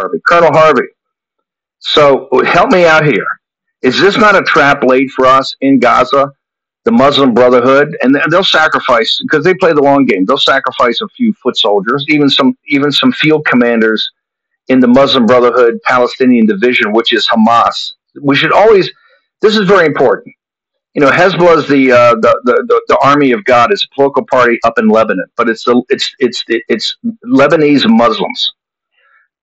Harvey. Colonel Harvey. So help me out here. Is this not a trap laid for us in Gaza? The Muslim Brotherhood, and they'll sacrifice because they play the long game. They'll sacrifice a few foot soldiers, even some, even some field commanders in the Muslim Brotherhood Palestinian division, which is Hamas. We should always. This is very important you know, Hezbollah is the, uh, the, the, the, the army of God. It's a political party up in Lebanon, but it's the, it's it's it's Lebanese Muslims.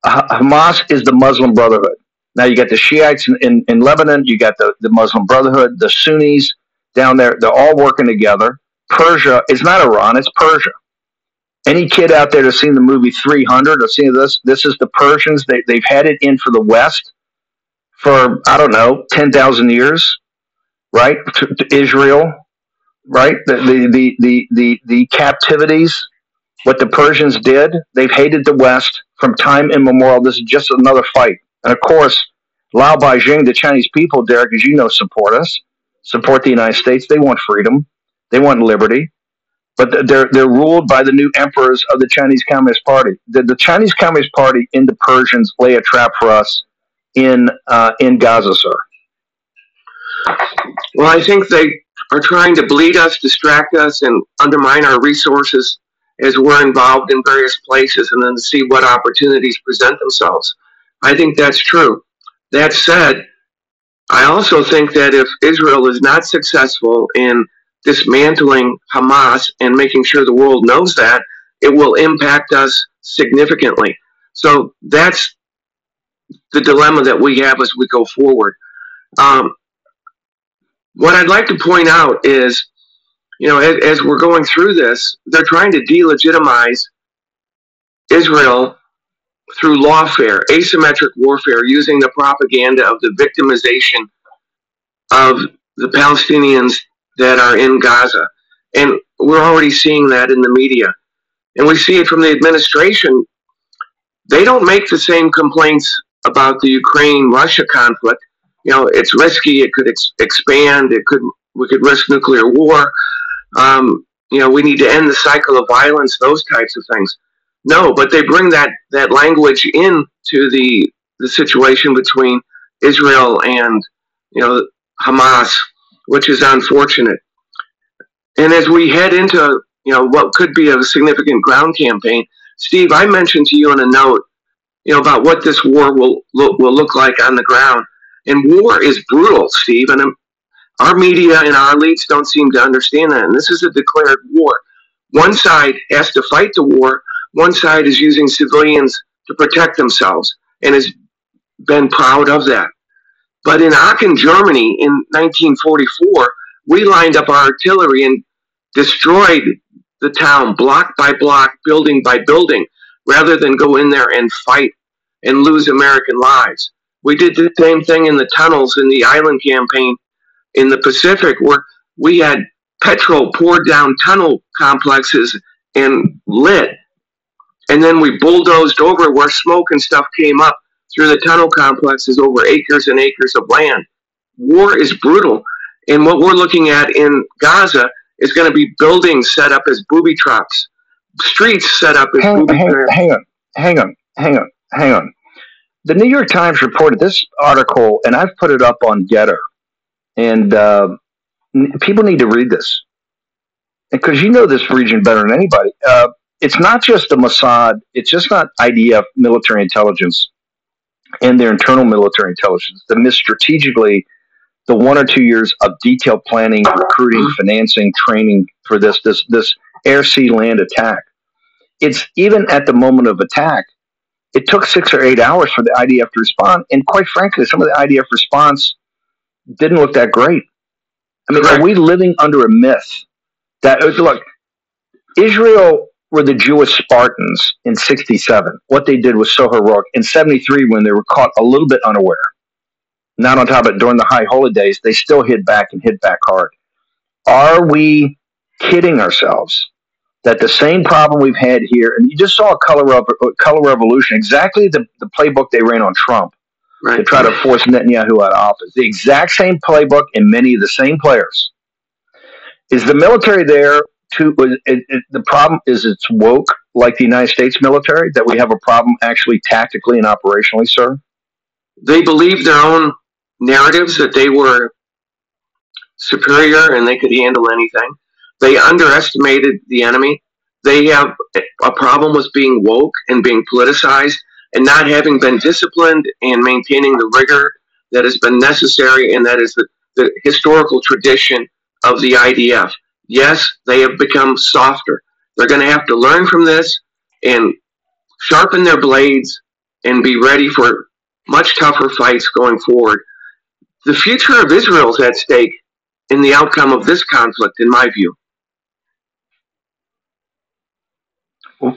Hamas is the Muslim Brotherhood. Now you got the Shiites in, in, in, Lebanon, you got the, the Muslim Brotherhood, the Sunnis down there. They're all working together. Persia is not Iran; it's Persia. Any kid out there that's seen the movie 300 or seen this, this is the Persians. They, they've had it in for the West for I don't know 10,000 years right? To, to Israel, right? The, the, the, the, the, the captivities, what the Persians did, they've hated the West from time immemorial. This is just another fight. And of course, Lao Baixing, the Chinese people, Derek, as you know, support us, support the United States. They want freedom, they want liberty, but they're they're ruled by the new emperors of the Chinese Communist Party. The, the Chinese Communist Party in the Persians lay a trap for us in uh, in Gaza, sir. Well, I think they are trying to bleed us, distract us, and undermine our resources as we're involved in various places and then see what opportunities present themselves. I think that's true. That said, I also think that if Israel is not successful in dismantling Hamas and making sure the world knows that, it will impact us significantly. So that's the dilemma that we have as we go forward. Um, what I'd like to point out is, you know, as, as we're going through this, they're trying to delegitimize Israel through lawfare, asymmetric warfare, using the propaganda of the victimization of the Palestinians that are in Gaza. And we're already seeing that in the media. And we see it from the administration. They don't make the same complaints about the Ukraine Russia conflict you know, it's risky. It could ex- expand. It could we could risk nuclear war. Um, you know, we need to end the cycle of violence. Those types of things. No, but they bring that that language in to the the situation between Israel and you know Hamas, which is unfortunate. And as we head into you know what could be a significant ground campaign, Steve, I mentioned to you in a note, you know, about what this war will look, will look like on the ground. And war is brutal, Steve. And our media and our elites don't seem to understand that. And this is a declared war. One side has to fight the war, one side is using civilians to protect themselves and has been proud of that. But in Aachen, Germany in 1944, we lined up our artillery and destroyed the town block by block, building by building, rather than go in there and fight and lose American lives. We did the same thing in the tunnels in the island campaign in the Pacific, where we had petrol poured down tunnel complexes and lit. And then we bulldozed over where smoke and stuff came up through the tunnel complexes over acres and acres of land. War is brutal. And what we're looking at in Gaza is going to be buildings set up as booby traps, streets set up as hang, booby hang, traps. Hang on, hang on, hang on, hang on the New York Times reported this article, and I've put it up on Gettr, and uh, people need to read this because you know this region better than anybody. Uh, it's not just the Mossad; it's just not IDF military intelligence and their internal military intelligence that missed strategically the one or two years of detailed planning, recruiting, financing, training for this this this air, sea, land attack. It's even at the moment of attack it took six or eight hours for the IDF to respond. And quite frankly, some of the IDF response didn't look that great. I mean, Correct. are we living under a myth that, uh, look, Israel were the Jewish Spartans in 67. What they did was so heroic. In 73, when they were caught a little bit unaware, not on top of it during the high holidays, they still hit back and hit back hard. Are we kidding ourselves that the same problem we've had here, and you just saw a color of color revolution, exactly the, the playbook they ran on Trump right. to try to force Netanyahu out of office. The exact same playbook and many of the same players. Is the military there to? It, it, the problem is it's woke like the United States military that we have a problem actually tactically and operationally, sir. They believe their own narratives that they were superior and they could handle anything. They underestimated the enemy. They have a problem with being woke and being politicized and not having been disciplined and maintaining the rigor that has been necessary and that is the, the historical tradition of the IDF. Yes, they have become softer. They're going to have to learn from this and sharpen their blades and be ready for much tougher fights going forward. The future of Israel is at stake in the outcome of this conflict, in my view.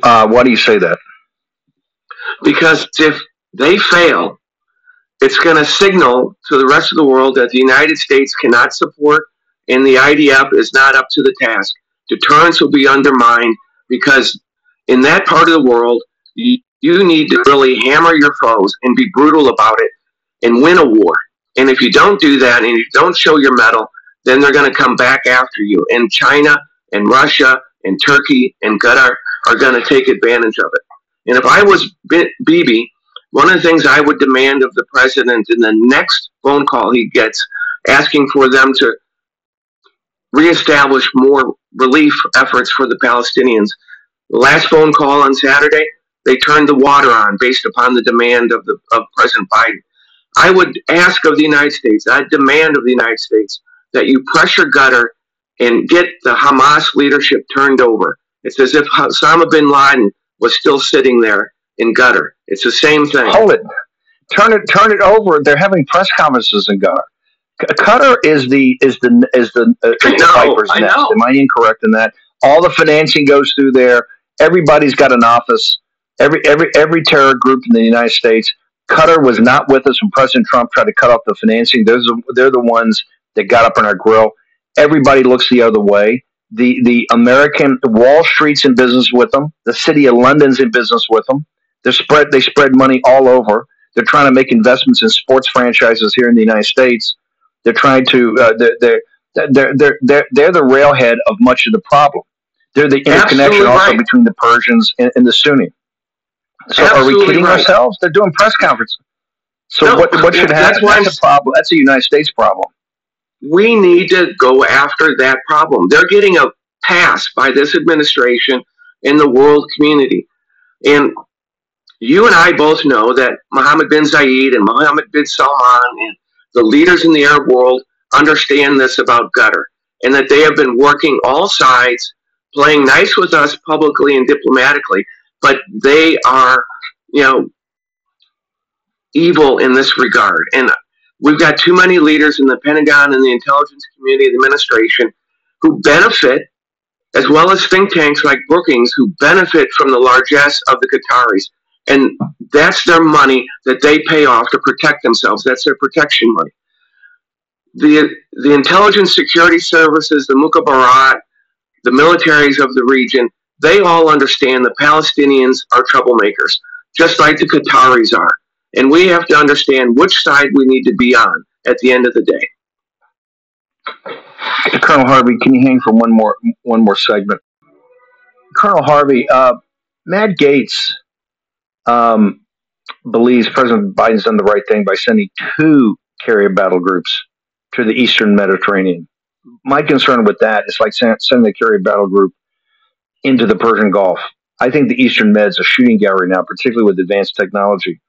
Uh, why do you say that? Because if they fail, it's going to signal to the rest of the world that the United States cannot support and the IDF is not up to the task. Deterrence will be undermined because in that part of the world, you, need to really hammer your foes and be brutal about it and win a war. And if you don't do that and you don't show your mettle, then they're going to come back after you. And China and Russia and Turkey and Qatar are going to take advantage of it. And if I was Bibi, one of the things I would demand of the president in the next phone call he gets, asking for them to reestablish more relief efforts for the Palestinians. The last phone call on Saturday, they turned the water on based upon the demand of, the, of President Biden. I would ask of the United States, I demand of the United States that you pressure Qatar and get the Hamas leadership turned over. It's as if Osama bin Laden was still sitting there in Qatar. It's the same thing. Hold it. Turn it turn it over. They're having press conferences in Qatar. Qatar is the is the is the, uh, I know, Viper's I nest. Am I incorrect in that? All the financing goes through there. Everybody's got an office. Every every every terror group in the United States. Qatar was not with us when President Trump tried to cut off the financing. Those are, they're the ones that got up on our grill. Everybody looks the other way. The the American Wall Street's in business with them. The city of London's in business with them. They spread they spread money all over. They're trying to make investments in sports franchises here in the United States. They're trying to uh, they're, they're they're they're they're they're the railhead of much of the problem. They're the interconnection also between the Persians and, and the Sunni. So Absolutely are we kidding right. ourselves? They're doing press conferences. So no, what what should happen? That's, that's a problem. That's a United States problem. We need to go after that problem. They're getting a pass by this administration and the world community. And you and I both know that Mohammed bin Zayed and Mohammed bin Salman and the leaders in the Arab world understand this about Qatar and that they have been working all sides, playing nice with us publicly and diplomatically, but they are, you know, evil in this regard. And we've got too many leaders in the Pentagon and the intelligence community the administration who benefit, as well as think tanks like Brookings, who benefit from the largesse of the Qataris and that's their money that they pay off to protect themselves. That's their protection money. The, the intelligence security services, the Mukhabarat, the militaries of the region, they all understand the Palestinians are troublemakers, just like the Qataris are. And we have to understand which side we need to be on at the end of the day. Colonel Harvey, can you hang for one more one more segment? Colonel Harvey, uh, Matt Gaetz um, believes President Biden's done the right thing by sending two carrier battle groups to the eastern Mediterranean. My concern with that is like sending the carrier battle group into the Persian Gulf. I think the Eastern Med's a shooting gallery now, particularly with advanced technology.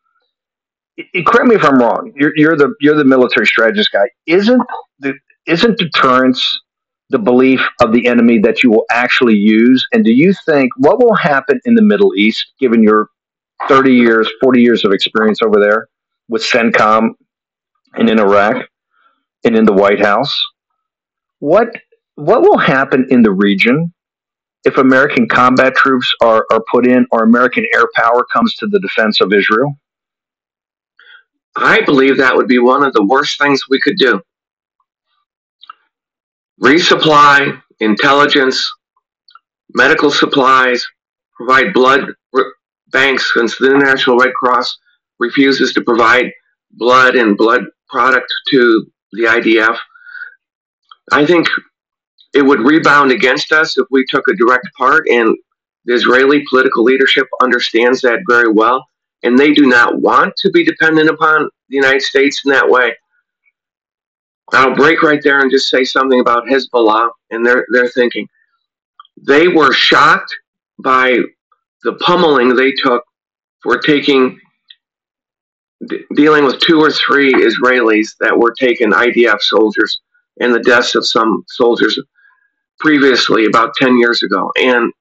Correct me if I'm wrong. You're, you're, the you're the military strategist guy. Isn't the, isn't deterrence the belief of the enemy that you will actually use? And do you think what will happen in the Middle East, given your 30 years, 40 years of experience over there with CENTCOM and in Iraq and in the White House. What what will happen in the region if American combat troops are, are put in or American air power comes to the defense of Israel? I believe that would be one of the worst things we could do. Resupply, intelligence, medical supplies, provide blood banks, since the International Red Cross refuses to provide blood and blood product to the IDF, I think it would rebound against us if we took a direct part. And the Israeli political leadership understands that very well. And they do not want to be dependent upon the United States in that way. I'll break right there and just say something about Hezbollah and their, their thinking. They were shocked by the pummeling they took for taking dealing with two or three Israelis that were taken IDF soldiers and the deaths of some soldiers previously about 10 years ago. And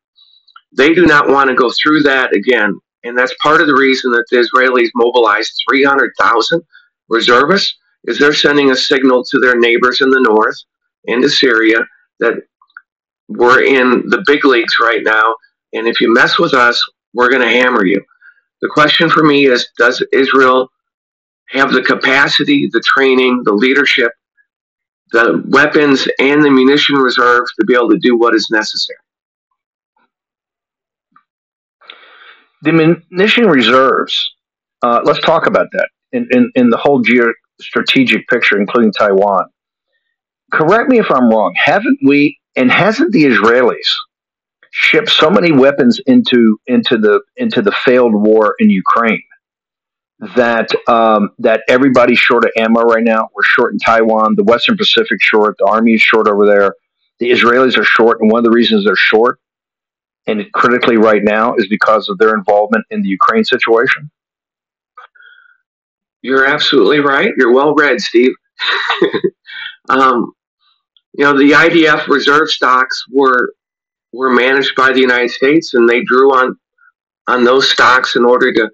they do not want to go through that again. And that's part of the reason that the Israelis mobilized 300,000 reservists is they're sending a signal to their neighbors in the north and to Syria that we're in the big leagues right now. And if you mess with us, we're going to hammer you. The question for me is Does Israel have the capacity, the training, the leadership, the weapons, and the munition reserves to be able to do what is necessary? The munition reserves, uh, let's talk about that in, in, in the whole geostrategic picture, including Taiwan. Correct me if I'm wrong. Haven't we, and hasn't the Israelis shipped so many weapons into into the into the failed war in Ukraine that um, that everybody's short of ammo right now. We're short in Taiwan, the Western Pacific short, the Army is short over there, the Israelis are short, and one of the reasons they're short and critically right now is because of their involvement in the Ukraine situation. You're absolutely right. You're well read, Steve. um, you know, the IDF reserve stocks were were managed by the United States, and they drew on on those stocks in order to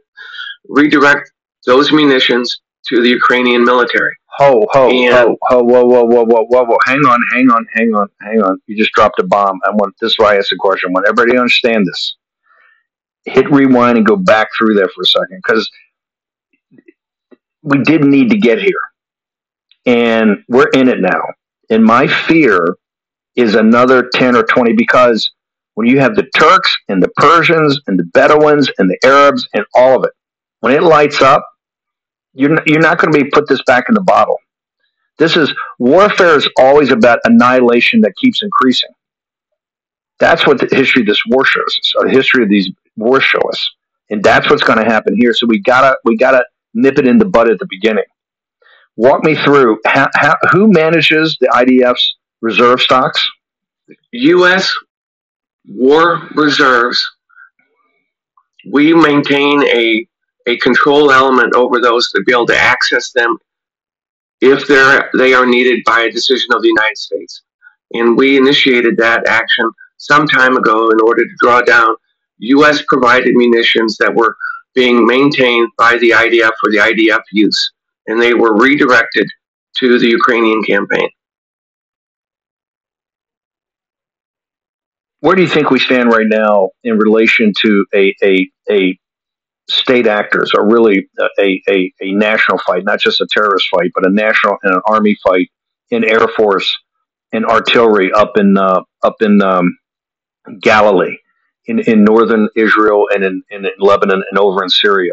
redirect those munitions to the Ukrainian military. Ho, ho, and, ho, ho, whoa, whoa, whoa, whoa, whoa, whoa. Hang on, hang on, hang on, hang on. You just dropped a bomb. I want this is why I asked the question. I want everybody to understand this. Hit rewind and go back through there for a second because we didn't need to get here. And we're in it now. And my fear is another 10 or 20 because when you have the Turks and the Persians and the Bedouins and the Arabs and all of it, when it lights up, you're you're not going to be put this back in the bottle. This is warfare is always about annihilation that keeps increasing. That's what the history of this war shows us, or the history of these wars show us, and that's what's going to happen here. So we gotta we gotta nip it in the bud at the beginning. Walk me through how, how, who manages the IDF's reserve stocks? U.S. war reserves. We maintain a, a control element over those to be able to access them if they're, they are needed by a decision of the United States. And we initiated that action some time ago in order to draw down U.S. provided munitions that were being maintained by the IDF for the IDF use. And they were redirected to the Ukrainian campaign. where do you think we stand right now in relation to a a, a state actors are really a, a, a national fight, not just a terrorist fight, but a national and an army fight in air force and artillery up in uh, up in um, Galilee, in, in northern Israel and in, in Lebanon and over in Syria?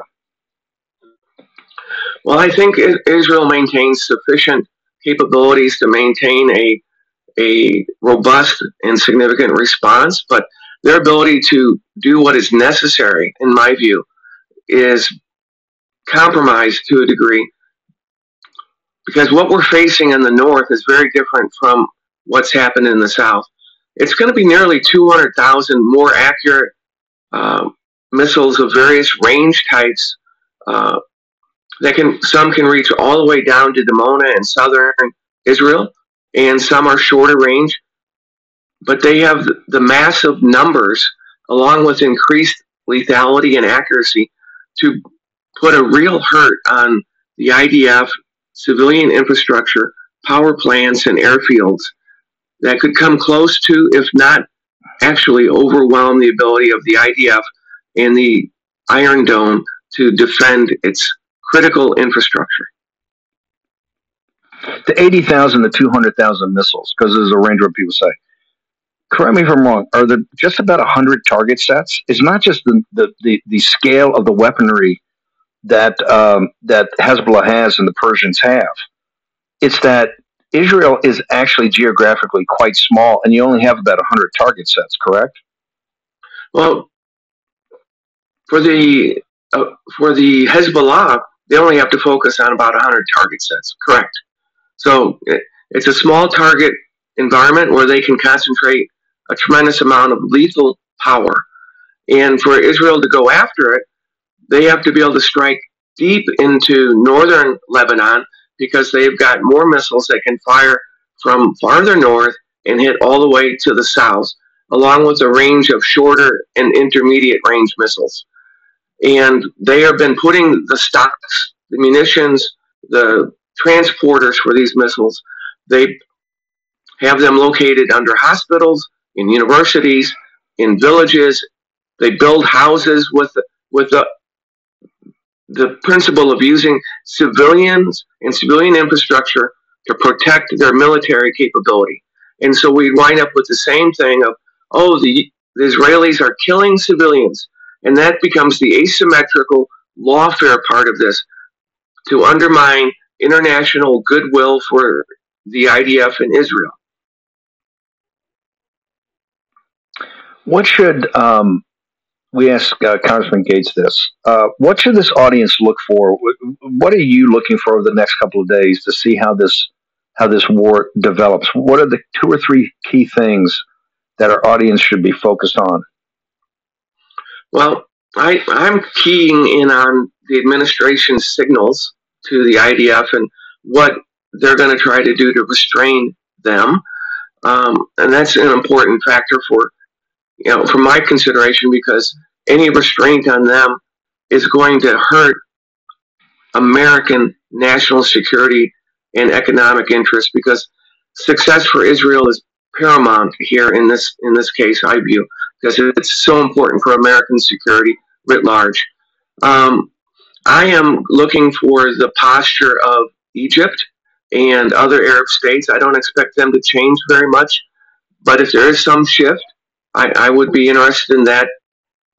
Well, I think Israel maintains sufficient capabilities to maintain a a robust and significant response, but their ability to do what is necessary, in my view, is compromised to a degree because what we're facing in the north is very different from what's happened in the south. It's going to be nearly 200,000 more accurate uh, missiles of various range types uh, that can some can reach all the way down to Dimona in southern Israel and some are shorter range, but they have the massive numbers along with increased lethality and accuracy to put a real hurt on the IDF civilian infrastructure, power plants, and airfields that could come close to, if not actually overwhelm the ability of the IDF and the Iron Dome to defend its critical infrastructure the 80,000 to 200,000 missiles, because there's a range of people say. Correct me if I'm wrong. Are there just about 100 target sets? It's not just the, the, the, the scale of the weaponry that um, that Hezbollah has and the Persians have. It's that Israel is actually geographically quite small, and you only have about 100 target sets, correct? Well, for the uh, for the Hezbollah, they only have to focus on about 100 target sets. Correct. So it, it's a small target environment where they can concentrate a tremendous amount of lethal power. And for Israel to go after it, they have to be able to strike deep into northern Lebanon because they've got more missiles that can fire from farther north and hit all the way to the south, along with a range of shorter and intermediate range missiles. And they have been putting the stocks, the munitions, the transporters for these missiles, they have them located under hospitals, in universities, in villages. They build houses with with the the principle of using civilians and civilian infrastructure to protect their military capability. And so we wind up with the same thing of, oh, the, the Israelis are killing civilians. And that becomes the asymmetrical lawfare part of this to undermine international goodwill for the IDF in Israel. What should um, we ask uh, Congressman Gaetz this? Uh, what should this audience look for? What are you looking for over the next couple of days to see how this how this war develops? What are the two or three key things that our audience should be focused on? Well, I, I'm keying in on the administration's signals to the IDF and what they're going to try to do to restrain them. Um, and that's an important factor for, you know, for my consideration because any restraint on them is going to hurt American national security and economic interests because success for Israel is paramount here in this in this case I view because it's so important for American security writ large. Um, I am looking for the posture of Egypt and other Arab states. I don't expect them to change very much, but if there is some shift, I, I would be interested in that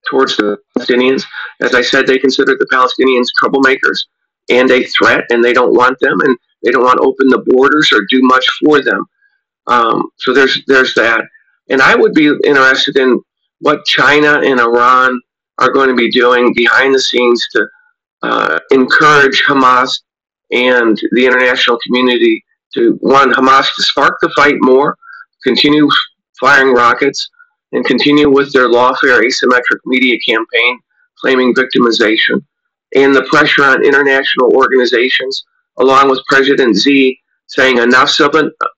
towards the Palestinians. As I said, they consider the Palestinians troublemakers and a threat, and they don't want them, and they don't want to open the borders or do much for them. Um, so there's there's that, and I would be interested in what China and Iran are going to be doing behind the scenes to uh, encourage Hamas and the international community to one Hamas to spark the fight more, continue firing rockets, and continue with their lawfare asymmetric media campaign claiming victimization, and the pressure on international organizations, along with President Xi saying enough's of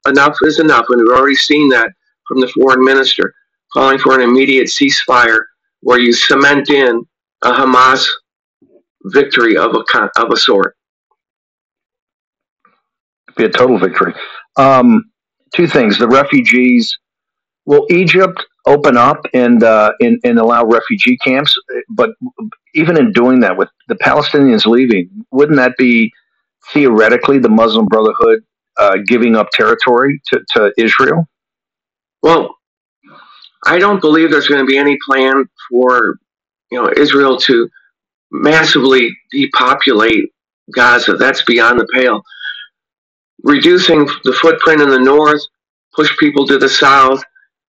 enough is enough, and we've already seen that from the foreign minister, calling for an immediate ceasefire where you cement in a Hamas victory of a of a sort. Be a total victory. Um, two things: the refugees. Will Egypt open up and, uh, and and allow refugee camps? But even in doing that, with the Palestinians leaving, wouldn't that be theoretically the Muslim Brotherhood uh, giving up territory to, to Israel? Well, I don't believe there's going to be any plan for you know Israel to massively depopulate Gaza. That's beyond the pale. Reducing the footprint in the north, push people to the south,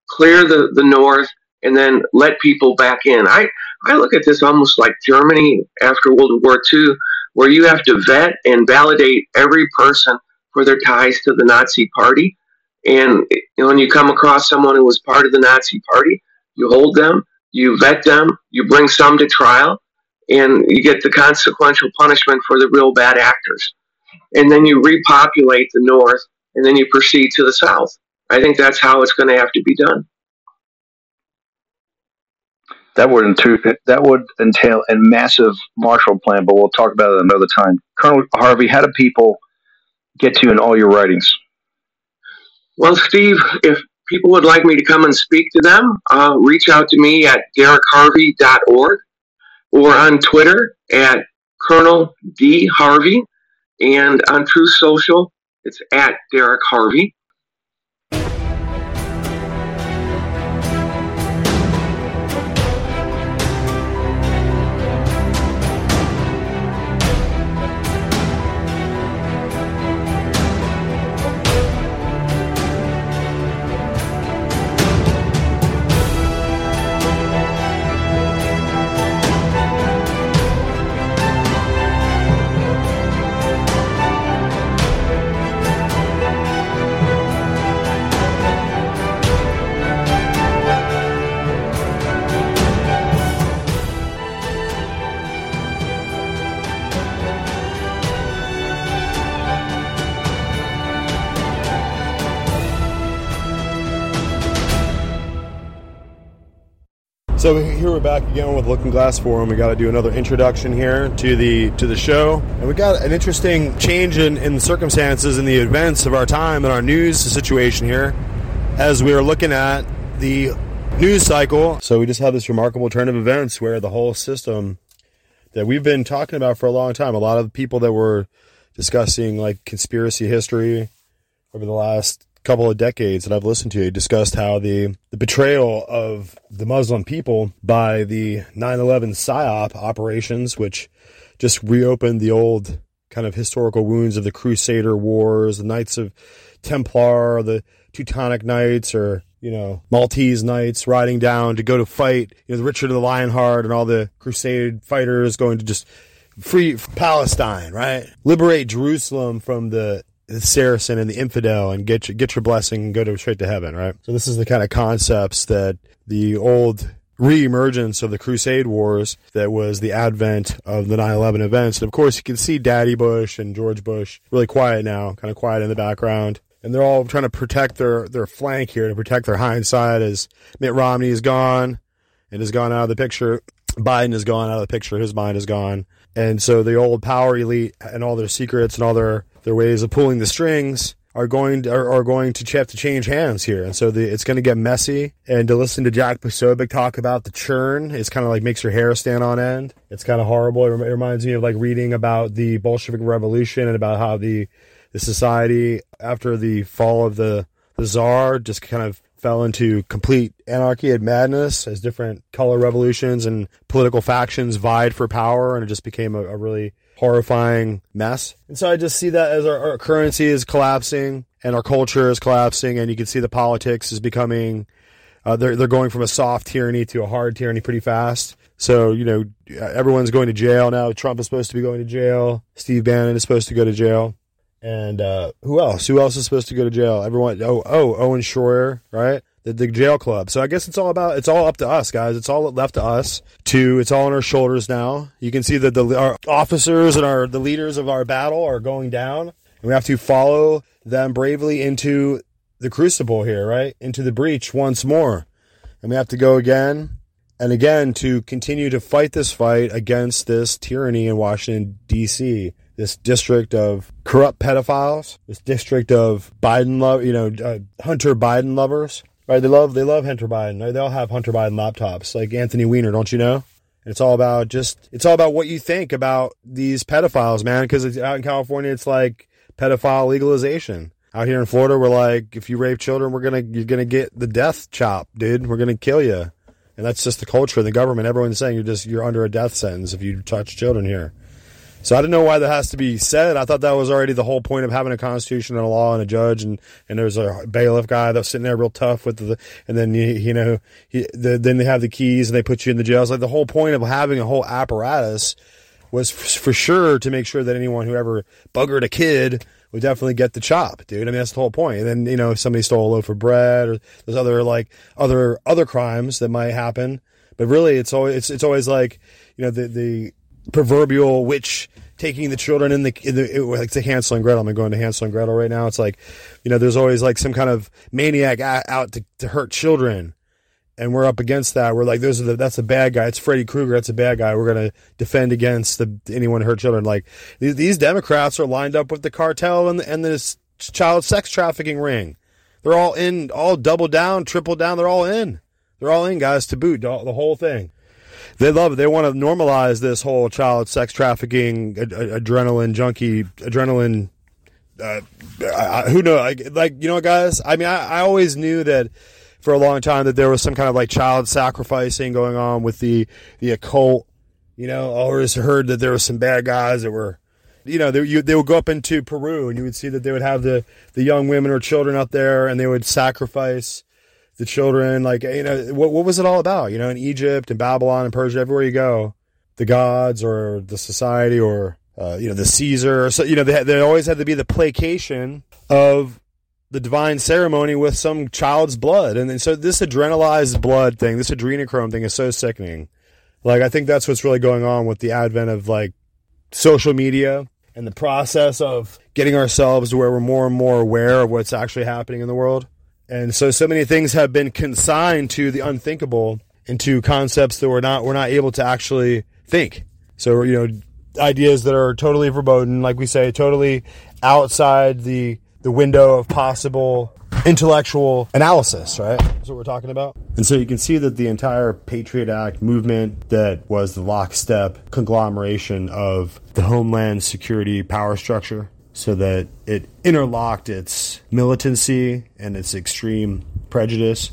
clear the, the north, and then let people back in. I, I look at this almost like Germany after World War II, where you have to vet and validate every person for their ties to the Nazi Party. And when you come across someone who was part of the Nazi Party, you hold them, you vet them, you bring some to trial, and you get the consequential punishment for the real bad actors. And then you repopulate the north, and then you proceed to the south. I think that's how it's going to have to be done. That would entail, that would entail a massive Marshall Plan, but we'll talk about it another time. Colonel Harvey, how do people get to you in all your writings? Well, Steve, if people would like me to come and speak to them, uh, reach out to me at derekharvey.org or on Twitter at Colonel D. Harvey and on Truth Social, it's at Derek Harvey. So here we're back again with Looking Glass Forum. We got to do another introduction here to the to the show, and we got an interesting change in, in circumstances and the events of our time and our news situation here, as we are looking at the news cycle. So we just have this remarkable turn of events where the whole system that we've been talking about for a long time, a lot of people that were discussing like conspiracy history over the last couple of decades that I've listened to discussed how the, the betrayal of the Muslim people by the 9-11 PSYOP operations, which just reopened the old kind of historical wounds of the Crusader Wars, the Knights of Templar, the Teutonic Knights, or you know Maltese Knights riding down to go to fight. You know, Richard the Lionheart and all the Crusade fighters going to just free Palestine, right? Liberate Jerusalem from the the Saracen and the infidel and get your, get your blessing and go to straight to heaven, right? So this is the kind of concepts that the old reemergence of the Crusade Wars that was the advent of the 9/11 events. And of course, you can see Daddy Bush and George Bush really quiet now, kind of quiet in the background. And they're all trying to protect their, their flank here, to protect their hindsight as Mitt Romney is gone and has gone out of the picture. Biden has gone out of the picture. His mind is gone. And so the old power elite and all their secrets and all their their ways of pulling the strings are going to, are, are going to have to change hands here, and so the, it's going to get messy. And to listen to Jack Posobiec talk about the churn is kind of like makes your hair stand on end. It's kind of horrible. It reminds me of like reading about the Bolshevik Revolution and about how the the society after the fall of the the czar just kind of fell into complete anarchy and madness as different color revolutions and political factions vied for power, and it just became a, a really horrifying mess. And so I just see that as our, our, currency is collapsing and our culture is collapsing, and you can see the politics is becoming. Uh, they're they're going from a soft tyranny to a hard tyranny pretty fast. So you know everyone's going to jail now. Trump is supposed to be going to jail. Steve Bannon is supposed to go to jail. And uh, who else? Who else is supposed to go to jail? Everyone. Oh, oh, Owen Schroyer, right? The, the jail club. So I guess it's all about it's all up to us, guys. It's all left to us. To it's all on our shoulders now. You can see that the our officers and our the leaders of our battle are going down, and we have to follow them bravely into the crucible here, right? Into the breach once more, and we have to go again and again to continue to fight this fight against this tyranny in Washington D.C this district of corrupt pedophiles, this district of Biden love, you know, uh, Hunter Biden lovers, Right? They love they love Hunter Biden. Right? They all have Hunter Biden laptops, like Anthony Weiner, don't you know? And it's all about just it's all about what you think about these pedophiles, man. Because out in California, it's like pedophile legalization. Out here in Florida, we're like, if you rape children, we're gonna you're gonna get the death chop, dude. We're gonna kill you. And that's just the culture of the government. Everyone's saying you're just you're under a death sentence if you touch children here. So I don't know why that has to be said. I thought that was already the whole point of having a constitution and a law and a judge and, and there's a bailiff guy that's sitting there real tough with the, and then you, you know, he, the, then they have the keys and they put you in the jail. It's like the whole point of having a whole apparatus was f- for sure to make sure that anyone who ever buggered a kid would definitely get the chop, dude. I mean, that's the whole point. And then, you know, if somebody stole a loaf of bread or there's other like other, other crimes that might happen. But really it's always, it's, it's always like, you know, the, the, proverbial witch taking the children in the, in the it, like the Hansel and Gretel. I'm going to Hansel and Gretel right now. It's like, you know, there's always like some kind of maniac out to, to hurt children. And we're up against that. We're like, those are the, that's a bad guy. It's Freddy Krueger. That's a bad guy. We're going to defend against the, anyone who hurt children. Like these, these Democrats are lined up with the cartel and, and this child sex trafficking ring. They're all in, all double down, triple down. They're all in. They're all in, guys, to boot the whole thing they love it. They want to normalize this whole child sex trafficking, ad- adrenaline junkie, adrenaline. Uh, I, who knows? Like, like, you know, guys. I mean, I, I always knew that for a long time that there was some kind of like child sacrificing going on with the the occult. You know, I always heard that there were some bad guys that were, you know, they, you, they would go up into Peru and you would see that they would have the the young women or children out there and they would sacrifice the children, like, you know, what, what was it all about? You know, in Egypt and Babylon and Persia, everywhere you go, the gods or the society or, uh, you know, the Caesar. So, you know, they, they always had to be the placation of the divine ceremony with some child's blood. And, and so this adrenalized blood thing, this adrenochrome thing is so sickening. Like, I think that's what's really going on with the advent of like social media and the process of getting ourselves to where we're more and more aware of what's actually happening in the world. And so, so many things have been consigned to the unthinkable into concepts that we're not we're not able to actually think. So you know, ideas that are totally verboten, like we say, totally outside the the window of possible intellectual analysis, right? That's what we're talking about. And so you can see that the entire Patriot Act movement that was the lockstep conglomeration of the Homeland Security power structure so that it interlocked its militancy and its extreme prejudice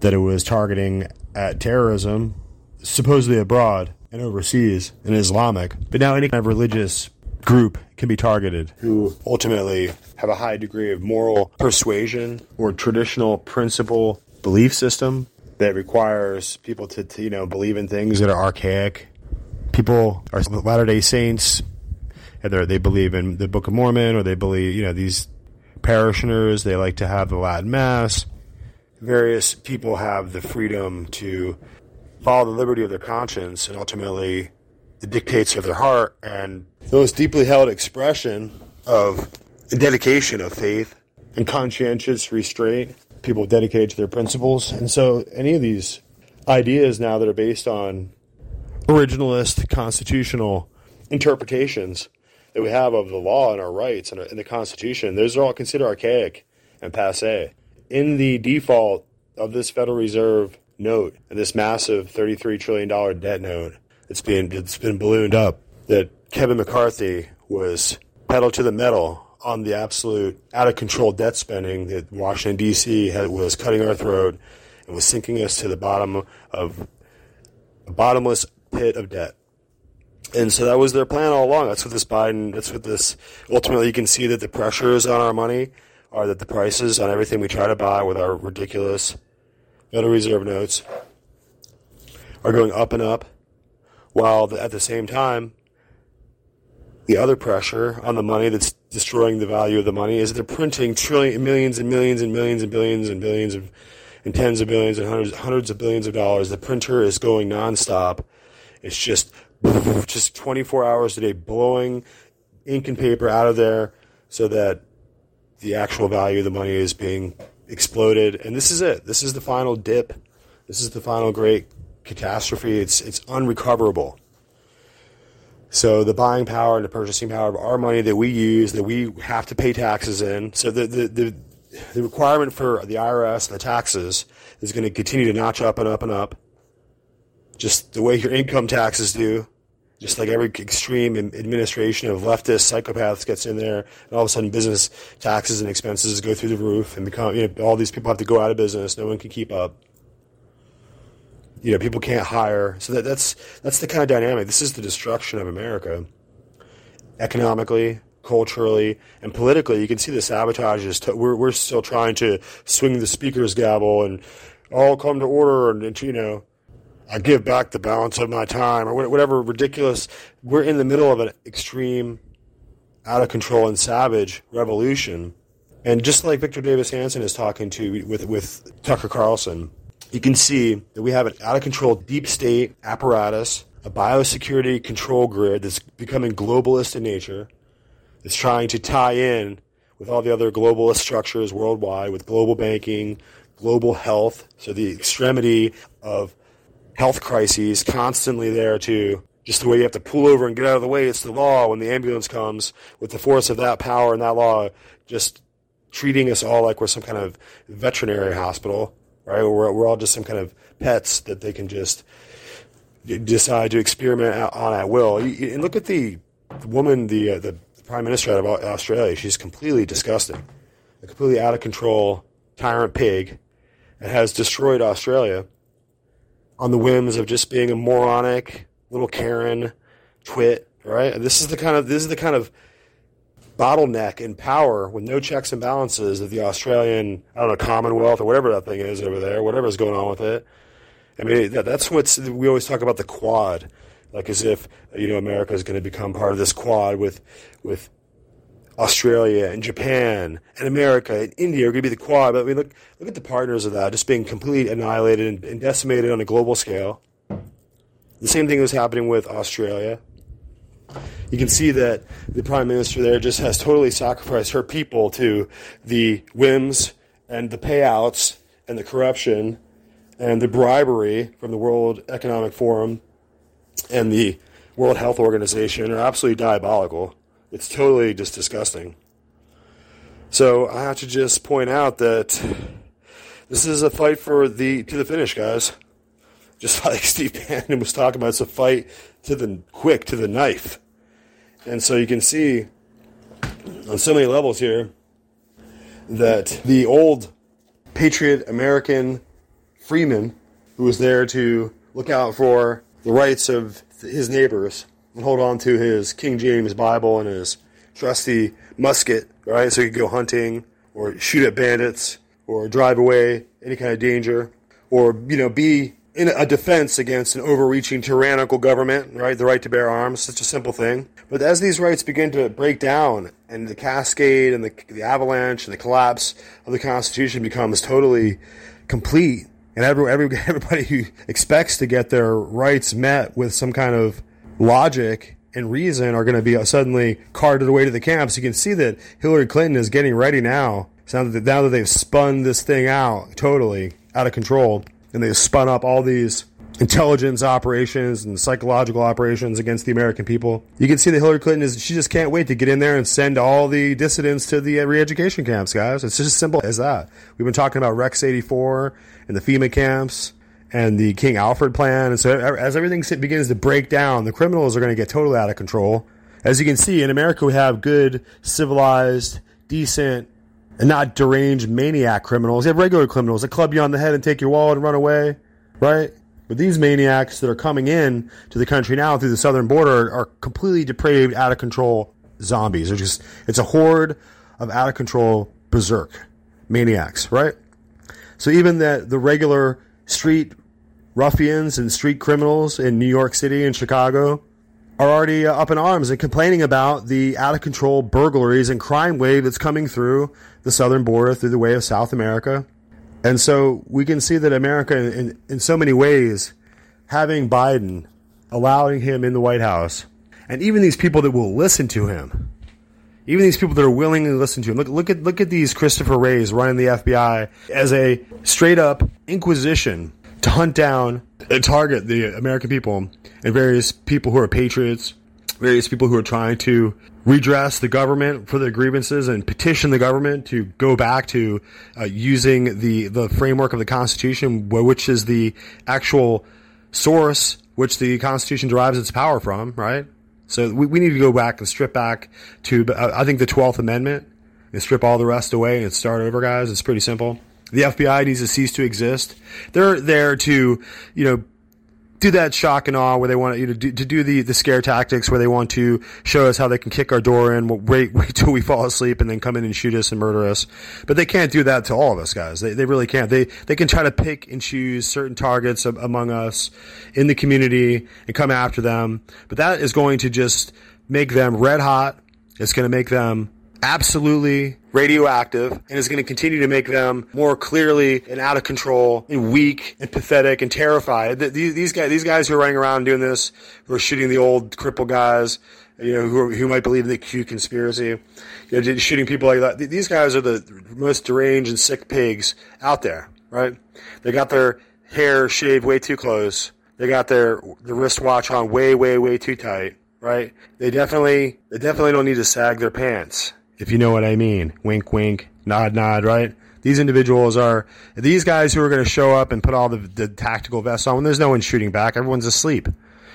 that it was targeting at terrorism, supposedly abroad and overseas and Islamic, but now any kind of religious group can be targeted who ultimately have a high degree of moral persuasion or traditional principle belief system that requires people to, to you know believe in things that are archaic. People are Latter Day Saints, either they believe in the Book of Mormon or they believe you know these parishioners. They like to have the Latin Mass. Various people have the freedom to follow the liberty of their conscience and ultimately the dictates of their heart and those deeply held expression of dedication of faith and conscientious restraint people dedicated to their principles and so any of these ideas now that are based on originalist constitutional interpretations that we have of the law and our rights uh, and, the constitution those are all considered archaic and passe in the default of this federal reserve note and this massive $33 trillion debt note it's been it's been ballooned up that Kevin McCarthy was pedal to the metal on the absolute out of control debt spending that Washington D.C. Had, was cutting our throat and was sinking us to the bottom of a bottomless pit of debt. And so that was their plan all along. That's what this Biden. That's what this. Ultimately, you can see that the pressures on our money are that the prices on everything we try to buy with our ridiculous Federal Reserve notes are going up and up while at the same time, the other pressure on the money that's destroying the value of the money is that they're printing trillion, millions and millions and millions and billions and billions of, and tens of billions and hundreds, hundreds of billions of dollars. The printer is going nonstop. It's just, just 24 hours a day blowing ink and paper out of there so that the actual value of the money is being exploded. And this is it. This is the final dip. This is the final great catastrophe. It's it's unrecoverable. So the buying power and the purchasing power of our money that we use, that we have to pay taxes in. So the the the, the requirement for the IRS and the taxes is going to continue to notch up and up and up. Just the way your income taxes do. Just like every extreme administration of leftist psychopaths gets in there, and all of a sudden business taxes and expenses go through the roof, and become you know, all these people have to go out of business. No one can keep up. You know people can't hire. So that, that's that's the kind of dynamic. This is the destruction of america. Economically culturally and politically you can see the sabotage is we're, we're still trying to swing the speaker's gavel and all come to order and you know i give back the balance of my time or whatever ridiculous we're in the middle of an extreme out of control and savage revolution and just like victor davis hanson is talking to with with tucker carlson you can see that we have an out of control deep state apparatus, a biosecurity control grid that's becoming globalist in nature, that's trying to tie in with all the other globalist structures worldwide, with global banking, global health. So the extremity of health crises constantly there too. Just the way you have to pull over and get out of the way, it's the law when the ambulance comes with the force of that power and that law just treating us all like we're some kind of veterinary hospital right? We're, we're all just some kind of pets that they can just decide to experiment on at will. And look at the woman, the uh, the prime minister of Australia. She's completely disgusting, a completely out of control tyrant pig, that has destroyed Australia on the whims of just being a moronic little Karen twit. Right? This is the kind of this is the kind of bottleneck in power with no checks and balances of the Australian, I don't know, Commonwealth or whatever that thing is over there, whatever's going on with it. I mean, that, that's what's, we always talk about the quad, like as if, you know, America is going to become part of this quad with, with Australia and Japan and America and India are going to be the quad. But I mean, look, look at the partners of that just being completely annihilated and, and decimated on a global scale. The same thing was happening with Australia you can see that the prime minister there just has totally sacrificed her people to the whims and the payouts and the corruption and the bribery from the World Economic Forum and the World Health Organization are absolutely diabolical. It's totally just disgusting. So I have to just point out that this is a fight for the to the finish, guys. Just like Steve Bannon was talking about, it's a fight to the quick, to the knife. And so you can see on so many levels here that the old patriot American freeman who was there to look out for the rights of his neighbors and hold on to his King James Bible and his trusty musket, right? So he could go hunting or shoot at bandits or drive away any kind of danger or, you know, be in a defense against an overreaching tyrannical government, right? The right to bear arms, such a simple thing. But as these rights begin to break down and the cascade and the, the avalanche and the collapse of the Constitution becomes totally complete, and every, every, everybody who expects to get their rights met with some kind of logic and reason are going to be uh, suddenly carted away to the camps. You can see that Hillary Clinton is getting ready now. Now that, now that they've spun this thing out totally out of control, and they've spun up all these intelligence operations and psychological operations against the American people. You can see that Hillary Clinton is she just can't wait to get in there and send all the dissidents to the uh, re-education camps, guys. It's just as simple as that. We've been talking about Rex 84 and the FEMA camps and the King Alfred plan. And so as everything begins to break down, the criminals are going to get totally out of control. As you can see, in America, we have good, civilized, decent, and not deranged maniac criminals. You have regular criminals that club you on the head and take your wallet and run away, right? But these maniacs that are coming in to the country now through the southern border are completely depraved, out of control zombies. They're just, it's a horde of out of control berserk maniacs, right? So even the, the regular street ruffians and street criminals in New York City and Chicago are already uh, up in arms and complaining about the out of control burglaries and crime wave that's coming through the southern border through the way of South America. And so we can see that America, in, in so many ways, having Biden, allowing him in the White House, and even these people that will listen to him, even these people that are willing to listen to him. Look, look at look at these Christopher Wrays running the FBI as a straight up inquisition to hunt down and target the American people and various people who are patriots, various people who are trying to redress the government for their grievances and petition the government to go back to uh, using the, the framework of the Constitution, which is the actual source which the Constitution derives its power from, right? So we, we need to go back and strip back to, uh, I think, the 12th Amendment and strip all the rest away and start over, guys. It's pretty simple. The FBI needs to cease to exist. They're there to, you know, do that shock and awe where they want you know, do, to do the, the scare tactics where they want to show us how they can kick our door in, wait, wait till we fall asleep and then come in and shoot us and murder us. But they can't do that to all of us, guys. They, they really can't. They, they can try to pick and choose certain targets among us in the community and come after them. But that is going to just make them red hot. It's going to make them absolutely radioactive and is going to continue to make them more clearly and out of control and weak and pathetic and terrified. These guys, these guys who are running around doing this, who are shooting the old cripple guys, you know, who, who might believe in the Q conspiracy, you know, shooting people like that. These guys are the most deranged and sick pigs out there, right? They got their hair shaved way too close. They got their the wristwatch on way, way, way too tight, right? They definitely, they definitely don't need to sag their pants if you know what I mean. Wink, wink, nod, nod, right? These individuals are these guys who are going to show up and put all the, the tactical vests on when there's no one shooting back. Everyone's asleep.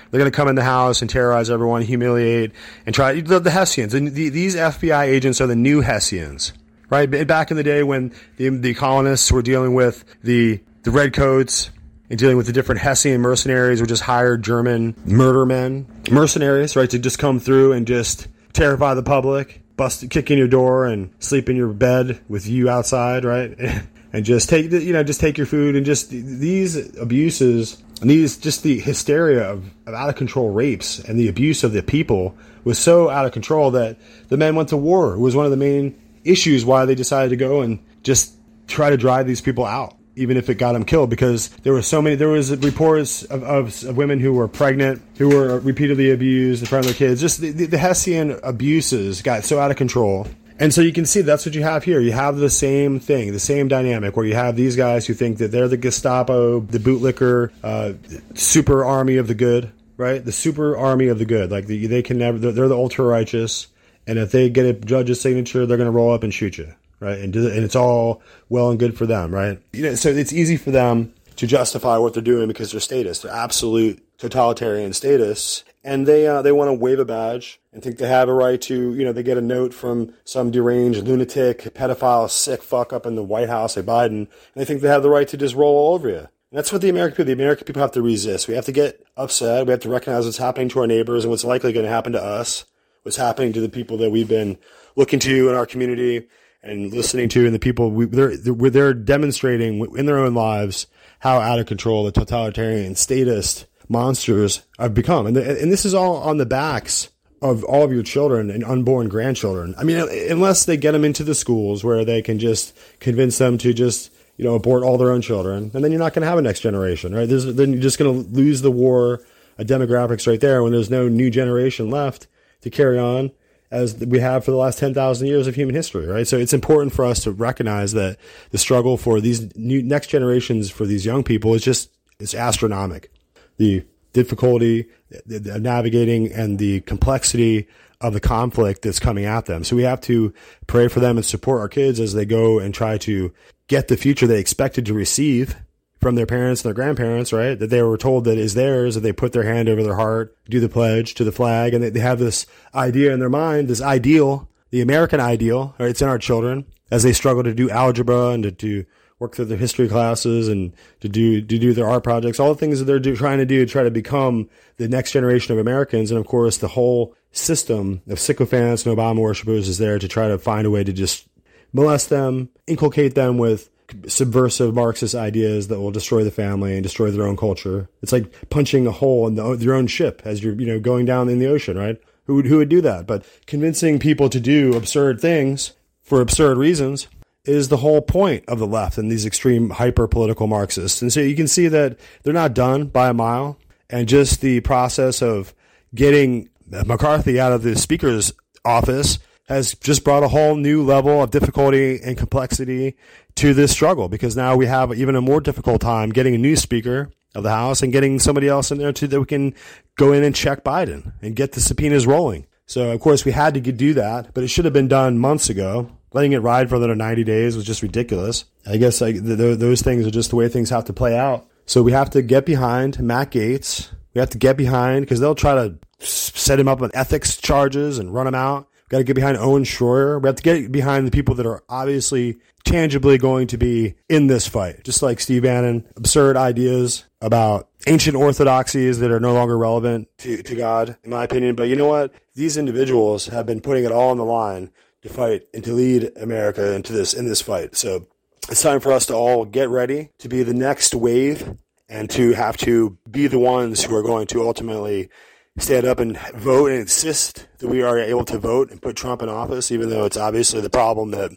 They're going to come in the house and terrorize everyone, humiliate, and try the, the Hessians. And the, these FBI agents are the new Hessians, right? Back in the day when the, the colonists were dealing with the the redcoats and dealing with the different Hessian mercenaries, or just hired German murder men, mercenaries, right, to just come through and just terrify the public bust, kick in your door and sleep in your bed with you outside, right? and just take, you know, just take your food and just these abuses and these, just the hysteria of, of out of control rapes and the abuse of the people was so out of control that the men went to war. It was one of the main issues why they decided to go and just try to drive these people out even if it got them killed because there were so many there was reports of, of, of, women who were pregnant who were repeatedly abused in front of their kids just the, the, the hessian abuses got so out of control And so you can see that's what you have here. You have the same thing, the same dynamic, where you have these guys who think that they're the Gestapo, the bootlicker, uh, super army of the good, right? The super army of the good. Like the, they can never, they're, they're the ultra righteous, and if they get a judge's signature, they're going to roll up and shoot you, right? And, do, and it's all well and good for them, right? You know, so it's easy for them to justify what they're doing because they're status, they're absolute totalitarian status, and they uh, they want to wave a badge and think they have a right to, you know, they get a note from some deranged lunatic, pedophile, sick fuck up in the White House, like Biden, and they think they have the right to just roll all over you. And that's what the American people, the American people have to resist. We have to get upset. We have to recognize what's happening to our neighbors and what's likely going to happen to us, what's happening to the people that we've been looking to in our community and listening to, and the people we, they're, they're demonstrating in their own lives how out of control the totalitarian statist monsters have become. And, the, and this is all on the backs of all of your children and unborn grandchildren. I mean, unless they get them into the schools where they can just convince them to just, you know, abort all their own children, and then you're not going to have a next generation, right? There's, then you're just going to lose the war of demographics right there when there's no new generation left to carry on as we have for the last 10,000 years of human history, right? So it's important for us to recognize that the struggle for these new next generations for these young people is just, it's astronomical. The difficulty the navigating and the complexity of the conflict that's coming at them. So we have to pray for them and support our kids as they go and try to get the future they expected to receive from their parents and their grandparents, right? That they were told that is theirs, that they put their hand over their heart, do the pledge to the flag, and they have this idea in their mind, this ideal, the American ideal, right? It's in our children as they struggle to do algebra and to do work through their history classes and to do to do their art projects, all the things that they're do, trying to do to try to become the next generation of Americans. And of course, the whole system of sycophants and Obama worshippers is there to try to find a way to just molest them, inculcate them with subversive Marxist ideas that will destroy the family and destroy their own culture. It's like punching a hole in the, your own ship as you're, you know, going down in the ocean, right? Who would, who would do that? But convincing people to do absurd things for absurd reasons is the whole point of the left and these extreme hyper political Marxists. And so you can see that they're not done by a mile. And just the process of getting McCarthy out of the speaker's office has just brought a whole new level of difficulty and complexity to this struggle because now we have even a more difficult time getting a new speaker of the House and getting somebody else in there too that we can go in and check Biden and get the subpoenas rolling. So, of course, we had to do that, but it should have been done months ago letting it ride for another 90 days was just ridiculous. I guess those things are just the way things have to play out. So we have to get behind Matt Gaetz. We have to get behind because they'll try to set him up on ethics charges and run him out. Got to get behind Owen Schroyer. We have to get behind the people that are obviously tangibly going to be in this fight. Just like Steve Bannon, absurd ideas about ancient orthodoxies that are no longer relevant to, to God, in my opinion. But you know what? These individuals have been putting it all on the line to fight and to lead America into this in this fight. So it's time for us to all get ready to be the next wave and to have to be the ones who are going to ultimately stand up and vote and insist that we are able to vote and put Trump in office, even though it's obviously the problem that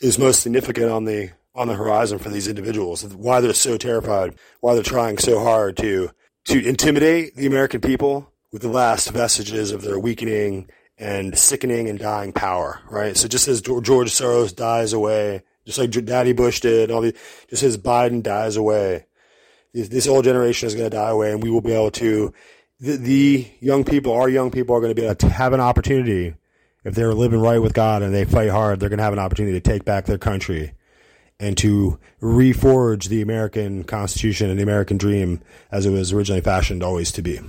is most significant on the on the horizon for these individuals. Why they're so terrified, why they're trying so hard to to intimidate the American people with the last vestiges of their weakening and sickening and dying power, right? So just as George Soros dies away, just like Daddy Bush did, all the, just as Biden dies away, this old generation is going to die away, and we will be able to. The, the young people, our young people, are going to be able to have an opportunity if they're living right with God and they fight hard. They're going to have an opportunity to take back their country and to reforge the American Constitution and the American dream as it was originally fashioned always to be.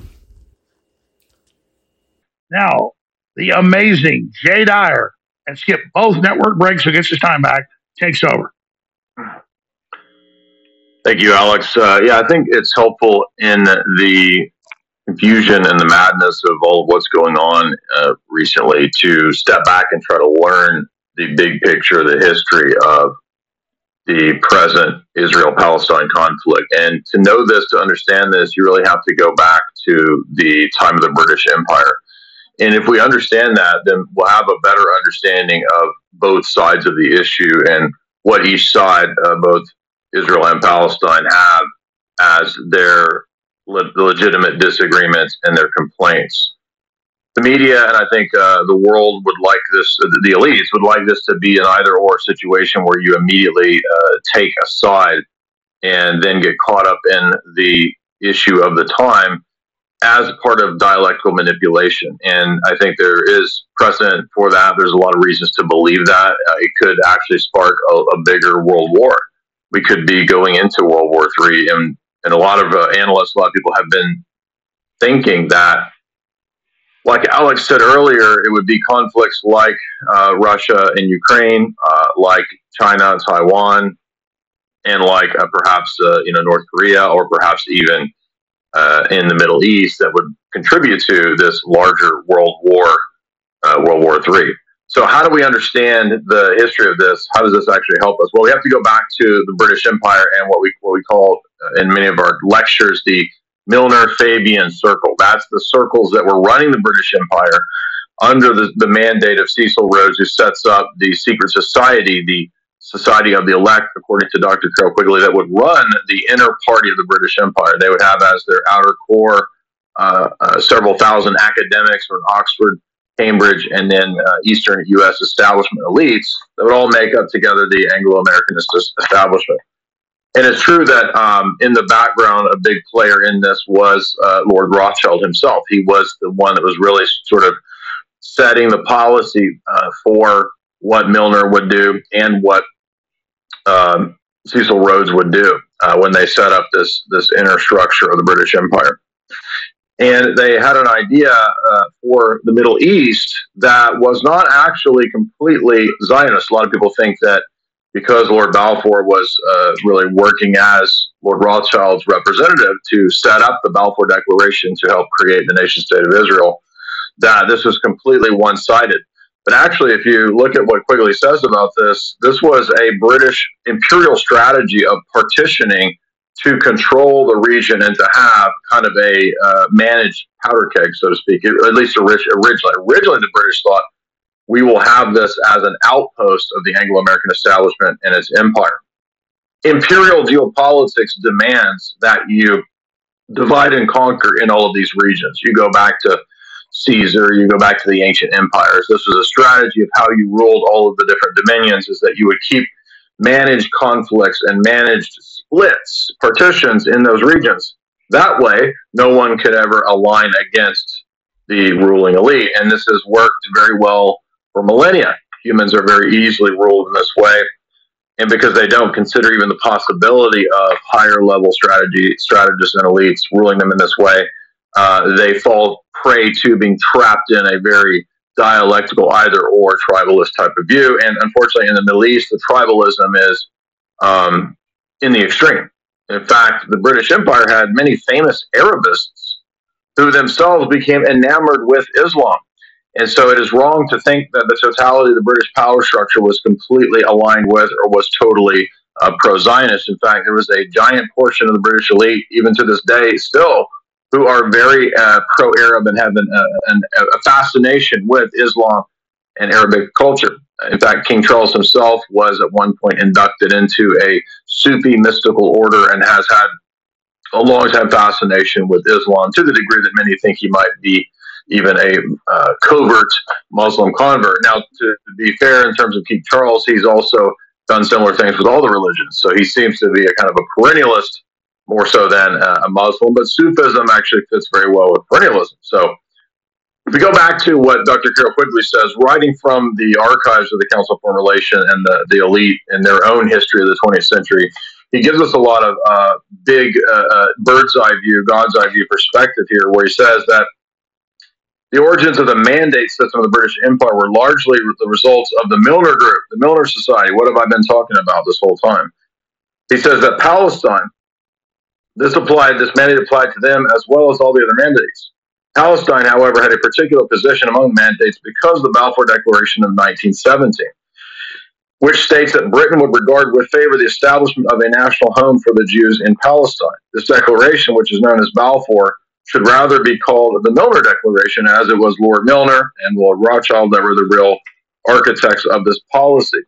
Now, the amazing Jay Dyer and skip both network breaks so gets his time back, takes over. Thank you, Alex. Uh, yeah, I think it's helpful in the confusion and the madness of all of what's going on uh, recently to step back and try to learn the big picture, the history of the present Israel Palestine conflict. And to know this, to understand this, you really have to go back to the time of the British Empire and if we understand that, then we'll have a better understanding of both sides of the issue and what each side, uh, both Israel and Palestine, have as their le- legitimate disagreements and their complaints. the media and I think uh, the world would like this, the elites would like this to be an either or situation where you immediately uh, take a side and then get caught up in the issue of the time as part of dialectical manipulation. And I think there is precedent for that. There's a lot of reasons to believe that. Uh, it could actually spark a, a, bigger world war. We could be going into World War III. And, and a lot of uh, analysts, a lot of people have been thinking that like Alex said earlier, it would be conflicts like uh, Russia and Ukraine, uh, like China and Taiwan, and like uh, perhaps uh, you know North Korea, or perhaps even uh, in the Middle East that would contribute to this larger world war, World War Three. So, how do we understand the history of this? How does this actually help us? Well, we have to go back to the British Empire and what we what we call in many of our lectures the Milner Fabian Circle. That's the circles that were running the British Empire under the, the mandate of Cecil Rhodes, who sets up the secret society, the Society of the Elect, according to Dr. Carroll Quigley, that would run the inner party of the British Empire. They would have as their outer core uh, uh, several thousand academics from Oxford, Cambridge, and then uh, Eastern U.S. establishment elites that would all make up together the Anglo Americanist establishment. And it's true that um, in the background, a big player in this was uh, Lord Rothschild himself. He was the one that was really sort of setting the policy uh, for what Milner would do and what um, Cecil Rhodes would do uh, when they set up this this inner structure of the British Empire. And they had an idea uh, for the Middle East that was not actually completely Zionist. A lot of people think that because Lord Balfour was uh, really working as Lord Rothschild's representative to set up the Balfour Declaration to help create the nation state of Israel, that this was completely one sided. But actually, if you look at what Quigley says about this, this was a British imperial strategy of partitioning to control the region and to have kind of a uh, managed powder keg, so to speak, at least originally. Originally, the British thought we will have this as an outpost of the Anglo American establishment and its empire. Imperial geopolitics demands that you divide and conquer in all of these regions. You go back to Caesar, you go back to the ancient empires. This was a strategy of how you ruled all of the different dominions, is that you would keep managed conflicts and managed splits, partitions in those regions. That way, no one could ever align against the ruling elite. And this has worked very well for millennia. Humans are very easily ruled in this way. And because they don't consider even the possibility of higher level strategy strategists and elites ruling them in this way, uh, they fall prey to being trapped in a very dialectical either or tribalist type of view. And unfortunately, in the Middle East, the tribalism is um, in the extreme. In fact, the British Empire had many famous Arabists who themselves became enamored with Islam. And so it is wrong to think that the totality of the British power structure was completely aligned with or was totally uh, pro Zionist. In fact, there was a giant portion of the British elite, even to this day, still, who are very uh, pro Arab and have an, uh, an, a fascination with Islam and Arabic culture. In fact, King Charles himself was at one point inducted into a Sufi mystical order and has had a long time fascination with Islam to the degree that many think he might be even a uh, covert Muslim convert. Now, to be fair, in terms of King Charles, he's also done similar things with all the religions. So he seems to be a kind of a perennialist more so than a Muslim. But Sufism actually fits very well with perennialism. So if we go back to what Dr. Carroll Quigley says, writing from the archives of the Council of Foreign Relations and the, the elite in their own history of the 20th century, he gives us a lot of uh, big uh, uh, bird's eye view, God's eye view perspective here, where he says that the origins of the mandate system of the British Empire were largely the results of the Milner Group, the Milner Society. What have I been talking about this whole time? He says that Palestine, this applied, this mandate applied to them as well as all the other mandates. Palestine, however, had a particular position among mandates because of the Balfour Declaration of 1917, which states that Britain would regard with favor the establishment of a national home for the Jews in Palestine. This declaration, which is known as Balfour, should rather be called the Milner Declaration, as it was Lord Milner and Lord Rothschild that were the real architects of this policy.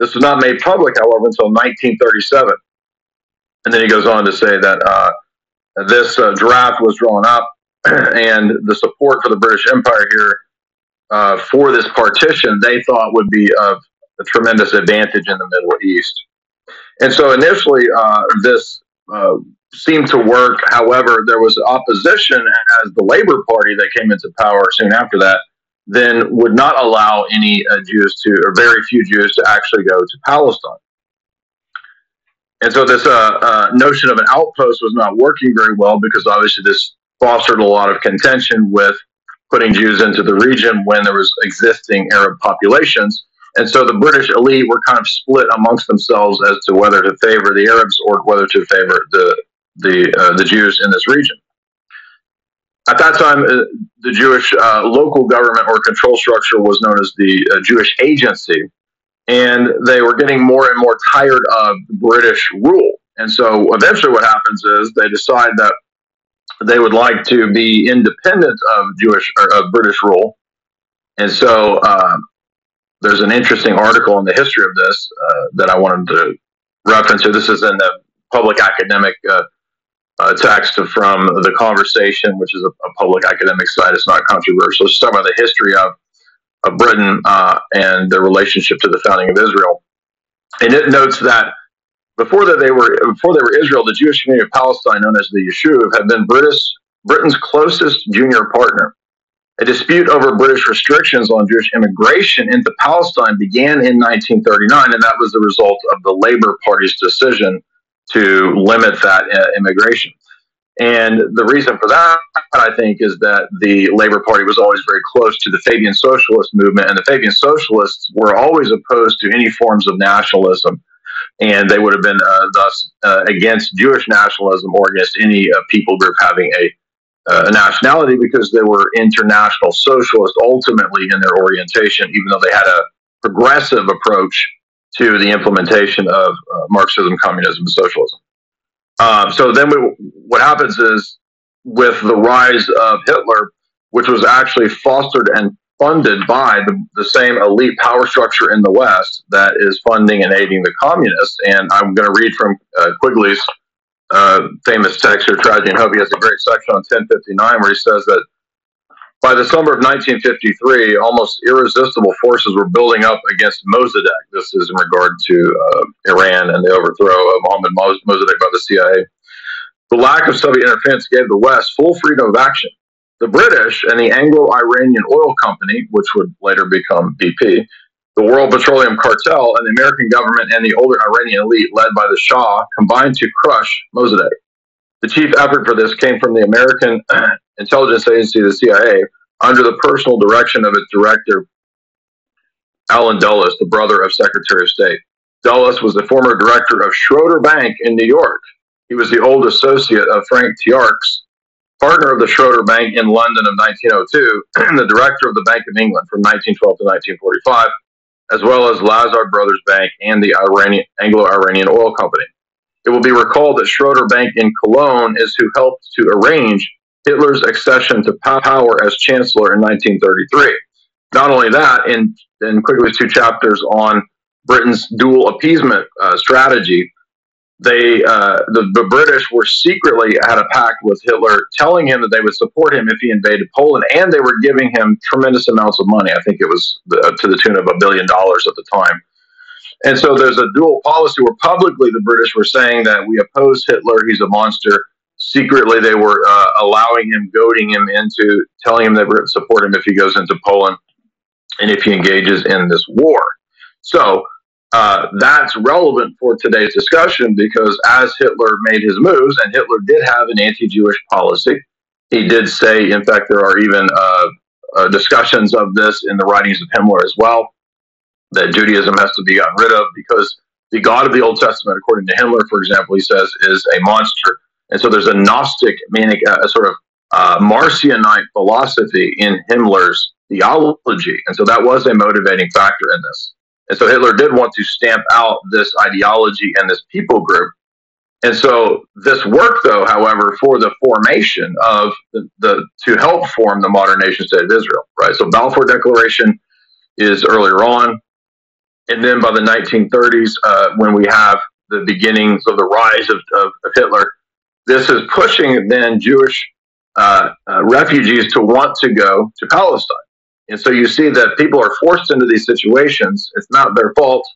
This was not made public, however, until 1937. And then he goes on to say that uh, this uh, draft was drawn up and the support for the British Empire here uh, for this partition, they thought would be of a tremendous advantage in the Middle East. And so initially, uh, this uh, seemed to work. However, there was opposition as the Labor Party that came into power soon after that then would not allow any uh, Jews to, or very few Jews, to actually go to Palestine. And so this uh, uh, notion of an outpost was not working very well because obviously this fostered a lot of contention with putting Jews into the region when there was existing Arab populations. And so the British elite were kind of split amongst themselves as to whether to favor the Arabs or whether to favor the the uh, the Jews in this region. At that time, uh, the Jewish uh, local government or control structure was known as the uh, Jewish Agency, and they were getting more and more tired of British rule. And so eventually, what happens is they decide that they would like to be independent of Jewish or of British rule. And so uh, there's an interesting article in the history of this uh, that I wanted to reference here. This is in the public academic uh, uh text from the conversation, which is a, a, public academic site. It's not controversial. It's talking about the history of of Britain uh, and their relationship to the founding of Israel. And it notes that before that they were before they were Israel, the Jewish community of Palestine, known as the Yishuv, had been British Britain's closest junior partner. A dispute over British restrictions on Jewish immigration into Palestine began in 1939, and that was the result of the Labour Party's decision to limit that uh, immigration. And the reason for that, I think, is that the Labor Party was always very close to the Fabian Socialist movement, and the Fabian Socialists were always opposed to any forms of nationalism. And they would have been uh, thus uh, against Jewish nationalism or against any uh, people group having a, uh, nationality because they were international socialists ultimately in their orientation, even though they had a progressive approach to the implementation of uh, Marxism, communism, and socialism. Um, so then we, what happens is with the rise of Hitler, which was actually fostered and funded by the, the same elite power structure in the West that is funding and aiding the communists. And I'm going to read from uh, Quigley's uh, famous text here, Tragedy and Hope. He has a great section on 1059 where he says that by the summer of 1953, almost irresistible forces were building up against Mossadegh. This is in regard to uh, Iran and the overthrow of Mohammad Mossadegh by the CIA. The lack of Soviet interference gave the West full freedom of action. The British and the Anglo Iranian Oil Company, which would later become BP, the World Petroleum Cartel, and the American government and the older Iranian elite led by the Shah combined to crush Mossadegh. The chief effort for this came from the American intelligence agency, the CIA, under the personal direction of its director, Allen Dulles, the brother of Secretary of State. Dulles was the former director of Schroeder Bank in New York. He was the old associate of Frank Tiarks, partner of the Schroeder Bank in London of 1902, and the director of the Bank of England from 1912 to 1945, as well as Lazard Brothers Bank and the Iranian, Anglo-Iranian Oil Company. It will be recalled that Schroeder Bank in Cologne is who helped to arrange Hitler's accession to power as chancellor in 1933. Not only that, in, in Quigley's two chapters on Britain's dual appeasement uh, strategy, they uh, the, the, British were secretly had a pact with Hitler, telling him that they would support him if he invaded Poland, and they were giving him tremendous amounts of money. I think it was the, to the tune of a billion dollars at the time. And so there's a dual policy where publicly the British were saying that we oppose Hitler, he's a monster, secretly they were uh, allowing him, goading him into telling him they would support him if he goes into Poland and if he engages in this war. So uh, that's relevant for today's discussion because as Hitler made his moves, and Hitler did have an anti Jewish policy, he did say, in fact, there are even uh, uh, discussions of this in the writings of Himmler as well, that Judaism has to be gotten rid of because the God of the Old Testament, according to Himmler, for example, he says, is a monster and so there's a Gnostic, manic, uh, a sort of uh, Marcionite philosophy in Himmler's theology. And so that was a motivating factor in this. And so Hitler did want to stamp out this ideology and this people group. And so this work, though, however, for the formation of the, the to help form the modern nation state of Israel, right? So Balfour Declaration is earlier on, and then by the 1930s, uh, when we have the beginnings of the rise of, of, of Hitler, this is pushing then Jewish uh, uh, refugees to want to go to Palestine. And so you see that people are forced into these situations. It's not their fault.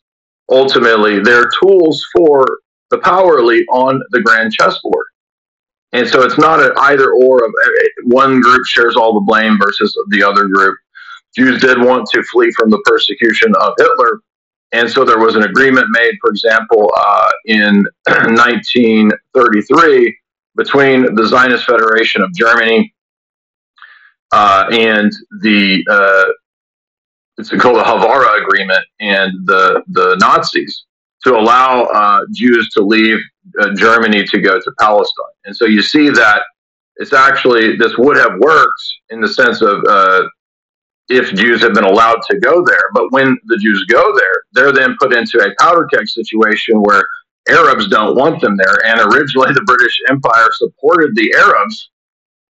Ultimately, they're tools for the power elite on the grand chessboard. And so it's not an either or of eh, eh, one group shares all the blame versus the other group. Jews did want to flee from the persecution of Hitler. And so there was an agreement made, for example, uh, in 1933 between the Zionist Federation of Germany uh, and the uh, it's called the Haavara Agreement and the the Nazis to allow uh, Jews to leave uh, Germany to go to Palestine. And so you see that it's actually this would have worked in the sense of uh, if Jews have been allowed to go there. But when the Jews go there, they're then put into a powder keg situation where Arabs don't want them there. And originally, the British Empire supported the Arabs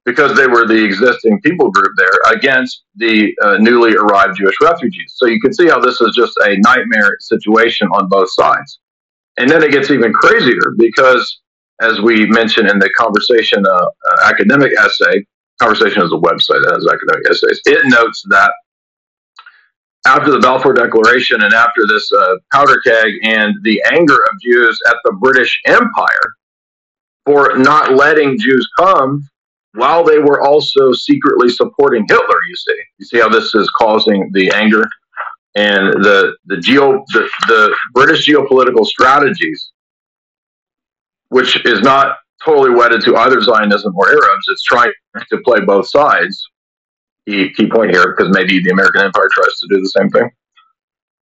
because they were the existing people group there against the uh, newly arrived Jewish refugees. So you can see how this is just a nightmare situation on both sides. And then it gets even crazier because, as we mentioned in the conversation uh, uh, academic essay, conversation is a website that has academic essays. It notes that after the Balfour Declaration and after this uh, powder keg and the anger of Jews at the British Empire for not letting Jews come while they were also secretly supporting Hitler. You see, you see how this is causing the anger and the the geo the, the British geopolitical strategies, which is not totally wedded to either Zionism or Arabs. It's trying to play both sides. Key, key point here, because maybe the American Empire tries to do the same thing.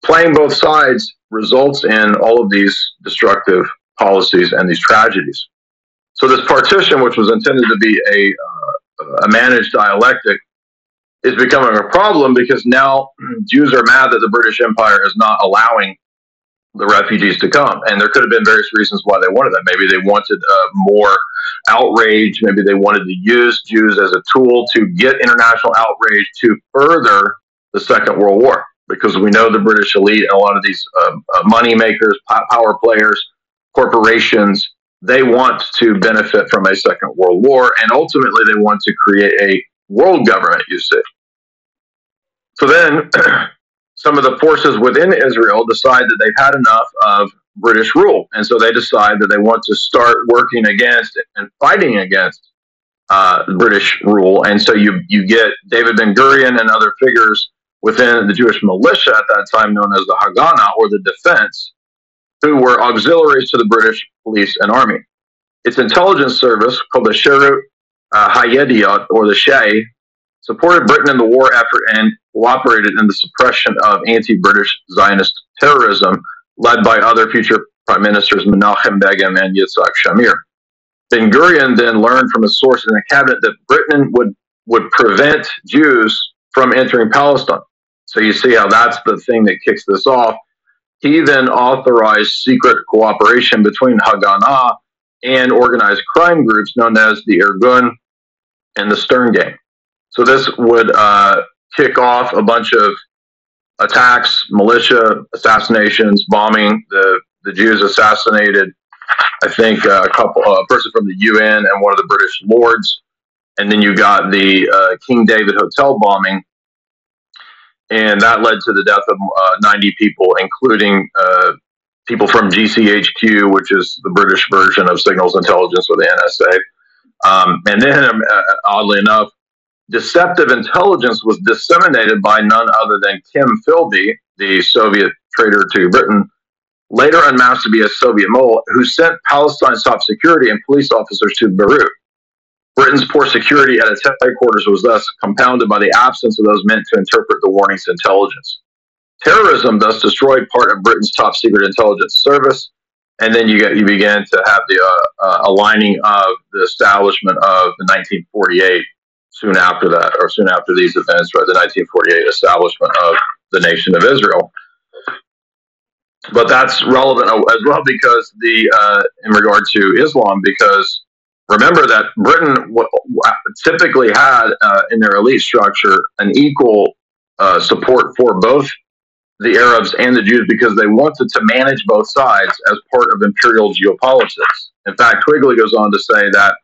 Playing both sides results in all of these destructive policies and these tragedies. So this partition, which was intended to be a, uh, a managed dialectic, is becoming a problem because now Jews are mad that the British Empire is not allowing the refugees to come. And there could have been various reasons why they wanted that. Maybe they wanted uh, more outrage. Maybe they wanted to use Jews as a tool to get international outrage to further the Second World War. Because we know the British elite and a lot of these uh, uh, money makers, power players, corporations they want to benefit from a second world war, and ultimately they want to create a world government, you see. So then some of the forces within Israel decide that they've had enough of British rule. And so they decide that they want to start working against and fighting against uh, British rule. And so you, you get David Ben Gurion and other figures within the Jewish militia at that time known as the Haganah or the defense who were auxiliaries to the British police and army. Its intelligence service, called the Sherut uh, or the Shai, supported Britain in the war effort and cooperated in the suppression of anti-British Zionist terrorism led by other future prime ministers Menachem Begin and Yitzhak Shamir. Ben Gurion then learned from a source in the cabinet that Britain would, would prevent Jews from entering Palestine. So you see how that's the thing that kicks this off. He then authorized secret cooperation between Haganah and organized crime groups known as the Irgun and the Stern Gang. So this would uh, kick off a bunch of attacks, militia assassinations, bombing. The the Jews assassinated, I think, uh, a couple, a person from the UN and one of the British lords, and then you got the uh, King David Hotel bombing and that led to the death of uh, 90 people, including uh, people from GCHQ, which is the British version of Signals Intelligence or the NSA. Um, and then, um, uh, oddly enough, deceptive intelligence was disseminated by none other than Kim Philby, the Soviet traitor to Britain, later unmasked to be a Soviet mole, who sent Palestine top security and police officers to Beirut. Britain's poor security at its headquarters was thus compounded by the absence of those meant to interpret the warning's intelligence. Terrorism thus destroyed part of Britain's top secret intelligence service, and then you get you began to have the uh, uh, aligning of the establishment of the 1948 soon after that, or soon after these events, right? The 1948 establishment of the nation of Israel. But that's relevant as well because the uh, in regard to Islam, because remember that Britain w- typically had uh, in their elite structure an equal uh, support for both the Arabs and the Jews because they wanted to manage both sides as part of imperial geopolitics. In fact, Quigley goes on to say that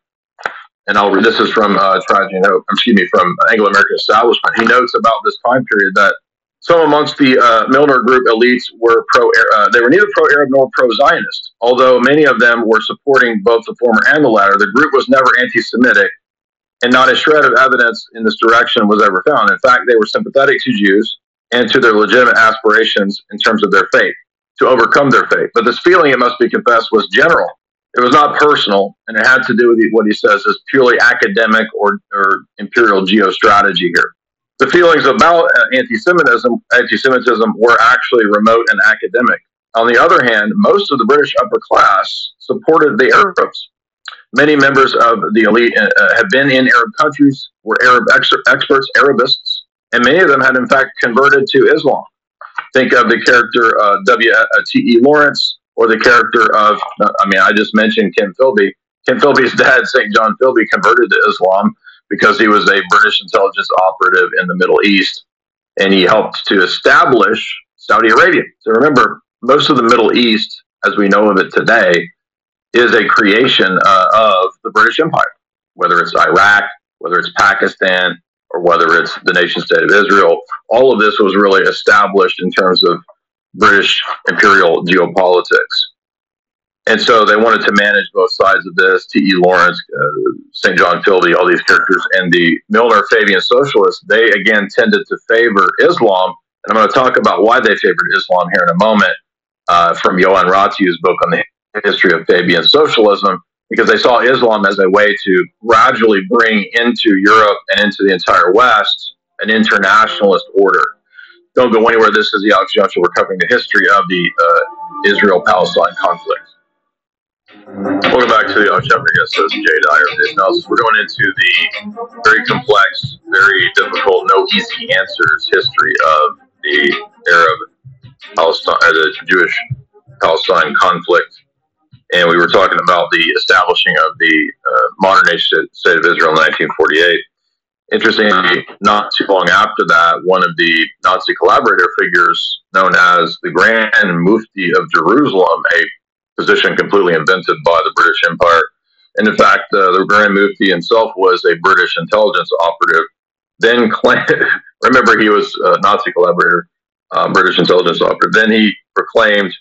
and I'll this is from uh, Trajan, excuse me, from Anglo American Establishment. He notes about this time period that some amongst the uh, Milner Group elites were pro. Uh, they were neither pro-Arab nor pro-Zionist. Although many of them were supporting both the former and the latter, the group was never anti-Semitic, and not a shred of evidence in this direction was ever found. In fact, they were sympathetic to Jews and to their legitimate aspirations in terms of their faith to overcome their faith. But this feeling, it must be confessed, was general. It was not personal, and it had to do with what he says is purely academic or, or imperial geostrategy here the feelings about uh, anti-Semitism, anti-Semitism were actually remote and academic. On the other hand, most of the British upper class supported the Arabs. Many members of the elite uh, uh have been in Arab countries, were Arab ex- experts, Arabists, and many of them had in fact converted to Islam. Think of the character uh, W. Uh, T. Lawrence, or the character of, I mean, I just mentioned Kim Philby. Kim Philby's dad, St. John Philby, converted to Islam because he was a British intelligence operative in the Middle East and he helped to establish Saudi Arabia. So remember, most of the Middle East, as we know of it today, is a creation uh, of the British Empire, whether it's Iraq, whether it's Pakistan, or whether it's the nation state of Israel. All of this was really established in terms of British imperial geopolitics. And so they wanted to manage both sides of this. T.E. Lawrence, uh, St. John Philby, all these characters, and the Milner Fabian socialists, they again tended to favor Islam. And I'm going to talk about why they favored Islam here in a moment uh, from Johan Ratziu's book on the history of Fabian socialism, because they saw Islam as a way to gradually bring into Europe and into the entire West an internationalist order. Don't go anywhere. This is the Alex We're covering the history of the uh, Israel Palestine conflict. Welcome back to the Ocean guest host Jay Dyer this analysis. We're going into the very complex, very difficult, no easy answers history of the Arab Palestine, uh, the Jewish Palestine conflict, and we were talking about the establishing of the uh, modern nation state of Israel in 1948. Interestingly, not too long after that, one of the Nazi collaborator figures, known as the Grand Mufti of Jerusalem, a position completely invented by the British Empire. And in fact, uh, the Grand Mufti himself was a British intelligence operative. Then, claimed, remember, he was a Nazi collaborator, uh, British intelligence operative. Then he proclaimed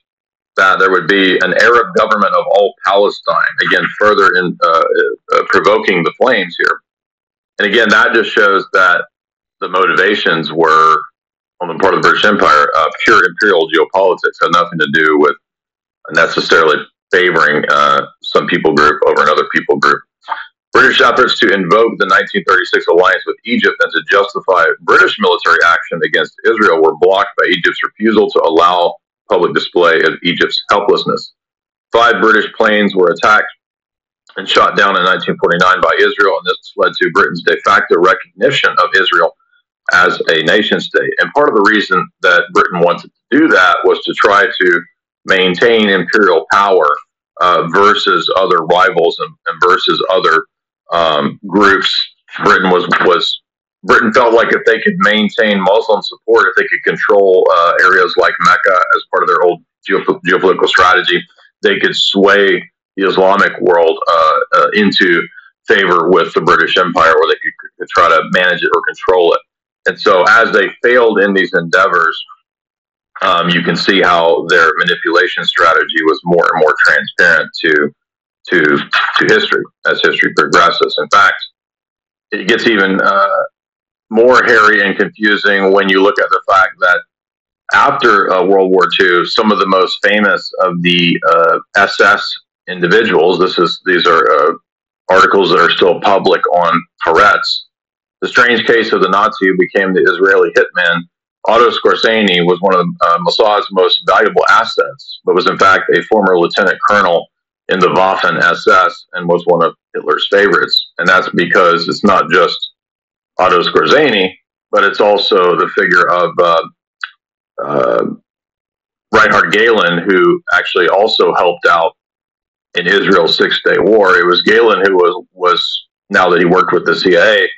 that there would be an Arab government of all Palestine. Again, further in uh, uh provoking the flames here. And again, that just shows that the motivations were on the part of the British Empire uh, pure imperial geopolitics, had nothing to do with necessarily favoring uh, some people group over another people group. British efforts to invoke the 1936 alliance with Egypt and to justify British military action against Israel were blocked by Egypt's refusal to allow public display of Egypt's helplessness. Five British planes were attacked and shot down in 1949 by Israel, and this led to Britain's de facto recognition of Israel as a nation state. And part of the reason that Britain wanted to do that was to try to maintain imperial power uh, versus other rivals and, and versus other um, groups. Britain was was Britain felt like if they could maintain Muslim support, if they could control uh, areas like Mecca as part of their old geopolitical strategy, they could sway the Islamic world uh, uh, into favor with the British Empire, or they could, could, try to manage it or control it. And so, as they failed in these endeavors, um, you can see how their manipulation strategy was more and more transparent to to to history as history progresses. In fact, it gets even uh, more hairy and confusing when you look at the fact that after uh, World War II, some of the most famous of the uh, SS individuals. This is these are uh, articles that are still public on Haaretz. The strange case of the Nazi who became the Israeli hitman Otto Skorzeny was one of uh, Mossad's most valuable assets, but was in fact a former lieutenant colonel in the Waffen SS and was one of Hitler's favorites. And that's because it's not just Otto Skorzeny, but it's also the figure of uh, uh, Reinhard Gehlen, who actually also helped out in Israel's Six Day War. It was Gehlen who was was now that he worked with the CIA,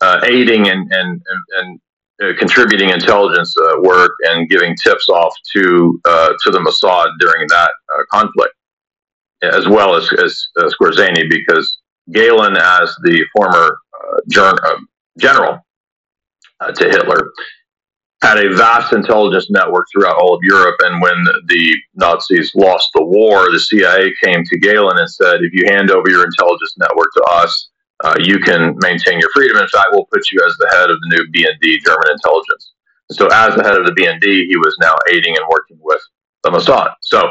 uh, aiding and, and and and uh, contributing intelligence uh, work and giving tips off to uh, to the Mossad during that uh, conflict, as well as as uh, because Gehlen, as the former uh, general to Hitler had a vast intelligence network throughout all of Europe. And when the Nazis lost the war, the CIA came to Gehlen and said, if you hand over your intelligence network to us, uh, you can maintain your freedom. In fact, we'll put you as the head of the new BND, German intelligence. So, as the head of the BND, he was now aiding and working with the Mossad. So,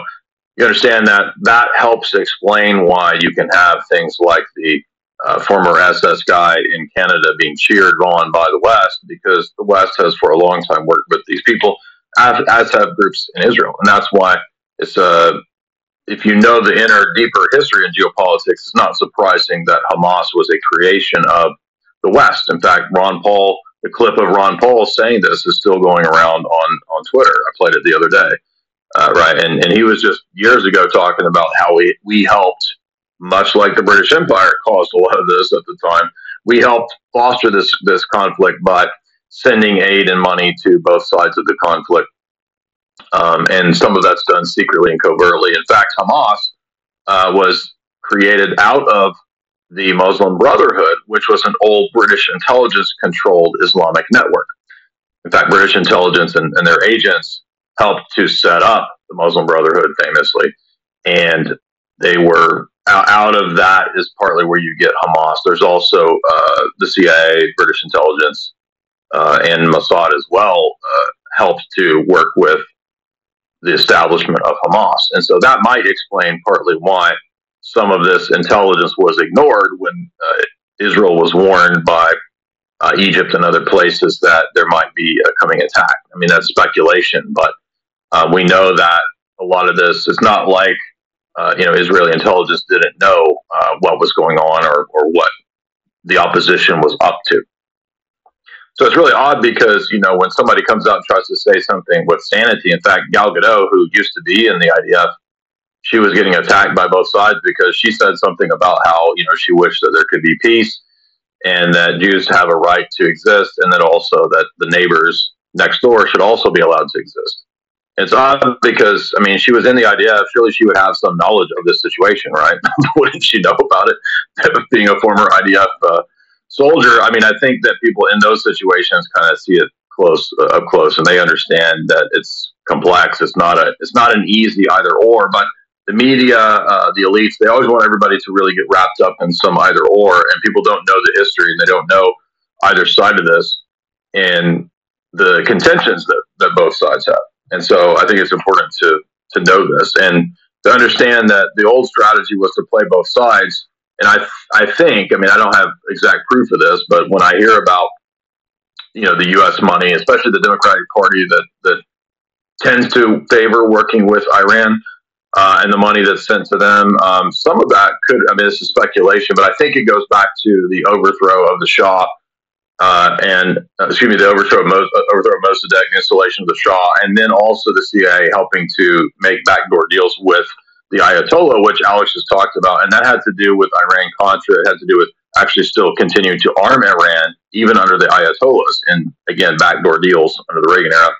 you understand that that helps explain why you can have things like the uh, former SS guy in Canada being cheered on by the West because the West has for a long time worked with these people, as, as have groups in Israel, and that's why it's a. If you know the inner, deeper history in geopolitics, it's not surprising that Hamas was a creation of the West. In fact, Ron Paul, the clip of Ron Paul saying this is still going around on on Twitter. I played it the other day, uh, right? And and he was just years ago talking about how we we helped much like the British Empire caused a lot of this at the time. We helped foster this this conflict by sending aid and money to both sides of the conflict, um, and some of that's done secretly and covertly. In fact, Hamas uh, was created out of the Muslim Brotherhood, which was an old British intelligence controlled Islamic network. In fact, British intelligence and, and their agents helped to set up the Muslim Brotherhood famously. And they were out of that is partly where you get Hamas. There's also uh, the CIA, British intelligence, uh, and Mossad as well uh, helped to work with the establishment of Hamas. And so that might explain partly why some of this intelligence was ignored when uh, Israel was warned by uh, Egypt and other places that there might be a coming attack. I mean, that's speculation, but uh, we know that a lot of this is not like uh, you know, Israeli intelligence didn't know uh, what was going on or, or what the opposition was up to. So it's really odd because, you know, when somebody comes out and tries to say something with sanity, in fact, Gal Gadot, who used to be in the IDF, she was getting attacked by both sides because she said something about how, you know, she wished that there could be peace and that Jews have a right to exist and that also that the neighbors next door should also be allowed to exist. It's odd because I mean she was in the IDF. Surely she would have some knowledge of this situation, right? Wouldn't she know about it? Being a former IDF uh, soldier, I mean, I think that people in those situations kind of see it close uh, up close, and they understand that it's complex. It's not a it's not an easy either or. But the media, uh, the elites, they always want everybody to really get wrapped up in some either or, and people don't know the history and they don't know either side of this and the contentions that, that both sides have. And so I think it's important to to know this and to understand that the old strategy was to play both sides. And I I think I mean I don't have exact proof of this, but when I hear about you know the U.S. money, especially the Democratic Party that that tends to favor working with Iran. Uh, and the money that's sent to them, um, some of that could, I mean, this is speculation, but I think it goes back to the overthrow of the Shah uh, and uh, excuse me, the overthrow of, Mo- uh, overthrow of Mossadegh, installation of the Shah, and then also the CIA helping to make backdoor deals with the Ayatollah, which Alex has talked about, and that had to do with Iran Contra. It had to do with actually still continuing to arm Iran even under the Ayatollahs, and again, backdoor deals under the Reagan era.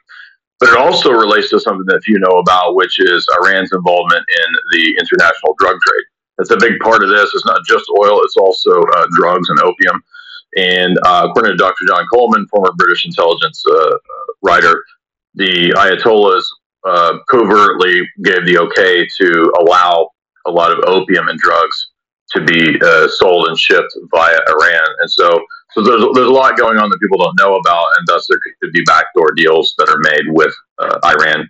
But it also relates to something that you know about, which is Iran's involvement in the international drug trade. That's a big part of this. It's not just oil; it's also uh, drugs and opium. And uh, according to Dr. John Coleman, former British intelligence uh, writer, the Ayatollahs uh, covertly gave the okay to allow a lot of opium and drugs to be uh, sold and shipped via Iran. And so, so there's, there's a lot going on that people don't know about, and thus there could be backdoor deals that are made with uh, Iran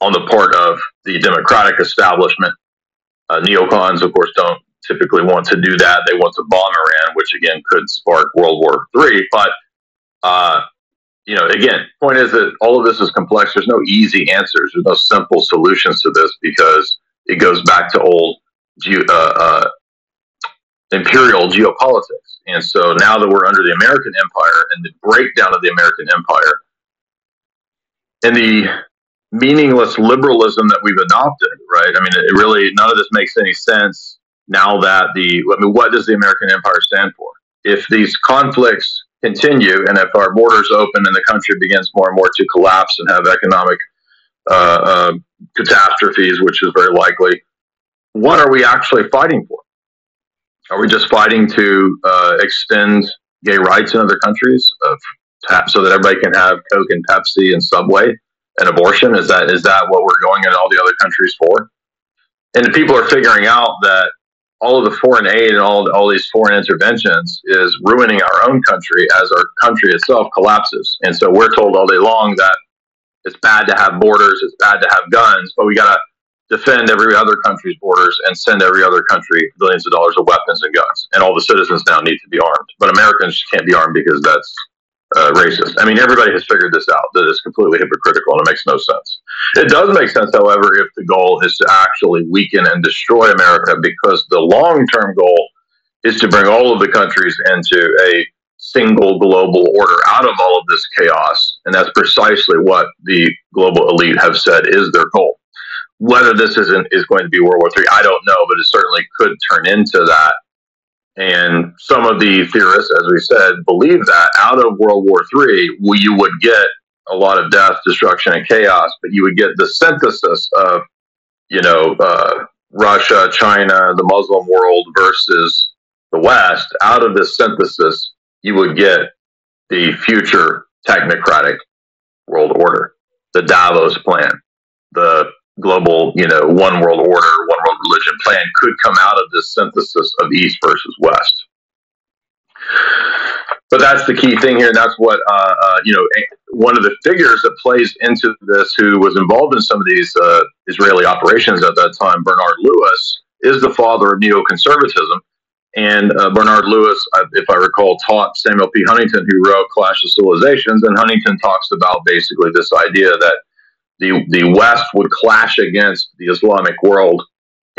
on the part of the democratic establishment. Uh, neocons, of course, don't typically want to do that. They want to bomb Iran, which again could spark World War III. But uh, you know, again, point is that all of this is complex. There's no easy answers. There's no simple solutions to this because it goes back to old ge- uh, uh, imperial geopolitics. And so now that we're under the American Empire and the breakdown of the American Empire and the meaningless liberalism that we've adopted, right? I mean, it really none of this makes any sense now that the, I mean, what does the American empire stand for? If these conflicts continue and if our borders open and the country begins more and more to collapse and have economic uh, uh, catastrophes, which is very likely, what are we actually fighting for? Are we just fighting to uh, extend gay rights in other countries uh, so that everybody can have Coke and Pepsi and Subway and abortion? Is that is that what we're going in all the other countries for? And people are figuring out that all of the foreign aid and all all these foreign interventions is ruining our own country as our country itself collapses. And so we're told all day long that it's bad to have borders, it's bad to have guns, but we got to defend every other country's borders and send every other country billions of dollars of weapons and guns. And all the citizens now need to be armed. But Americans can't be armed because that's uh, racist. I mean, everybody has figured this out that it's completely hypocritical and it makes no sense. It does make sense, however, if the goal is to actually weaken and destroy America because the long term goal is to bring all of the countries into a single global order out of all of this chaos. And that's precisely what the global elite have said is their goal. Whether this isn't is going to be World War III, I don't know, but it certainly could turn into that. And some of the theorists, as we said, believe that out of World War III, you would get a lot of death, destruction, and chaos, but you would get the synthesis of, you know, uh, Russia, China, the Muslim world versus the West. Out of this synthesis, you would get the future technocratic world order, the Davos plan, the global, you know, one world order, one religion plan could come out of this synthesis of East versus West. But that's the key thing here. And that's what, uh, uh, you know, one of the figures that plays into this who was involved in some of these uh, Israeli operations at that time, Bernard Lewis, is the father of neoconservatism. And uh, Bernard Lewis, if I recall, taught Samuel P. Huntington, who wrote Clash of Civilizations. And Huntington talks about basically this idea that the, the West would clash against the Islamic world.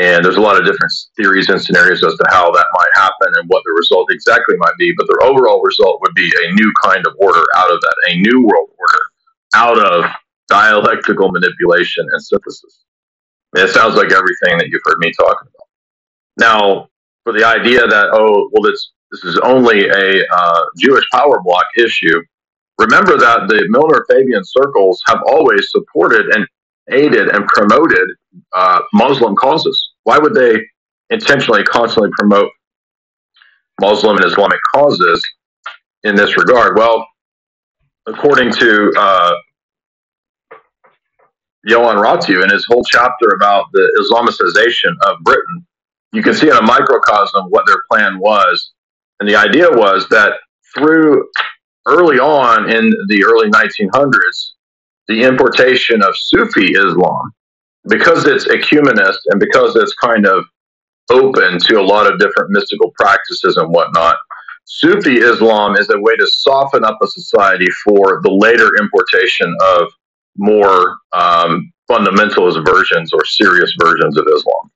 And there's a lot of different theories and scenarios as to how that might happen and what the result exactly might be. But the overall result would be a new kind of order out of that, a new world order out of dialectical manipulation and synthesis. it sounds like everything that you've heard me talking about. Now, for the idea that oh well this this is only a uh, Jewish power block issue. Remember that the Milner Fabian circles have always supported and aided and promoted uh, Muslim causes. Why would they intentionally constantly promote Muslim and Islamic causes in this regard? Well, according to uh, Johan Raju in his whole chapter about the Islamicization of Britain, you can see in a microcosm what their plan was. And the idea was that through early on in the early 1900s, the importation of Sufi Islam, because it's ecumenist and because it's kind of open to a lot of different mystical practices and whatnot, Sufi Islam is a way to soften up a society for the later importation of more um, fundamentalist versions or serious versions of Islam.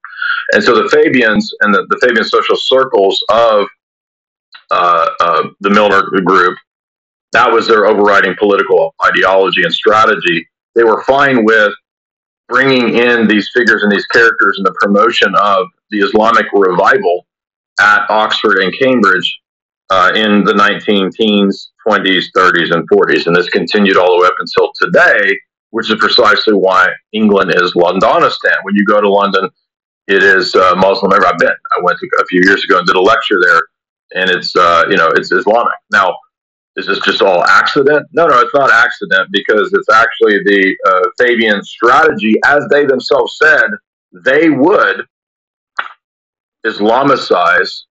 And so the Fabians and the, the Fabian social circles of uh, uh, the Milner group, that was their overriding political ideology and strategy. They were fine with bringing in these figures and these characters and the promotion of the Islamic revival at Oxford and Cambridge uh, in the 19 teens, 20s, 30s, and 40s. And this continued all the way up until today, which is precisely why England is Londonistan. When you go to London, it is uh, Muslim. I've been. I went to, a few years ago and did a lecture there, and it's uh, you know it's Islamic. Now, is this just all accident? No, no, it's not accident because it's actually the uh, Fabian strategy, as they themselves said, they would Islamicize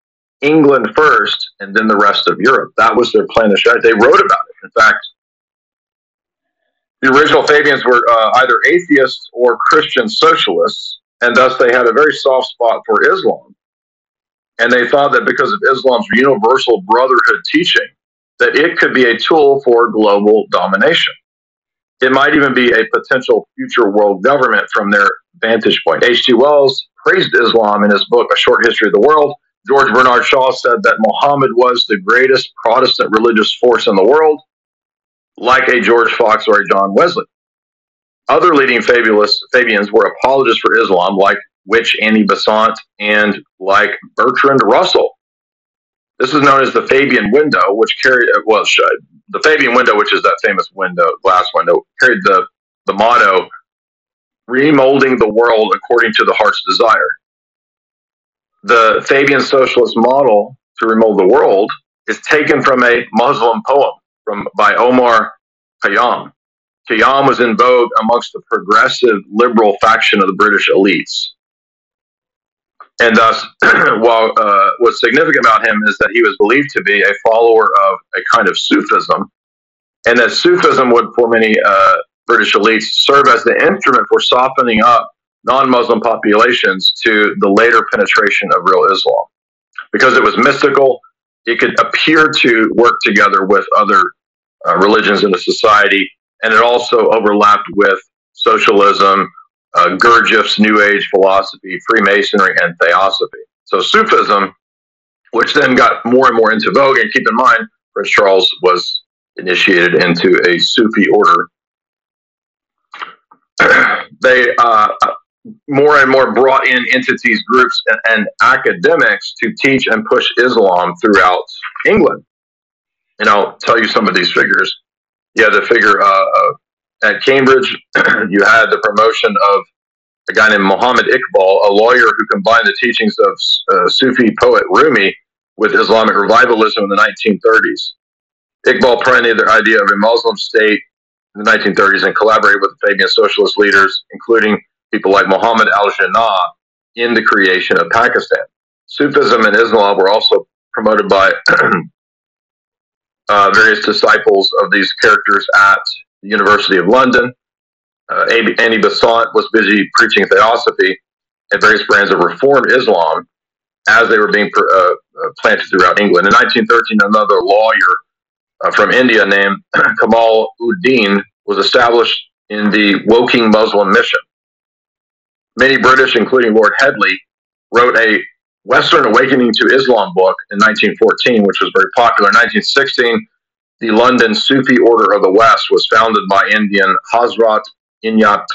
England first and then the rest of Europe. That was their plan of strategy. They wrote about it. In fact, the original Fabians were uh, either atheists or Christian socialists, and thus they had a very soft spot for Islam. And they thought that because of Islam's universal brotherhood teaching, that it could be a tool for global domination. It might even be a potential future world government from their vantage point. H.G. Wells praised Islam in his book, A Short History of the World. George Bernard Shaw said that Muhammad was the greatest Protestant religious force in the world, like a George Fox or a John Wesley. Other leading Fabians were apologists for Islam, like Witch Annie Besant and like Bertrand Russell. This is known as the Fabian window, which carried uh, well the Fabian window, which is that famous window, glass window, carried the the motto "Remolding the world according to the heart's desire." the Fabian socialist model to remold the world is taken from a Muslim poem from by Omar Khayyam. Khayyam was in vogue amongst the progressive liberal faction of the British elites. And thus, while uh, what's significant about him is that he was believed to be a follower of a kind of Sufism, and that Sufism would, for many uh, British elites, serve as the instrument for softening up non Muslim populations to the later penetration of real Islam. Because it was mystical, it could appear to work together with other uh, religions in the society, and it also overlapped with socialism, uh, Gurdjieff's New Age philosophy, Freemasonry, and Theosophy. So Sufism, which then got more and more into vogue, and keep in mind, Prince Charles was initiated into a Sufi order. they uh, more and more brought in entities, groups, and, and, academics to teach and push Islam throughout England. And I'll tell you some of these figures. Had the figure uh, uh at Cambridge, you had the promotion of a guy named Muhammad Iqbal, a lawyer who combined the teachings of uh, Sufi poet Rumi with Islamic revivalism in the 1930s. Iqbal pioneered the idea of a Muslim state in the 1930s and collaborated with Fabian socialist leaders, including people like Muhammad al Jinnah, in the creation of Pakistan. Sufism and Islam were also promoted by uh, various disciples of these characters at the University of London. Uh, Annie Besant was busy preaching theosophy and various brands of Reform Islam as they were being uh, uh, planted throughout England. In 1913, another lawyer uh, from India named Kamal Uddin was established in the Woking Muslim mission. Many British, including Lord Headley, wrote a Western Awakening to Islam book in 1914, which was very popular. In 1916, the London Sufi Order of the West was founded by Indian Hazrat Inayat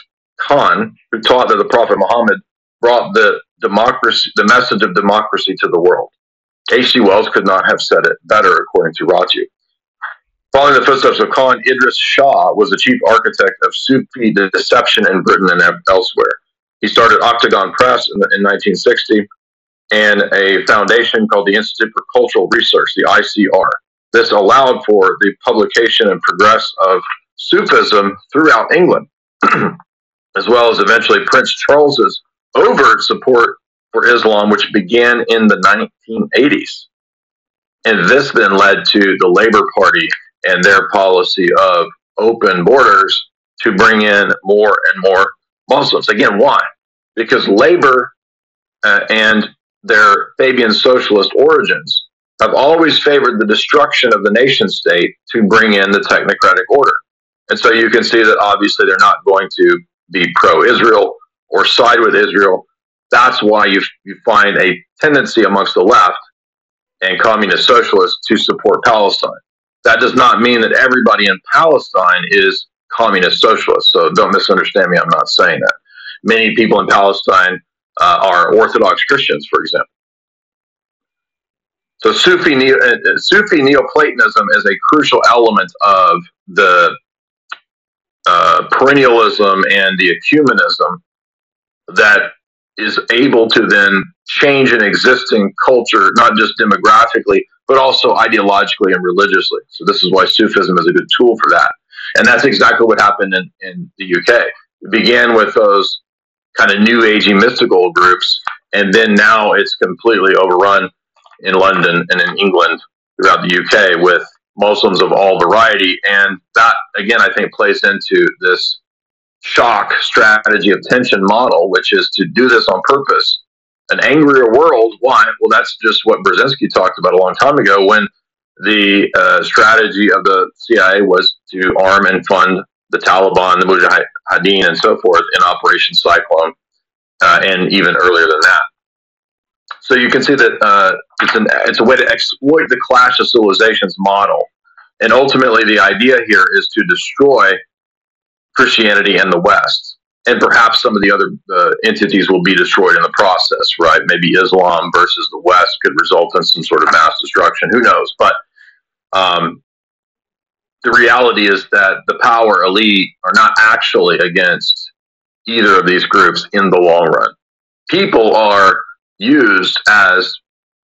Khan, who taught that the Prophet Muhammad brought the democracy, the message of democracy to the world. H.G. Wells could not have said it better, according to Raju. Following the footsteps of Khan, Idries Shah was the chief architect of Sufi deception in Britain and elsewhere. He started Octagon Press in, in 1960 and a foundation called the Institute for Cultural Research, the ICR. This allowed for the publication and progress of Sufism throughout England, as well as eventually Prince Charles's overt support for Islam, which began in the 1980s. And this then led to the Labour Party and their policy of open borders to bring in more and more Muslims. Again, why? Because Labour uh, and their Fabian socialist origins have always favored the destruction of the nation state to bring in the technocratic order. And so you can see that obviously they're not going to be pro Israel or side with Israel. That's why you, you find a tendency amongst the left and communist socialists to support Palestine. That does not mean that everybody in Palestine is communist socialist. So don't misunderstand me. I'm not saying that. Many people in Palestine uh, are Orthodox Christians, for example. So Sufi, Neo, uh, Sufi Neoplatonism is a crucial element of the uh, perennialism and the ecumenism that is able to then change an existing culture, not just demographically, but also ideologically and religiously. So this is why Sufism is a good tool for that. And that's exactly what happened in, in the UK. It began with those kind of new agey mystical groups, and then now it's completely overrun in London and in England throughout the UK with Muslims of all variety. And that, again, I think plays into this shock strategy of tension model, which is to do this on purpose. An angrier world, why? Well, that's just what Brzezinski talked about a long time ago when the uh, strategy of the CIA was to arm and fund the Taliban, the Mujahideen, and so forth in Operation Cyclone, uh, and even earlier than that. So you can see that uh, it's, an, it's a way to exploit the clash of civilizations model. And ultimately, the idea here is to destroy Christianity and the West. And perhaps some of the other uh, entities will be destroyed in the process, right? Maybe Islam versus the West could result in some sort of mass destruction. Who knows? But um, the reality is that the power elite are not actually against either of these groups in the long run. People are used as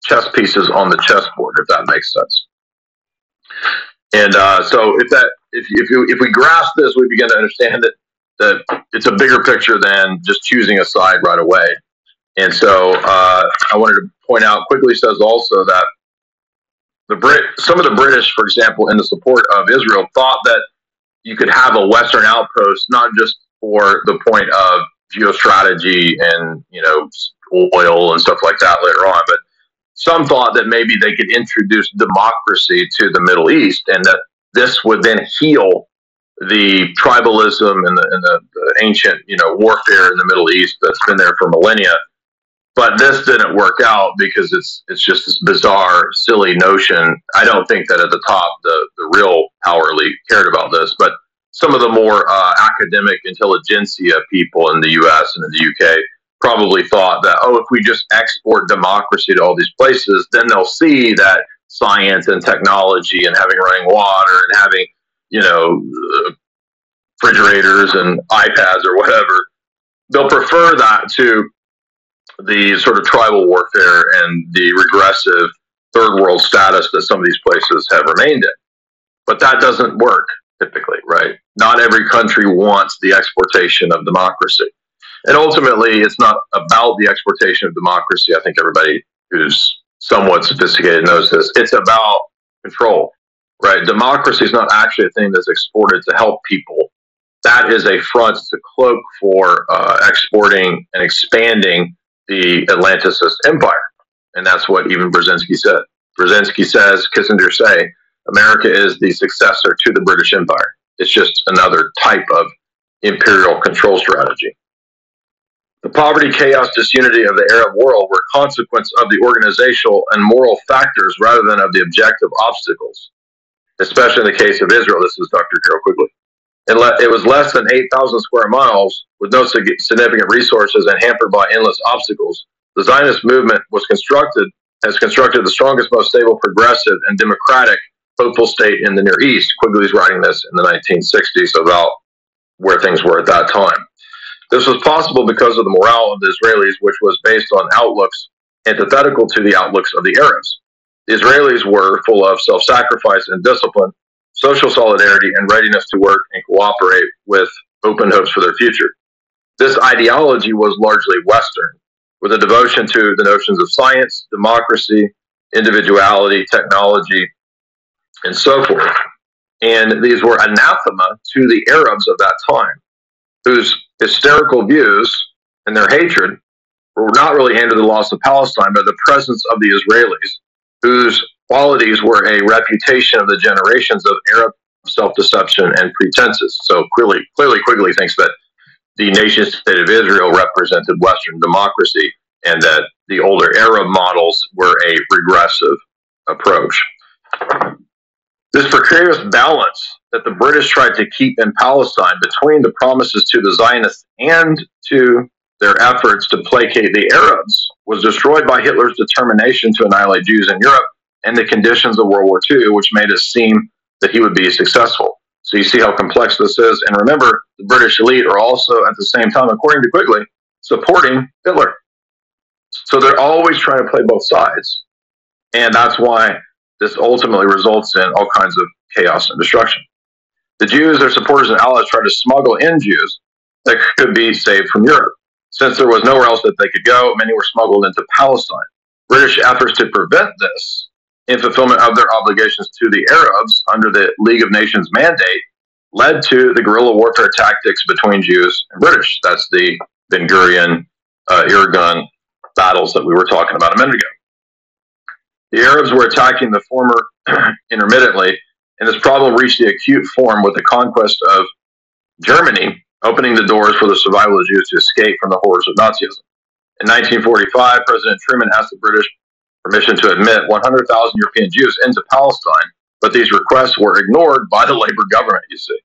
chess pieces on the chessboard, if that makes sense. And uh, so, if that if if, you, if we grasp this, we begin to understand that that it's a bigger picture than just choosing a side right away. And so, uh, I wanted to point out quickly says also that the Brit, some of the British, for example, in the support of Israel, thought that you could have a Western outpost not just for the point of geostrategy and you know oil and stuff like that later on, but some thought that maybe they could introduce democracy to the Middle East and that this would then heal the tribalism and the, and the, the ancient, you know, warfare in the Middle East that's been there for millennia. But this didn't work out because it's it's just this bizarre, silly notion. I don't think that at the top the, the real power elite cared about this, but some of the more uh, academic intelligentsia people in the U.S. and in the U.K probably thought that, oh, if we just export democracy to all these places, then they'll see that science and technology and having running water and having, you know, refrigerators and iPads or whatever, they'll prefer that to the sort of tribal warfare and the regressive third world status that some of these places have remained in. But that doesn't work typically, right? Not every country wants the exportation of democracy. And ultimately, it's not about the exportation of democracy. I think everybody who's somewhat sophisticated knows this. It's about control, right? Democracy is not actually a thing that's exported to help people. That is a front, it's a cloak for uh, exporting and expanding the Atlanticist empire. And that's what even Brzezinski said. Brzezinski says, Kissinger say, America is the successor to the British Empire. It's just another type of imperial control strategy. The poverty, chaos, disunity of the Arab world were a consequence of the organizational and moral factors rather than of the objective obstacles, especially in the case of Israel. This is Dr. Carroll Quigley. It, le- it was less than 8,000 square miles with no significant resources and hampered by endless obstacles. The Zionist movement was constructed, has constructed the strongest, most stable, progressive, and democratic hopeful state in the Near East. Quigley's writing this in the 1960s about where things were at that time. This was possible because of the morale of the Israelis, which was based on outlooks antithetical to the outlooks of the Arabs. The Israelis were full of self sacrifice and discipline, social solidarity, and readiness to work and cooperate with open hopes for their future. This ideology was largely Western, with a devotion to the notions of science, democracy, individuality, technology, and so forth. And these were anathema to the Arabs of that time, whose hysterical views and their hatred were not really at the loss of Palestine, but the presence of the Israelis, whose qualities were a reputation of the generations of Arab self-deception and pretenses. So clearly, clearly, Quigley thinks that the nation state of Israel represented Western democracy, and that the older Arab models were a regressive approach. This precarious balance that the British tried to keep in Palestine between the promises to the Zionists and to their efforts to placate the Arabs was destroyed by Hitler's determination to annihilate Jews in Europe and the conditions of World War II, which made it seem that he would be successful. So you see how complex this is. And remember, the British elite are also at the same time, according to Quigley, supporting Hitler. So they're always trying to play both sides. And that's why this ultimately results in all kinds of chaos and destruction. The Jews, their supporters, and allies tried to smuggle in Jews that could be saved from Europe. Since there was nowhere else that they could go, many were smuggled into Palestine. British efforts to prevent this in fulfillment of their obligations to the Arabs under the League of Nations mandate led to the guerrilla warfare tactics between Jews and British. That's the Ben Gurion, uh, Irgun battles that we were talking about a minute ago. The Arabs were attacking the former intermittently and this problem reached the acute form with the conquest of Germany, opening the doors for the survival of Jews to escape from the horrors of Nazism. In 1945, President Truman asked the British permission to admit 100,000 European Jews into Palestine, but these requests were ignored by the Labour government, you see.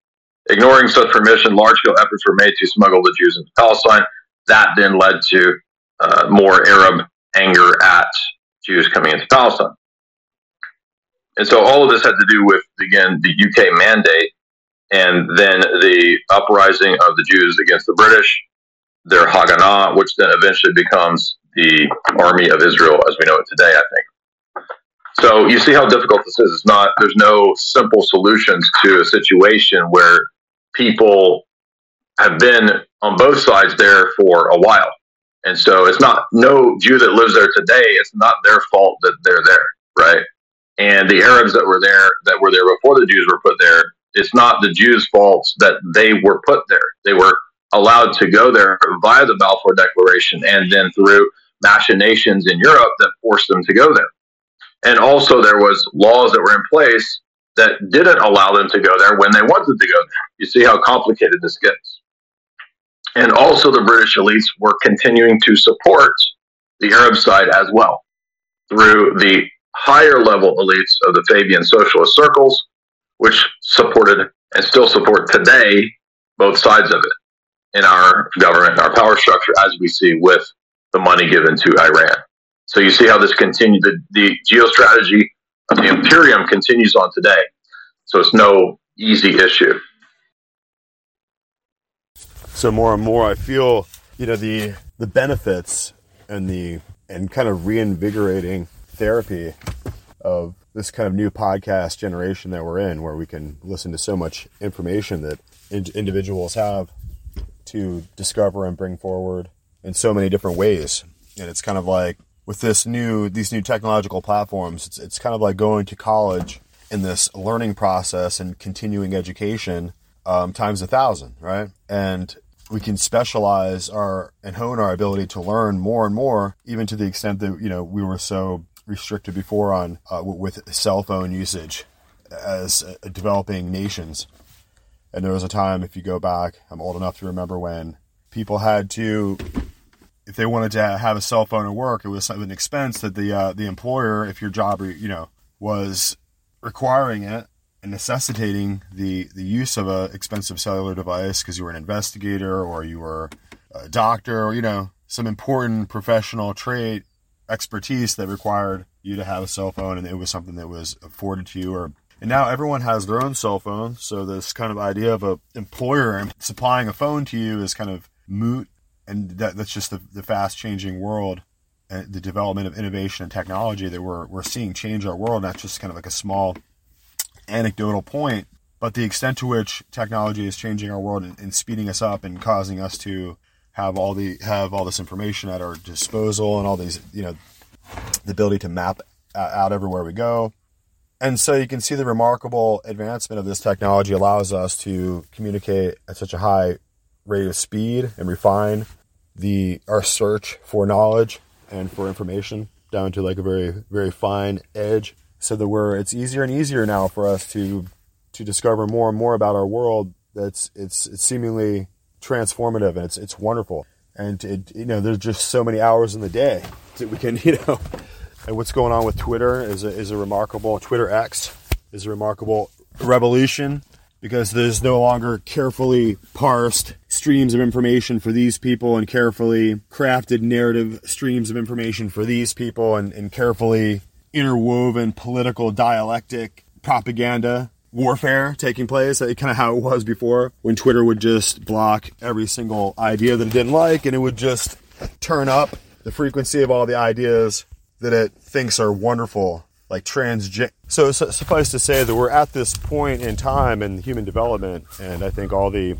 Ignoring such permission, large scale efforts were made to smuggle the Jews into Palestine. That then led to uh, more Arab anger at Jews coming into Palestine. And so all of this had to do with, again, the UK mandate and then the uprising of the Jews against the British, their Haganah, which then eventually becomes the army of Israel as we know it today. I think. So you see how difficult this is. It's not. There's no simple solutions to a situation where people have been on both sides there for a while. And so it's not no Jew that lives there today, it's not their fault that they're there, right? And the Arabs that were there that were there before the Jews were put there, it's not the Jews' fault that they were put there. They were allowed to go there via the Balfour Declaration and then through machinations in Europe that forced them to go there. And also there was laws that were in place that didn't allow them to go there when they wanted to go there. You see how complicated this gets. And also, the British elites were continuing to support the Arab side as well through the higher level elites of the Fabian socialist circles, which supported and still support today both sides of it in our government, our power structure, as we see with the money given to Iran. So you see how this continues, the, the geostrategy of the Imperium continues on today. So it's no easy issue. So more and more, I feel you know the the benefits and the and kind of reinvigorating therapy of this kind of new podcast generation that we're in, where we can listen to so much information that in- individuals have to discover and bring forward in so many different ways. And it's kind of like with this new these new technological platforms, it's it's kind of like going to college in this learning process and continuing education um, times a thousand, right? And we can specialize our and hone our ability to learn more and more, even to the extent that you know we were so restricted before on uh, with cell phone usage as uh, developing nations. And there was a time, if you go back, I'm old enough to remember when people had to, if they wanted to have a cell phone at work, it was an expense that the uh, the employer, if your job, you know, was requiring it, necessitating the the use of a expensive cellular device because you were an investigator or you were a doctor or you know some important professional trade expertise that required you to have a cell phone and it was something that was afforded to you or and now everyone has their own cell phone. So this kind of idea of a employer supplying a phone to you is kind of moot and that, that's just the, the fast changing world and the development of innovation and technology that we're, we're seeing change our world not just kind of like a small anecdotal point, but the extent to which technology is changing our world and, and speeding us up and causing us to have all the have all this information at our disposal and all these you know the ability to map uh, out everywhere we go. And so you can see the remarkable advancement of this technology allows us to communicate at such a high rate of speed and refine the our search for knowledge and for information down to like a very very fine edge so that we're it's easier and easier now for us to to discover more and more about our world that's it's it's seemingly transformative and it's it's wonderful. And it you know there's just so many hours in the day that we can you know. And what's going on with Twitter is a, is a remarkable Twitter X is a remarkable revolution because there's no longer carefully parsed streams of information for these people and carefully crafted narrative streams of information for these people and, and carefully interwoven political dialectic propaganda warfare taking place, kind of how it was before when Twitter would just block every single idea that it didn't like and it would just turn up the frequency of all the ideas that it thinks are wonderful, like transgen. So suffice to say that we're at this point in time in human development, and I think all the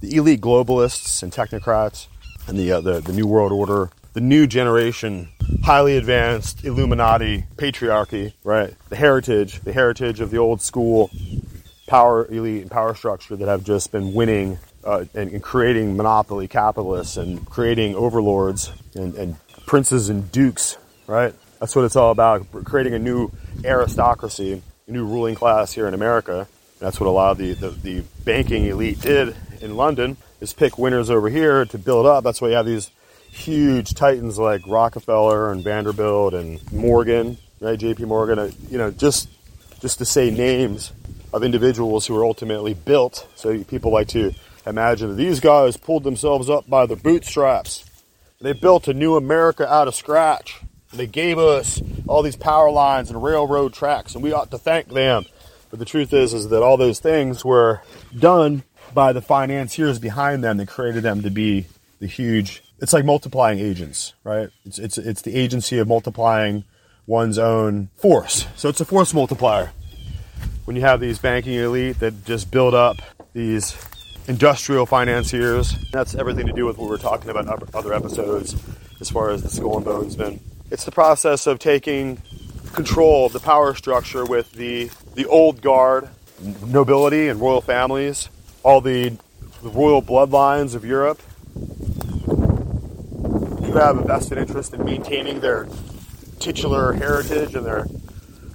the elite globalists and technocrats and the uh, the, the new world order the new generation, highly advanced Illuminati patriarchy, right? The heritage, the heritage of the old school power elite and power structure that have just been winning uh, and, and, creating monopoly capitalists and creating overlords and, and princes and dukes, right? That's what it's all about, creating a new aristocracy, a new ruling class here in America. That's what a lot of the, the, the banking elite did in London is pick winners over here to build up. That's why you have these huge titans like Rockefeller and Vanderbilt and Morgan, right? J.P. Morgan. Uh, you know, just just to say names of individuals who were ultimately built. So people like to imagine that these guys pulled themselves up by their bootstraps. They built a new America out of scratch. They gave us all these power lines and railroad tracks, and we ought to thank them. But the truth is, is that all those things were done by the financiers behind them that created them to be the huge. It's like multiplying agents, right? It's it's it's the agency of multiplying one's own force. So it's a force multiplier. When you have these banking elite that just build up these industrial financiers, that's everything to do with what we were talking about in other episodes as far as the skull and bones men. It's the process of taking control of the power structure with the the old guard, nobility and royal families, all the, the royal bloodlines of Europe who have a vested interest in maintaining their titular heritage and their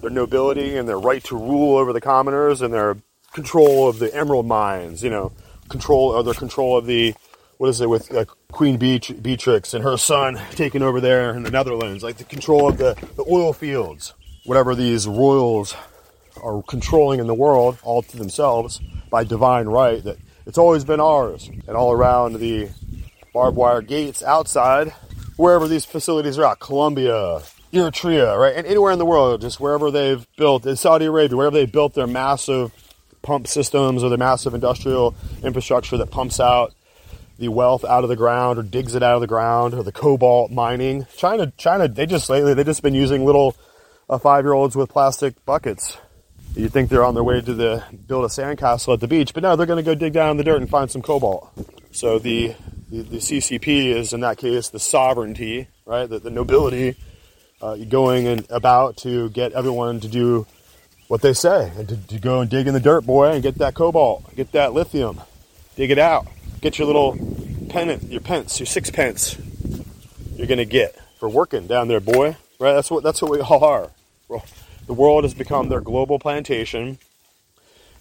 their nobility and their right to rule over the commoners and their control of the emerald mines, you know, control or their control of the what is it with uh, Queen Beach, Beatrix and her son taking over there in the Netherlands, like the control of the, the oil fields, whatever these royals are controlling in the world all to themselves by divine right that it's always been ours. And all around the barbed wire gates outside wherever these facilities are at Colombia Eritrea right and anywhere in the world just wherever they've built in Saudi Arabia wherever they built their massive pump systems or their massive industrial infrastructure that pumps out the wealth out of the ground or digs it out of the ground or the cobalt mining China China they just lately they just been using little uh, five year olds with plastic buckets you think they're on their way to the build a sandcastle at the beach, but no, they're going to go dig down in the dirt and find some cobalt. So the, the, the CCP is in that case the sovereignty, right? The, the nobility uh, going and about to get everyone to do what they say and to, to go and dig in the dirt, boy, and get that cobalt, get that lithium, dig it out, get your little pennant, your pence, your sixpence. You're to get for working down there, boy. Right? That's what that's what we all are. The world has become their global plantation,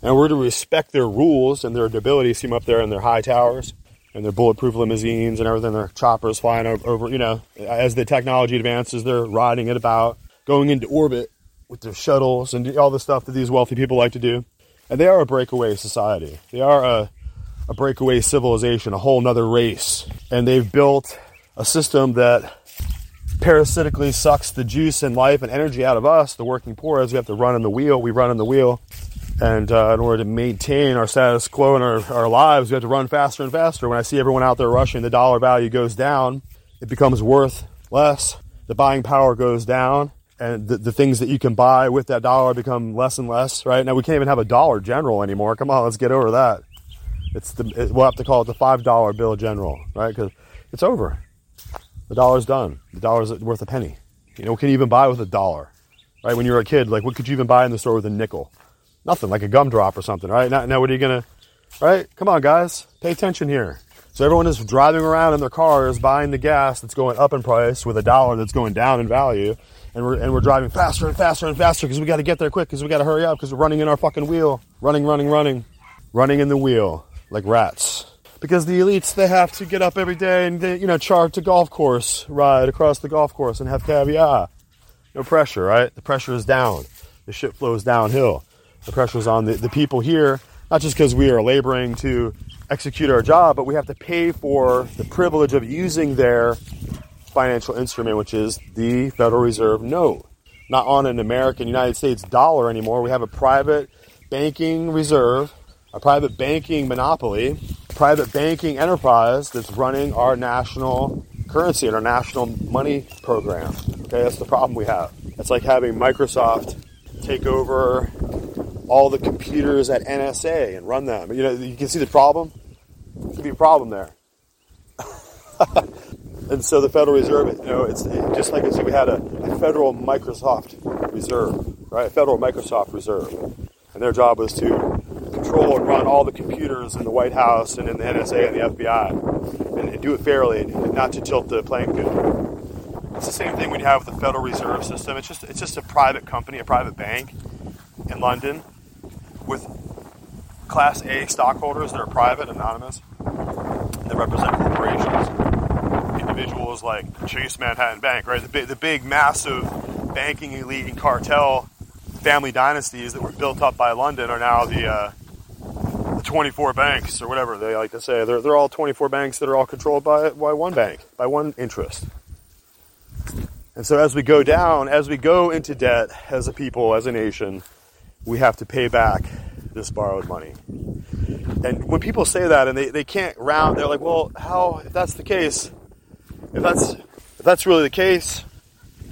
and we're to respect their rules and their ability see them up there in their high towers and their bulletproof limousines and everything, their choppers flying over, you know, as the technology advances, they're riding it about, going into orbit with their shuttles and all the stuff that these wealthy people like to do. And they are a breakaway society. They are a, a breakaway civilization, a whole nother race. And they've built a system that parasitically sucks the juice and life and energy out of us, the working poor, as we have to run in the wheel. We run in the wheel. And uh, in order to maintain our status quo in our, our lives, we have to run faster and faster. When I see everyone out there rushing, the dollar value goes down. It becomes worth less. The buying power goes down. And the, the things that you can buy with that dollar become less and less, right? Now, we can't even have a dollar general anymore. Come on, let's get over that. It's the, it, we'll have to call it the $5 bill general, right? Because it's over. The dollar's done. The dollar's worth a penny. You know, what can you even buy with a dollar? Right? When you were a kid, like what could you even buy in the store with a nickel? Nothing, like a gumdrop or something, right? Now, now what are you gonna, right? Come on, guys, pay attention here. So everyone is driving around in their cars buying the gas that's going up in price with a dollar that's going down in value. And we're, and we're driving faster and faster and faster because we got to get there quick because we got to hurry up because we're running in our fucking wheel. Running, running, running. Running in the wheel like rats because the elites they have to get up every day and they, you know chart a golf course ride across the golf course and have caviar. No pressure, right? The pressure is down. The shit flows downhill. The pressure is on the, the people here, not just because we are laboring to execute our job, but we have to pay for the privilege of using their financial instrument, which is the Federal Reserve note. Not on an American United States dollar anymore. We have a private banking reserve, a private banking monopoly private banking enterprise that's running our national currency and our national money program. Okay, that's the problem we have. It's like having Microsoft take over all the computers at NSA and run them. You know, you can see the problem. There could be a problem there. and so the Federal Reserve, you know, it's just like I said, we had a, a federal Microsoft Reserve, right? A federal Microsoft Reserve, and their job was to control and run all the computers in the White House and in the NSA and the FBI, and, and do it fairly, and not to tilt the playing field. It's the same thing we have with the Federal Reserve System. It's just it's just a private company, a private bank in London with Class A stockholders that are private, anonymous, that represent corporations, individuals like Chase Manhattan Bank, right? The big, the big massive banking elite and cartel family dynasties that were built up by London are now the uh, 24 banks or whatever they like to say. They're, they're all 24 banks that are all controlled by, by one bank, by one interest. And so as we go down, as we go into debt as a people, as a nation, we have to pay back this borrowed money. And when people say that and they, they can't round, they're like, well, how, if that's the case, if that's, if that's really the case,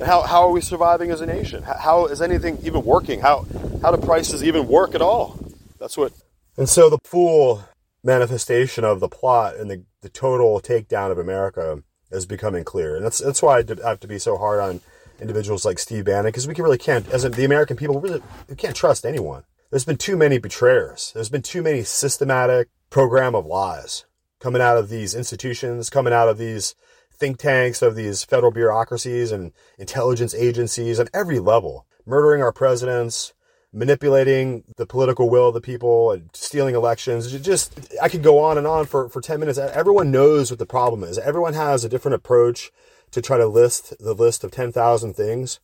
how, how are we surviving as a nation? How, how is anything even working? How, how do prices even work at all? That's what. And so the full manifestation of the plot and the, the total takedown of America is becoming clear. And that's, that's why I have to be so hard on individuals like Steve Bannon because we really can't, as the American people, really, we can't trust anyone. There's been too many betrayers. There's been too many systematic program of lies coming out of these institutions, coming out of these think tanks, of these federal bureaucracies and intelligence agencies on every level, murdering our presidents, manipulating the political will of the people and stealing elections. Just, I could go on and on for, for 10 minutes. Everyone knows what the problem is. Everyone has a different approach to try to list the list of 10,000 things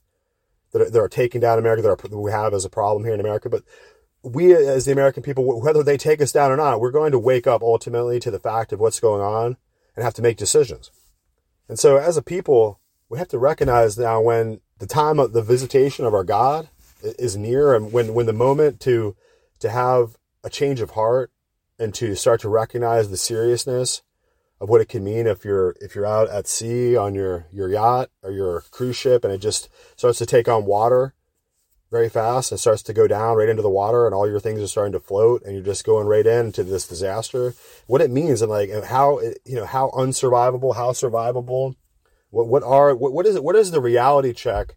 that are, that are taking down America that, are, that we have as a problem here in America. But we, as the American people, whether they take us down or not, we're going to wake up ultimately to the fact of what's going on and have to make decisions. And so as a people, we have to recognize now when the time of the visitation of our God is near and when, when the moment to, to have a change of heart and to start to recognize the seriousness of what it can mean if you're if you're out at sea on your your yacht or your cruise ship and it just starts to take on water very fast and starts to go down right into the water and all your things are starting to float and you're just going right into this disaster what it means and like how you know how unsurvivable how survivable what what are what, what is it what is the reality check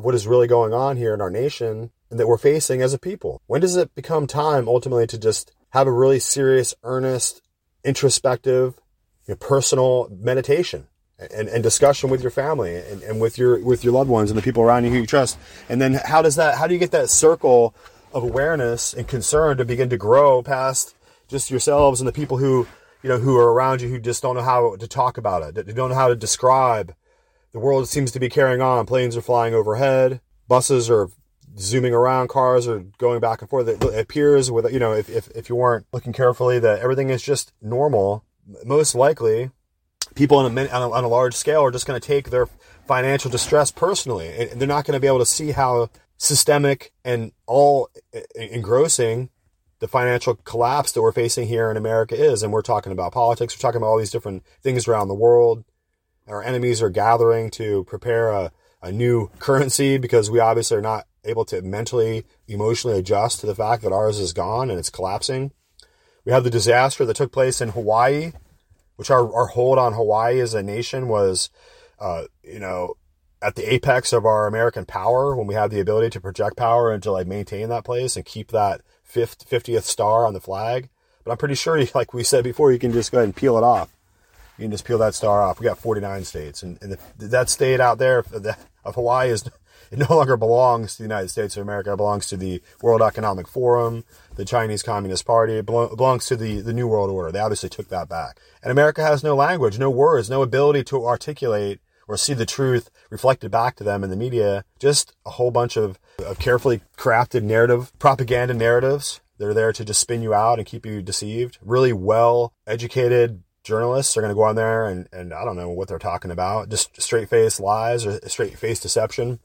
of what is really going on here in our nation and that we're facing as a people when does it become time ultimately to just have a really serious earnest introspective you know, personal meditation and, and discussion with your family and, and with your with your loved ones and the people around you who you trust. And then how does that how do you get that circle of awareness and concern to begin to grow past just yourselves and the people who you know who are around you who just don't know how to talk about it, don't know how to describe the world seems to be carrying on. Planes are flying overhead, buses are zooming around, cars are going back and forth. It appears with you know if if, if you weren't looking carefully that everything is just normal. Most likely, people on a, on a, on a large scale are just going to take their financial distress personally. And they're not going to be able to see how systemic and all engrossing the financial collapse that we're facing here in America is. And we're talking about politics. We're talking about all these different things around the world. Our enemies are gathering to prepare a, a new currency because we obviously are not able to mentally, emotionally adjust to the fact that ours is gone and it's collapsing. We have the disaster that took place in Hawaii which our, our hold on Hawaii as a nation was, uh, you know, at the apex of our American power when we had the ability to project power and to like maintain that place and keep that fifth, 50th star on the flag. But I'm pretty sure, like we said before, you can just go ahead and peel it off. You can just peel that star off. We got 49 states, and, and the, that state out there of Hawaii is it no longer belongs to the United States of America. It belongs to the World Economic Forum, the Chinese Communist Party. It belongs to the, the New World Order. They obviously took that back. And America has no language, no words, no ability to articulate or see the truth reflected back to them in the media. Just a whole bunch of, of carefully crafted narrative, propaganda narratives. They're there to just spin you out and keep you deceived. Really well educated journalists are going to go on there and, and I don't know what they're talking about. Just straight face lies or straight face deception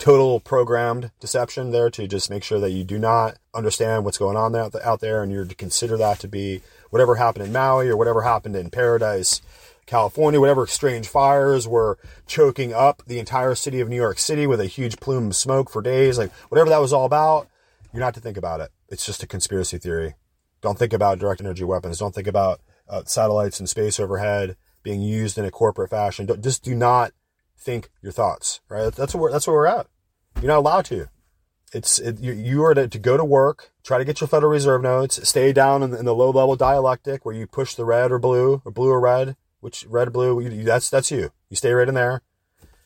total programmed deception there to just make sure that you do not understand what's going on out, there and you're to consider that to be whatever happened in Maui or whatever happened in Paradise, California, whatever strange fires were choking up the entire city of New York City with a huge plume of smoke for days, like whatever that was all about, you're not to think about it. It's just a conspiracy theory. Don't think about direct energy weapons. Don't think about uh, satellites in space overhead being used in a corporate fashion. Don't, just do not think your thoughts, right? That's where, that's where we're at. You're not allowed to. It's, it, you, you are to, to go to work, try to get your Federal Reserve notes, stay down in the, in the low level dialectic where you push the red or blue or blue or red, which red blue, you, that's, that's you. You stay right in there.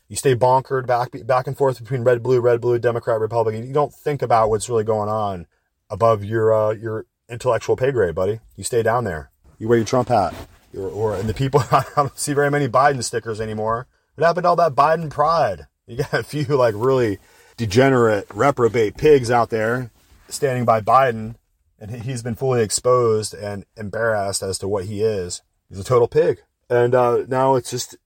You stay bonkered back, back and forth between red, blue, red, blue, Democrat, Republican. You don't think about what's really going on above your, uh, your intellectual pay grade, buddy. You stay down there. You wear your Trump hat. Or, or and the people, I don't see very many Biden stickers anymore. What happened to all that Biden pride? You got a few like really degenerate, reprobate pigs out there standing by Biden, and he's been fully exposed and embarrassed as to what he is. He's a total pig. And uh, now it's just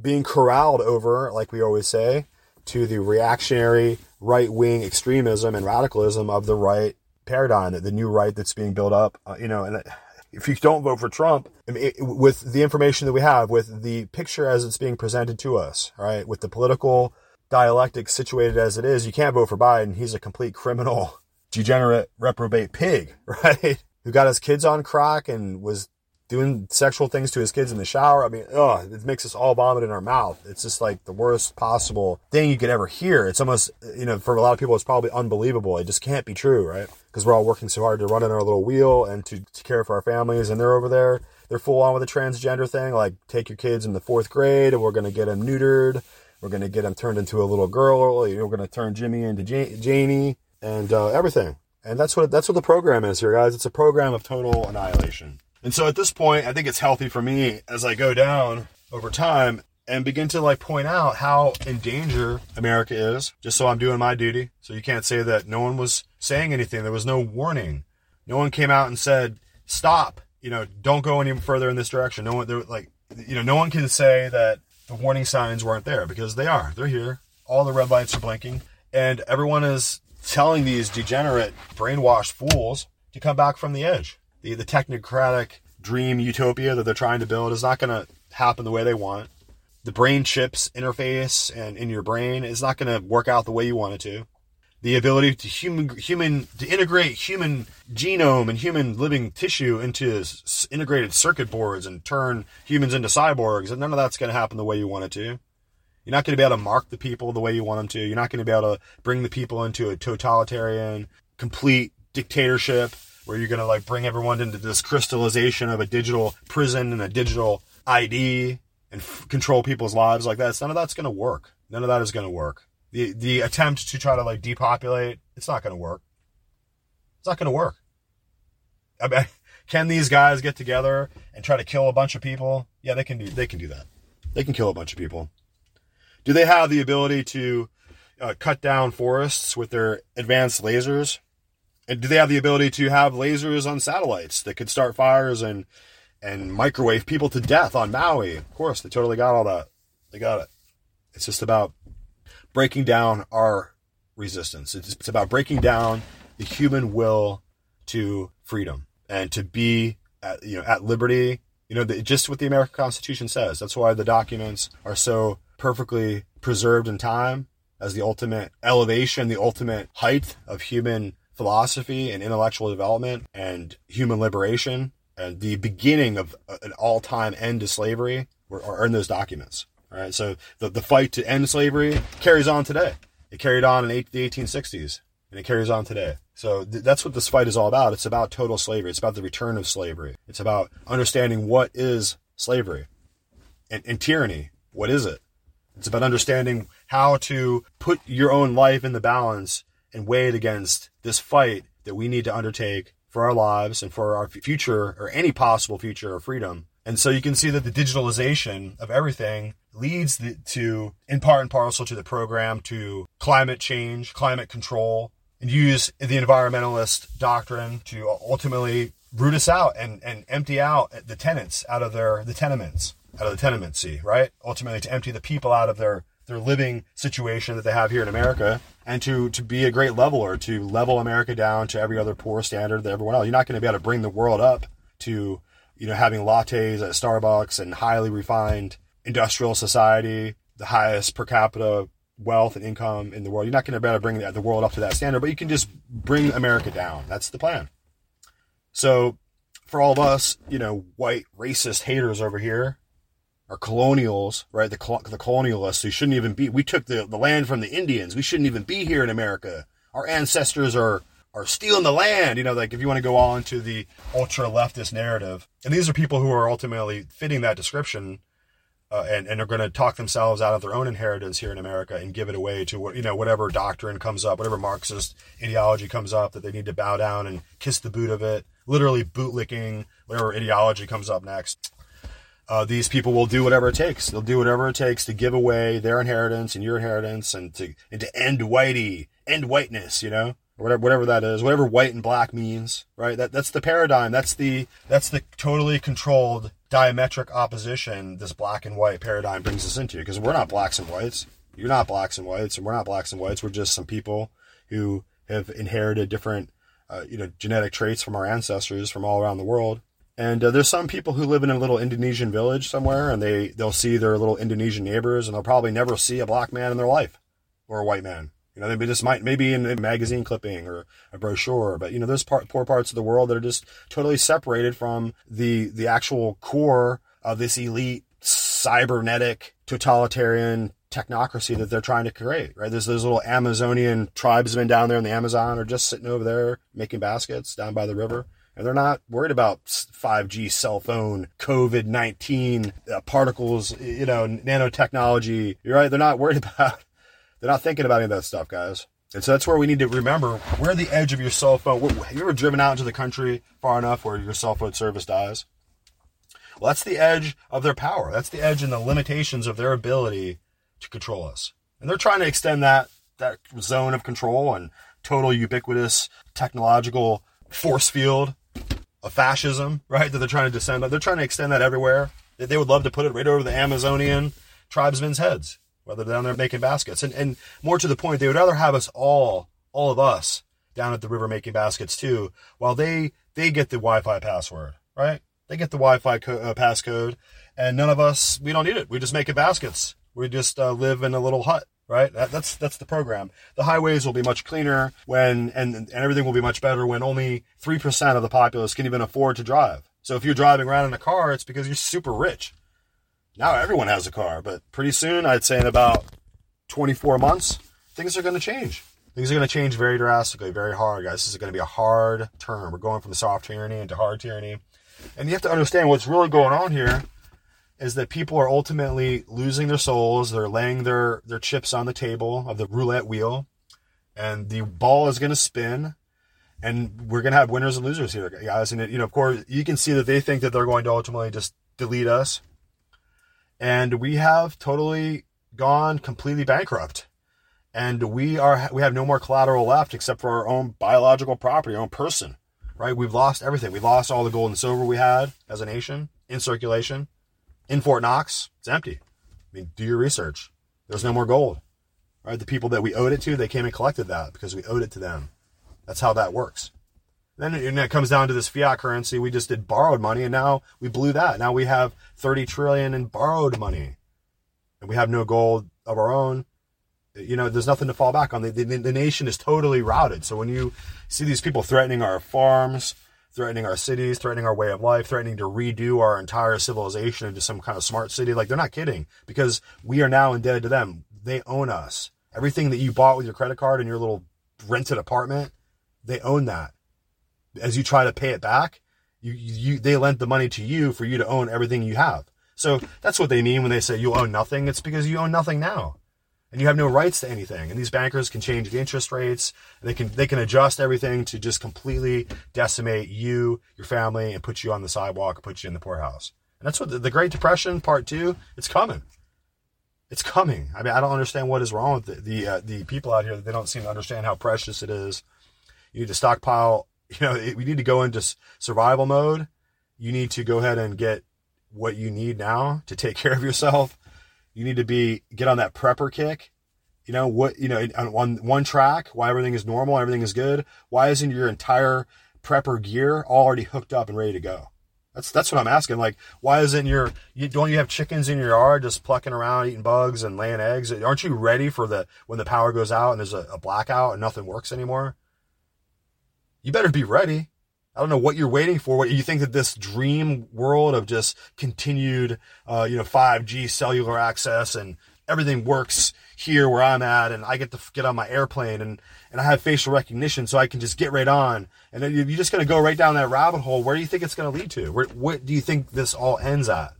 being corralled over, like we always say, to the reactionary right wing extremism and radicalism of the right paradigm, the new right that's being built up. Uh, you know, and if you don't vote for Trump, I mean, it, with the information that we have, with the picture as it's being presented to us, right, with the political dialectic situated as it is, you can't vote for Biden. He's a complete criminal, degenerate, reprobate pig, right? Who got his kids on crack and was doing sexual things to his kids in the shower. I mean, oh, it makes us all vomit in our mouth. It's just like the worst possible thing you could ever hear. It's almost, you know, for a lot of people, it's probably unbelievable. It just can't be true, right? Because we're all working so hard to run in our little wheel and to, to care for our families. And they're over there, they're full on with the transgender thing. Like, take your kids in the fourth grade and we're going to get them neutered. We're going to get them turned into a little girl. We're going to turn Jimmy into Janie and uh, everything. And that's what that's what the program is here, guys. It's a program of total annihilation. And so at this point, I think it's healthy for me as I go down over time and begin to like point out how in danger America is, just so I'm doing my duty. So you can't say that no one was saying anything. There was no warning. No one came out and said, stop, you know, don't go any further in this direction. No one, there, like, you know, no one can say that the warning signs weren't there because they are. They're here. All the red lights are blinking. And everyone is telling these degenerate, brainwashed fools to come back from the edge the, the technetronic dream utopia that they're trying to build is not going to happen the way they want. The brain chips interface and in your brain is not going to work out the way you want it to. The ability to human human to integrate human genome and human living tissue into integrated circuit boards and turn humans into cyborgs, and none of that's going to happen the way you want it to. You're not going to be able to mark the people the way you want them to. You're not going to be able to bring the people into a totalitarian, complete dictatorship where you're going to like bring everyone into this crystallization of a digital prison and a digital ID and f- control people's lives like that. None of that's going to work. None of that is going to work. The the attempt to try to like depopulate, it's not going to work. It's not going to work. I mean, can these guys get together and try to kill a bunch of people? Yeah, they can do. They can do that. They can kill a bunch of people. Do they have the ability to uh, cut down forests with their advanced lasers? And do they have the ability to have lasers on satellites that could start fires and and microwave people to death on Maui? Of course, they totally got all that. They got it. It's just about breaking down our resistance. It's, it's about breaking down the human will to freedom and to be at, you know at liberty. You know, the, just what the American Constitution says. That's why the documents are so perfectly preserved in time as the ultimate elevation, the ultimate height of human philosophy and intellectual development and human liberation and the beginning of an all-time end to slavery are in those documents. All right, so the, the fight to end slavery carries on today. It carried on in the 1860s, and it carries on today. So th- that's what this fight is all about. It's about total slavery. It's about the return of slavery. It's about understanding what is slavery and, and tyranny. What is it? It's about understanding how to put your own life in the balance and weigh it against this fight that we need to undertake for our lives and for our future or any possible future of freedom. And so you can see that the digitalization of everything leads the, to, in part and parcel to the program, to climate change, climate control, and use the environmentalist doctrine to ultimately root us out and, and empty out the tenants out of their, the tenements, out of the tenemency, right? Ultimately to empty the people out of their their living situation that they have here in America and to to be a great leveler to level America down to every other poor standard that everyone else. You're not going to be able to bring the world up to you know having lattes at Starbucks and highly refined industrial society, the highest per capita wealth and income in the world. You're not going to be able to bring the, the world up to that standard, but you can just bring America down. That's the plan. So for all of us, you know, white racist haters over here, are colonials, right? The, the colonialists who shouldn't even be. We took the, the land from the Indians. We shouldn't even be here in America. Our ancestors are are stealing the land. You know, like if you want to go all into the ultra leftist narrative, and these are people who are ultimately fitting that description. Uh, and, and are going to talk themselves out of their own inheritance here in America and give it away to what you know whatever doctrine comes up, whatever Marxist ideology comes up that they need to bow down and kiss the boot of it, literally bootlicking whatever ideology comes up next uh, these people will do whatever it takes. They'll do whatever it takes to give away their inheritance and your inheritance and to and to end whitey, end whiteness, you know, whatever whatever that is, whatever white and black means, right? That that's the paradigm. That's the that's the totally controlled diametric opposition this black and white paradigm brings us into because we're not blacks and whites. You're not blacks and whites, and we're not blacks and whites. We're just some people who have inherited different uh, you know, genetic traits from our ancestors from all around the world. And uh, there's some people who live in a little Indonesian village somewhere, and they they'll see their little Indonesian neighbors, and they'll probably never see a black man in their life or a white man. You know, they just might maybe in a magazine clipping or a brochure, but you know, there's part, poor parts of the world that are just totally separated from the the actual core of this elite cybernetic totalitarian technocracy that they're trying to create, right? There's those little Amazonian tribesmen down there in the Amazon are just sitting over there making baskets down by the river. And they're not worried about 5G cell phone, COVID 19 uh, particles, you know, nanotechnology. You're right. They're not worried about, they're not thinking about any of that stuff, guys. And so that's where we need to remember where the edge of your cell phone. Have you ever driven out into the country far enough where your cell phone service dies? Well, that's the edge of their power. That's the edge and the limitations of their ability to control us. And they're trying to extend that that zone of control and total ubiquitous technological force field of fascism, right? That they're trying to descend. They're trying to extend that everywhere. They would love to put it right over the Amazonian tribesmen's heads, whether they're down there making baskets. And, and more to the point, they would rather have us all, all of us, down at the river making baskets too, while they they get the Wi-Fi password, right? They get the Wi-Fi co- uh, passcode, and none of us we don't need it. We just make baskets. We just uh, live in a little hut, right? That, that's that's the program. The highways will be much cleaner when, and and everything will be much better when only three percent of the populace can even afford to drive. So if you're driving around in a car, it's because you're super rich. Now everyone has a car, but pretty soon, I'd say in about 24 months, things are going to change. Things are going to change very drastically, very hard, guys. This is going to be a hard term. We're going from soft tyranny into hard tyranny. And you have to understand what's really going on here is that people are ultimately losing their souls. They're laying their, their chips on the table of the roulette wheel, and the ball is going to spin, and we're going to have winners and losers here, guys. And, it, you know, of course, you can see that they think that they're going to ultimately just delete us. And we have totally gone completely bankrupt. And we are we have no more collateral left except for our own biological property, our own person. Right? We've lost everything. We lost all the gold and silver we had as a nation in circulation in Fort Knox, it's empty. I mean, do your research. There's no more gold. Right? The people that we owed it to, they came and collected that because we owed it to them. That's how that works. Then it comes down to this fiat currency. We just did borrowed money, and now we blew that. Now we have 30 trillion in borrowed money, and we have no gold of our own. You know, there's nothing to fall back on. The, the, the nation is totally routed. So when you see these people threatening our farms, threatening our cities, threatening our way of life, threatening to redo our entire civilization into some kind of smart city. Like they're not kidding because we are now indebted to them. They own us. Everything that you bought with your credit card in your little rented apartment, they own that. As you try to pay it back, you, you, they lent the money to you for you to own everything you have. So that's what they mean when they say you own nothing. It's because you own nothing now and you have no rights to anything. And these bankers can change the interest rates. they can they can adjust everything to just completely decimate you, your family, and put you on the sidewalk, put you in the poorhouse. And that's what the, the Great Depression Part Two. It's coming. It's coming. I mean, I don't understand what is wrong with the the, uh, the people out here that they don't seem to understand how precious it is. You need to stockpile. You know, we need to go into survival mode. You need to go ahead and get what you need now to take care of yourself you need to be get on that prepper kick. You know what? You know on one track, why everything is normal, everything is good. Why isn't your entire prepper gear already hooked up and ready to go? That's that's what I'm asking. Like, why isn't your you, don't you have chickens in your yard just plucking around, eating bugs and laying eggs? Aren't you ready for the when the power goes out and there's a, a blackout and nothing works anymore? You better be ready. I don't know what you're waiting for. What you think that this dream world of just continued, uh, you know, 5G cellular access and everything works here where I'm at, and I get to get on my airplane and and I have facial recognition, so I can just get right on. And then you're just going to go right down that rabbit hole. Where do you think it's going to lead to? Where, what do you think this all ends at?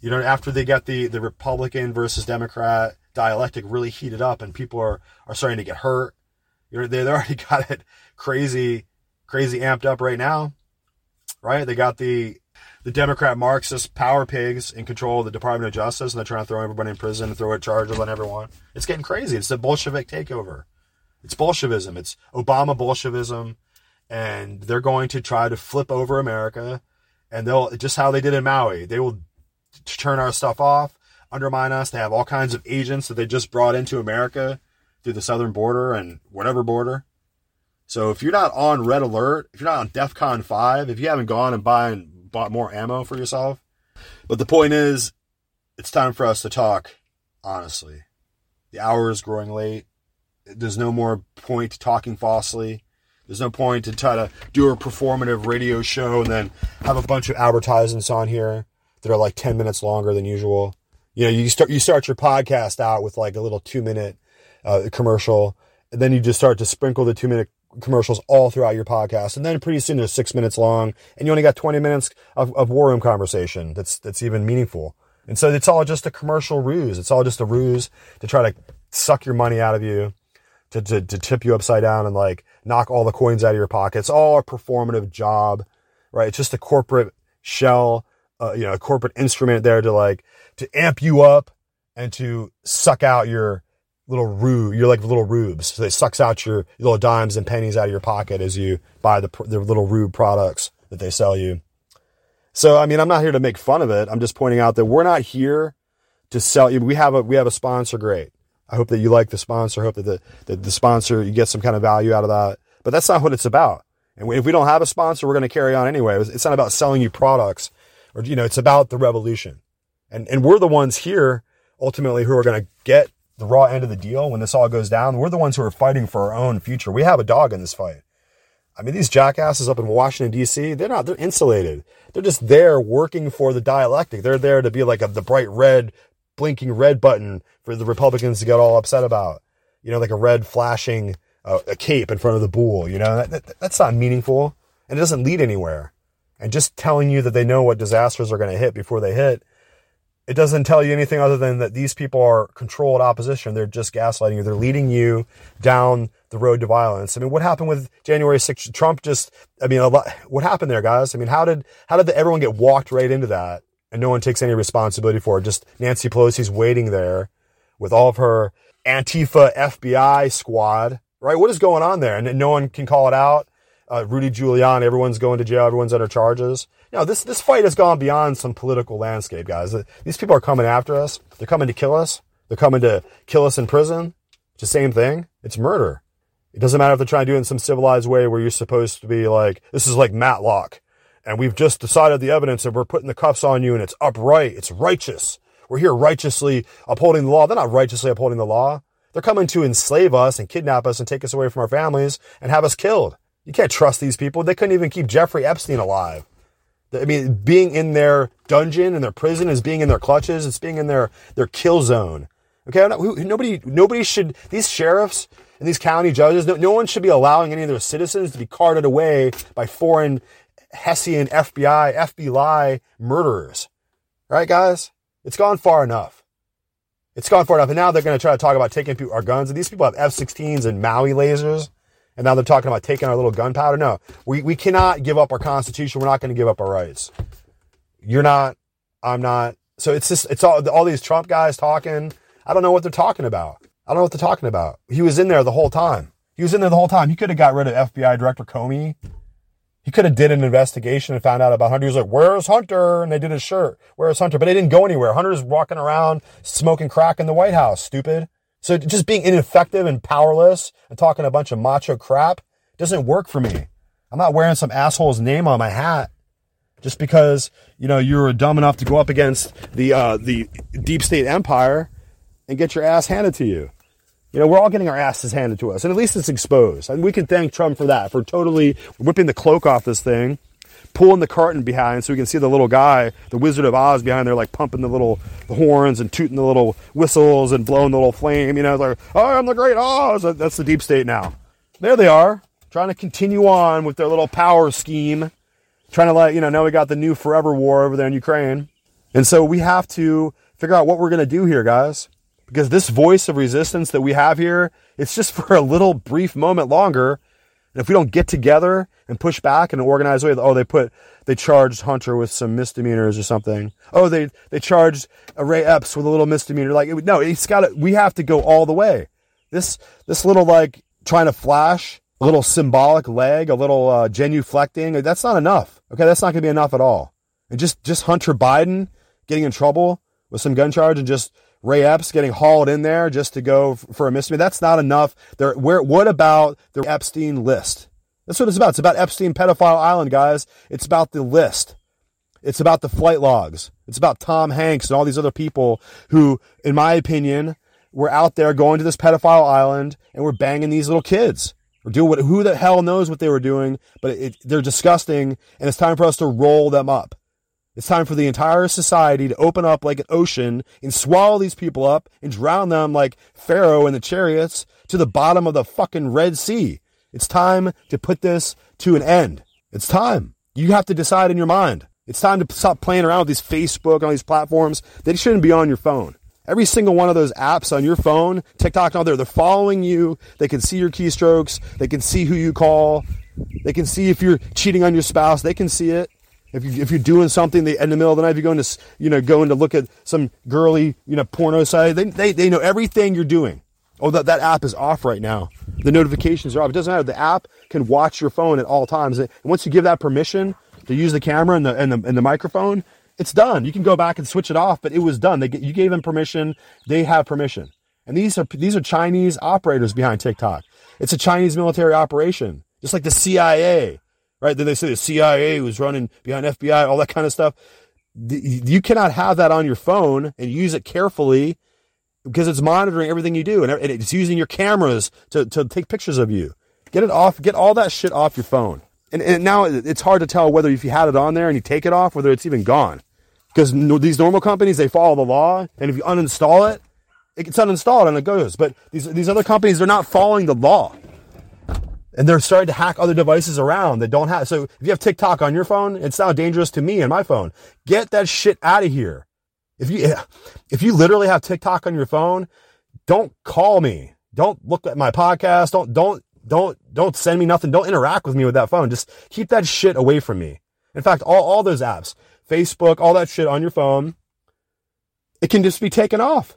You know, after they got the the Republican versus Democrat dialectic really heated up, and people are are starting to get hurt. You know, they already got it crazy crazy amped up right now, right? They got the the Democrat Marxist power pigs in control of the Department of Justice, and they're trying to throw everybody in prison and throw charges on everyone. It's getting crazy. It's a Bolshevik takeover. It's Bolshevism. It's Obama Bolshevism, and they're going to try to flip over America, and they'll just how they did in Maui. They will turn our stuff off, undermine us. They have all kinds of agents that they just brought into America through the southern border and whatever border So if you're not on red alert, if you're not on DEFCON 5, if you haven't gone and buying, bought more ammo for yourself, but the point is, it's time for us to talk honestly. The hour is growing late. There's no more point to talking falsely. There's no point to try to do a performative radio show and then have a bunch of advertisements on here that are like 10 minutes longer than usual. You know, you start you start your podcast out with like a little 2 minute uh, commercial and then you just start to sprinkle the 2 minute commercials all throughout your podcast and then pretty soon they're 6 minutes long and you only got 20 minutes of, of war room conversation that's that's even meaningful. And so it's all just a commercial ruse. It's all just a ruse to try to suck your money out of you, to, to, to tip you upside down and like knock all the coins out of your pocket. It's all a performative job, right? It's just a corporate shell, uh, you know, a corporate instrument there to like, to amp you up and to suck out your little rube, you're like little rubes. So it sucks out your little dimes and pennies out of your pocket as you buy the, the little rube products that they sell you. So, I mean, I'm not here to make fun of it. I'm just pointing out that we're not here to sell you. We have a, we have a sponsor. Great. I hope that you like the sponsor. I hope that the, that the sponsor, you get some kind of value out of that. But that's not what it's about. And if we don't have a sponsor, we're going to carry on anyway. It's not about selling you products or, you know, it's about the revolution. And, and we're the ones here ultimately who are going to get the raw end of the deal when this all goes down. We're the ones who are fighting for our own future. We have a dog in this fight. I mean, these jackasses up in Washington, D.C., they're not, they're insulated. They're just there working for the dialectic. They're there to be like a, the bright red, blinking red button for the Republicans to get all upset about. You know, like a red flashing uh, a cape in front of the bull. You know, that, that, that's not meaningful and it doesn't lead anywhere. And just telling you that they know what disasters are going to hit before they hit it doesn't tell you anything other than that these people are controlled opposition. They're just gaslighting you. They're leading you down the road to violence. I mean, what happened with January 6th? Trump just, I mean, lot, what happened there, guys? I mean, how did, how did the, everyone get walked right into that and no one takes any responsibility for it? Just Nancy Pelosi's waiting there with all of her Antifa FBI squad, right? What is going on there? And no one can call it out. Uh, Rudy Giuliani, everyone's going to jail. Everyone's under charges. Know, this, this fight has gone beyond some political landscape, guys. Uh, these people are coming after us. They're coming to kill us. They're coming to kill us in prison. It's the same thing. It's murder. It doesn't matter if they're trying to do it in some civilized way where you're supposed to be like, this is like Matlock. And we've just decided the evidence and we're putting the cuffs on you and it's upright. It's righteous. We're here righteously upholding the law. They're not righteously upholding the law. They're coming to enslave us and kidnap us and take us away from our families and have us killed. You can't trust these people. They couldn't even keep Jeffrey Epstein alive. I mean, being in their dungeon and their prison is being in their clutches. It's being in their, their kill zone. Okay. Nobody, nobody should, these sheriffs and these county judges, no, no one should be allowing any of their citizens to be carted away by foreign Hessian FBI, FBI murderers. Right, guys? It's gone far enough. It's gone far enough. And now they're going to try to talk about taking our guns. And these people have F-16s and Maui lasers. And now they're talking about taking our little gunpowder. No, we, we cannot give up our constitution. We're not going to give up our rights. You're not. I'm not. So it's just, it's all, all these Trump guys talking. I don't know what they're talking about. I don't know what they're talking about. He was in there the whole time. He was in there the whole time. He could have got rid of FBI Director Comey. He could have did an investigation and found out about Hunter. He was like, "Where's Hunter?" And they did his shirt. Where's Hunter? But they didn't go anywhere. Hunter's walking around smoking crack in the White House. Stupid. So just being ineffective and powerless and talking a bunch of macho crap doesn't work for me. I'm not wearing some asshole's name on my hat just because you know you were dumb enough to go up against the uh, the deep state empire and get your ass handed to you. You know, we're all getting our asses handed to us, and at least it's exposed. And we can thank Trump for that, for totally whipping the cloak off this thing pulling the curtain behind so we can see the little guy, the Wizard of Oz behind there, like pumping the little the horns and tooting the little whistles and blowing the little flame. You know, like, oh, I'm the great Oz. That's the deep state now. There they are, trying to continue on with their little power scheme, trying to let, you know, now we got the new forever war over there in Ukraine. And so we have to figure out what we're going to do here, guys. Because this voice of resistance that we have here, it's just for a little brief moment longer and if we don't get together and push back in an organized way, oh, they put, they charged Hunter with some misdemeanors or something. Oh, they, they charged Ray Epps with a little misdemeanor. Like, no, it's got to, we have to go all the way. This, this little like trying to flash, a little symbolic leg, a little, uh, genuflecting, that's not enough. Okay. That's not going to be enough at all. And just, just Hunter Biden getting in trouble with some gun charge and just Ray Epps getting hauled in there just to go for a misdemeanor. That's not enough. There, where, what about the Epstein list? That's what it's about. It's about Epstein Pedophile Island, guys. It's about the list. It's about the flight logs. It's about Tom Hanks and all these other people who, in my opinion, were out there going to this pedophile island and were banging these little kids or do what, who the hell knows what they were doing, but it, they're disgusting and it's time for us to roll them up. It's time for the entire society to open up like an ocean and swallow these people up and drown them like Pharaoh and the chariots to the bottom of the fucking Red Sea. It's time to put this to an end. It's time. You have to decide in your mind. It's time to stop playing around with these Facebook and all these platforms. They shouldn't be on your phone. Every single one of those apps on your phone, TikTok and all there, they're following you. They can see your keystrokes. They can see who you call. They can see if you're cheating on your spouse. They can see it. If, you, if you're doing something they, in the middle of the night, if you're going to, you know, going to look at some girly, you know, porno site, they, they, they know everything you're doing. Oh, that, that app is off right now. The notifications are off. It doesn't matter. The app can watch your phone at all times. And once you give that permission to use the camera and the, and the, and the microphone, it's done. You can go back and switch it off, but it was done. They, you gave them permission. They have permission. And these are, these are Chinese operators behind TikTok. It's a Chinese military operation, just like the CIA right? Then they say the CIA was running behind FBI, all that kind of stuff. You cannot have that on your phone and use it carefully because it's monitoring everything you do and it's using your cameras to, to take pictures of you. Get it off, get all that shit off your phone. And, and now it's hard to tell whether if you had it on there and you take it off, whether it's even gone. Because these normal companies, they follow the law. And if you uninstall it, it gets uninstalled and it goes. But these, these other companies, they're not following the law and they're starting to hack other devices around that don't have. So if you have TikTok on your phone, it's now dangerous to me and my phone. Get that shit out of here. If you, if you literally have TikTok on your phone, don't call me. Don't look at my podcast. Don't, don't, don't, don't send me nothing. Don't interact with me with that phone. Just keep that shit away from me. In fact, all, all those apps, Facebook, all that shit on your phone, it can just be taken off.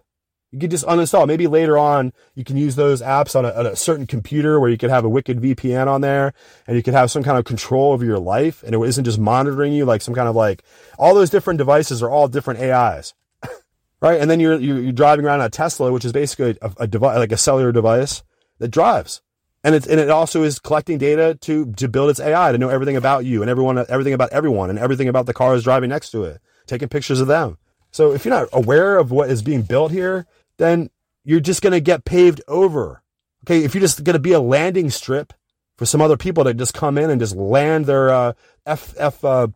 You could just uninstall. Maybe later on, you can use those apps on a, on a, certain computer where you could have a wicked VPN on there and you could have some kind of control over your life and it isn't just monitoring you like some kind of like, all those different devices are all different AIs. right? And then you're, you're, driving around a Tesla, which is basically a, a device, like a cellular device that drives. And it's, and it also is collecting data to, to build its AI to know everything about you and everyone, everything about everyone and everything about the cars driving next to it, taking pictures of them. So if you're not aware of what is being built here, then you're just going to get paved over. Okay. If you're just going to be a landing strip for some other people to just come in and just land their, uh, F, F, uh,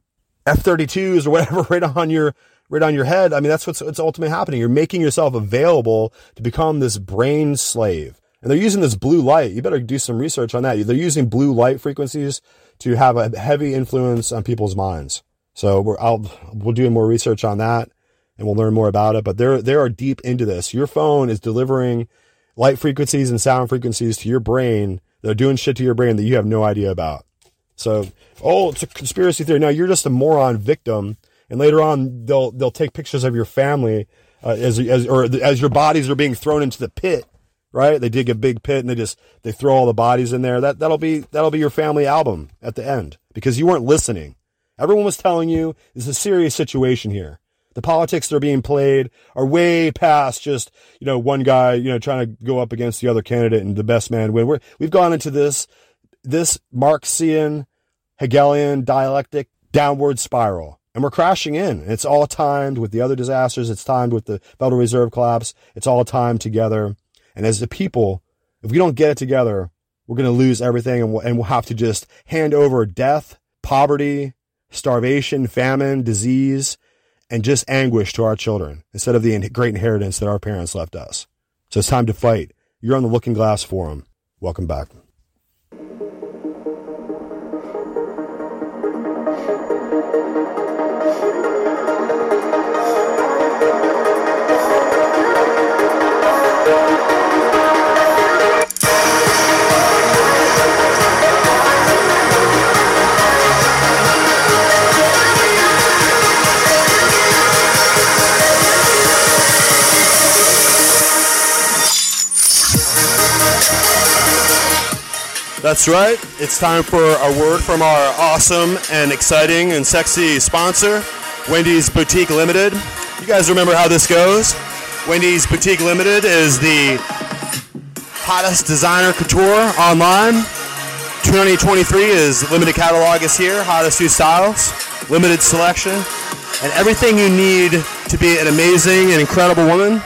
F-32s or whatever right on your, right on your head. I mean, that's what's, what's ultimately happening. You're making yourself available to become this brain slave. And they're using this blue light. You better do some research on that. They're using blue light frequencies to have a heavy influence on people's minds. So we're, I'll, we'll do more research on that and we'll learn more about it. But they're they are deep into this. Your phone is delivering light frequencies and sound frequencies to your brain. They're doing shit to your brain that you have no idea about. So, oh, it's a conspiracy theory. Now you're just a moron victim, and later on they'll they'll take pictures of your family uh, as as or as your bodies are being thrown into the pit. Right? They dig a big pit and they just they throw all the bodies in there. That that'll be that'll be your family album at the end because you weren't listening. Everyone was telling you this is a serious situation here. The politics that are being played are way past just, you know, one guy, you know, trying to go up against the other candidate and the best man win. We're, we've gone into this, this Marxian, Hegelian dialectic downward spiral and we're crashing in. It's all timed with the other disasters. It's timed with the Federal Reserve collapse. It's all timed together. And as a people, if we don't get it together, we're going to lose everything and we'll, and we'll have to just hand over death, poverty, starvation, famine, disease, and just anguish to our children instead of the great inheritance that our parents left us. So it's time to fight. You're on the Looking Glass Forum. Welcome back. That's right. It's time for a word from our awesome and exciting and sexy sponsor, Wendy's Boutique Limited. You guys remember how this goes? Wendy's Boutique Limited is the hottest designer couture online. 2023 is limited catalog is here, hottest new styles, limited selection, and everything you need to be an amazing and incredible woman.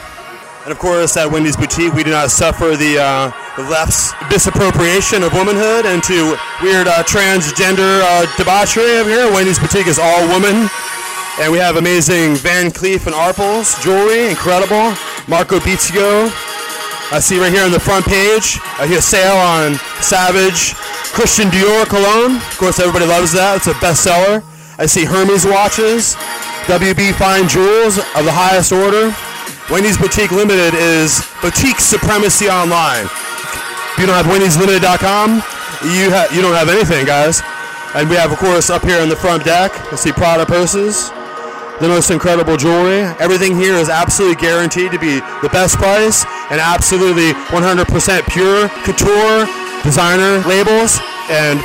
And of course, at Wendy's Boutique, we do not suffer the, uh, left's disappropriation of womanhood and to weird uh, transgender uh, debauchery over here. Wendy's Boutique is all woman. And we have amazing Van Cleef and Arpels jewelry, incredible. Marco Bizio. I see right here on the front page, I hear sale on Savage Christian Dior cologne. Of course, everybody loves that. It's a bestseller. I see Hermes watches, WB Fine Jewels of the highest order. Wendy's Boutique Limited is boutique supremacy online. If you don't have wendyslimited.com, you ha- you don't have anything, guys. And we have, of course, up here in the front deck, you see Prada purses, the most incredible jewelry. Everything here is absolutely guaranteed to be the best price and absolutely 100% pure couture designer labels and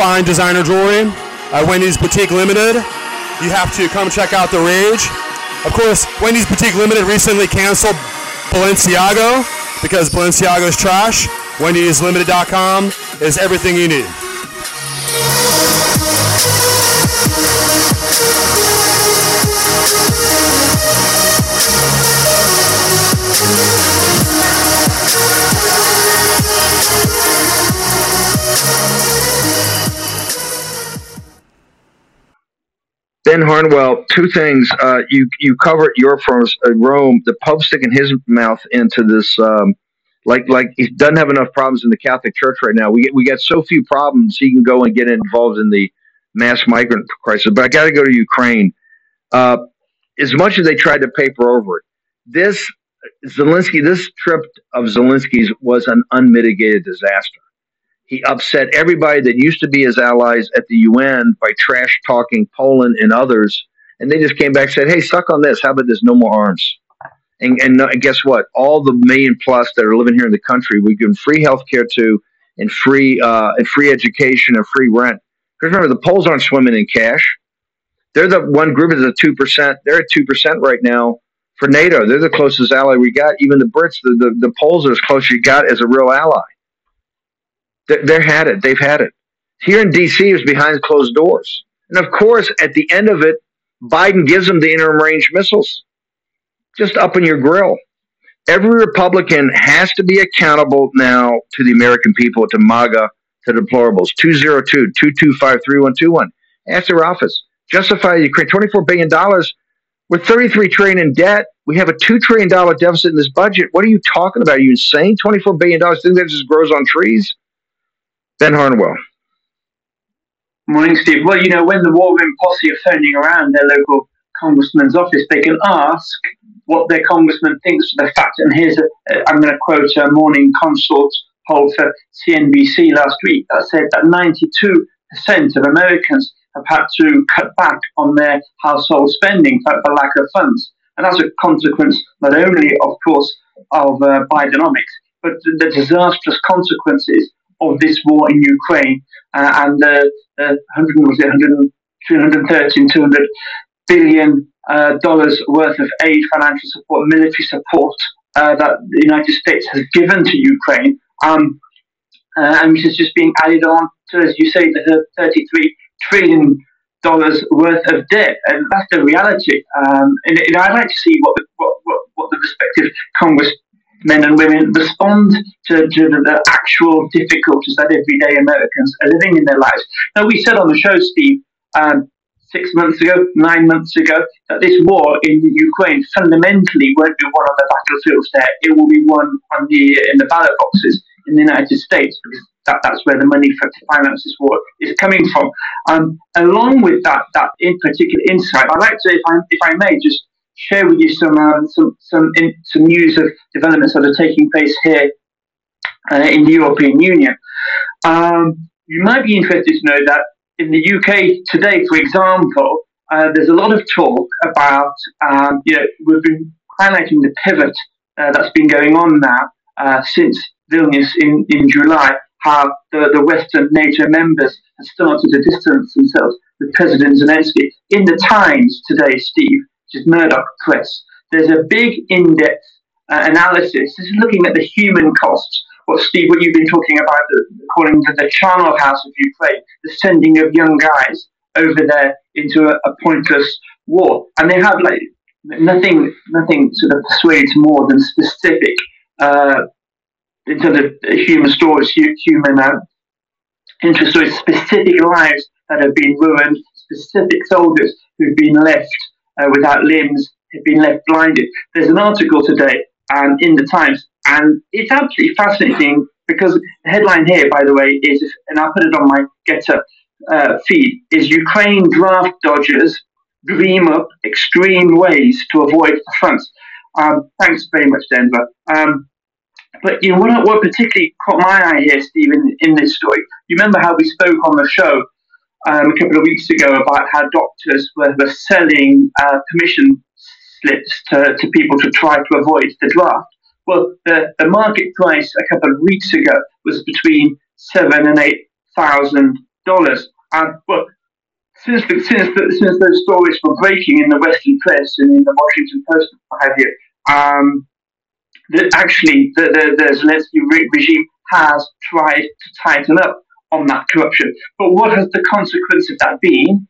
fine designer jewelry. At Wendy's Boutique Limited, you have to come check out the Rage. Of course, Wendy's Boutique Limited recently canceled Balenciaga because Balenciaga is trash. Wendy'sLimited.com is everything you need. Ben Harnwell, two things. Uh, you you covered your firm's uh, Rome. The Pope sticking his mouth into this, um, like like he doesn't have enough problems in the Catholic Church right now. We get, we got so few problems. He can go and get involved in the mass migrant crisis. But I got to go to Ukraine. Uh, as much as they tried to paper over it, this Zelensky, this trip of Zelensky's was an unmitigated disaster. He upset everybody that used to be his allies at the UN by trash talking Poland and others. And they just came back and said, hey, suck on this. How about this? No more arms. And, and, and guess what? All the million plus that are living here in the country, we give them free health care to, and free uh, and free education and free rent. Because remember, the Poles aren't swimming in cash. They're the one group at two percent. They're at two percent right now for NATO. They're the closest ally we got. Even the Brits, the, the, the Poles are as close you got as a real ally. They're, had it. They've had it. Here in D.C. is behind closed doors. And of course, at the end of it, Biden gives them the interim range missiles. Just up in your grill. Every Republican has to be accountable now to the American people, to MAGA, to deplorables. 202 225 3121. Ask their office. Justify Ukraine. $24 billion. We're 33 trillion in debt. We have a $2 trillion deficit in this budget. What are you talking about? Are you insane? $24 billion. Think that just grows on trees? Ben Harnwell. Morning, Steve. Well, you know, when the war room posse are phoning around their local congressman's office, they can ask what their congressman thinks of the fact. And here's a, I'm going to quote a morning consult poll for CNBC last week that said that 92% of Americans have had to cut back on their household spending for, for lack of funds. And that's a consequence not only, of course, of uh, Bidenomics, but the disastrous consequences of this war in Ukraine uh, and the uh, 100 was it 100, 213, 200 billion uh, dollars worth of aid, financial support, military support uh, that the United States has given to Ukraine, um, uh, and which is just being added on to, as you say, the 33 trillion dollars worth of debt, and that's the reality. Um, and, and, I'd like to see what the, what, what, what the respective Congress men and women respond to, to the, the, actual difficulties that everyday Americans are living in their lives. Now, we said on the show, Steve, um, six months ago, nine months ago, that this war in Ukraine fundamentally won't be won on the battlefields there. It will be won on the in the ballot boxes in the United States because that, that's where the money for to finance this war is coming from. Um, along with that, that in particular insight, I'd like to, if I, if I may, just share with you some um, some some, in, some news of developments that are taking place here uh, in the European Union. Um, you might be interested to know that in the UK today, for example, uh, there's a lot of talk about um, you know we've been highlighting the pivot uh, that's been going on now uh, since Vilnius in, in July, how the, the Western NATO members have started to distance themselves with President Zelensky. In the Times today, Steve, which is Murdoch Press, there's a big in-depth uh, analysis. This is looking at the human costs. What Steve, what you've been talking about, calling the, the charnel house of Ukraine, the sending of young guys over there into a, a pointless war, and they have like nothing, nothing sort of persuades more than specific uh, in terms of human stories, human uh, interest stories, specific lives that have been ruined, specific soldiers who've been left uh, without limbs, have been left blinded. There's an article today um, in the Times, and it's absolutely fascinating because the headline here, by the way, is, and I'll put it on my GETTR uh, feed, is Ukraine draft dodgers dream up extreme ways to avoid the fronts. Um, thanks very much, Denver. Um, but you know what, what particularly caught my eye here, Stephen, in this story. You remember how we spoke on the show um, a couple of weeks ago about how doctors were, were selling uh, permission slips to, to people to try to avoid the draft. Well, the, the market price a couple of weeks ago was between seven and eight thousand dollars. And well, since the, since the, since those stories were breaking in the Western press and in the Washington Post, what have you, um, that actually the, the, the Zelensky regime has tried to tighten up on that corruption. But what has the consequence of that been?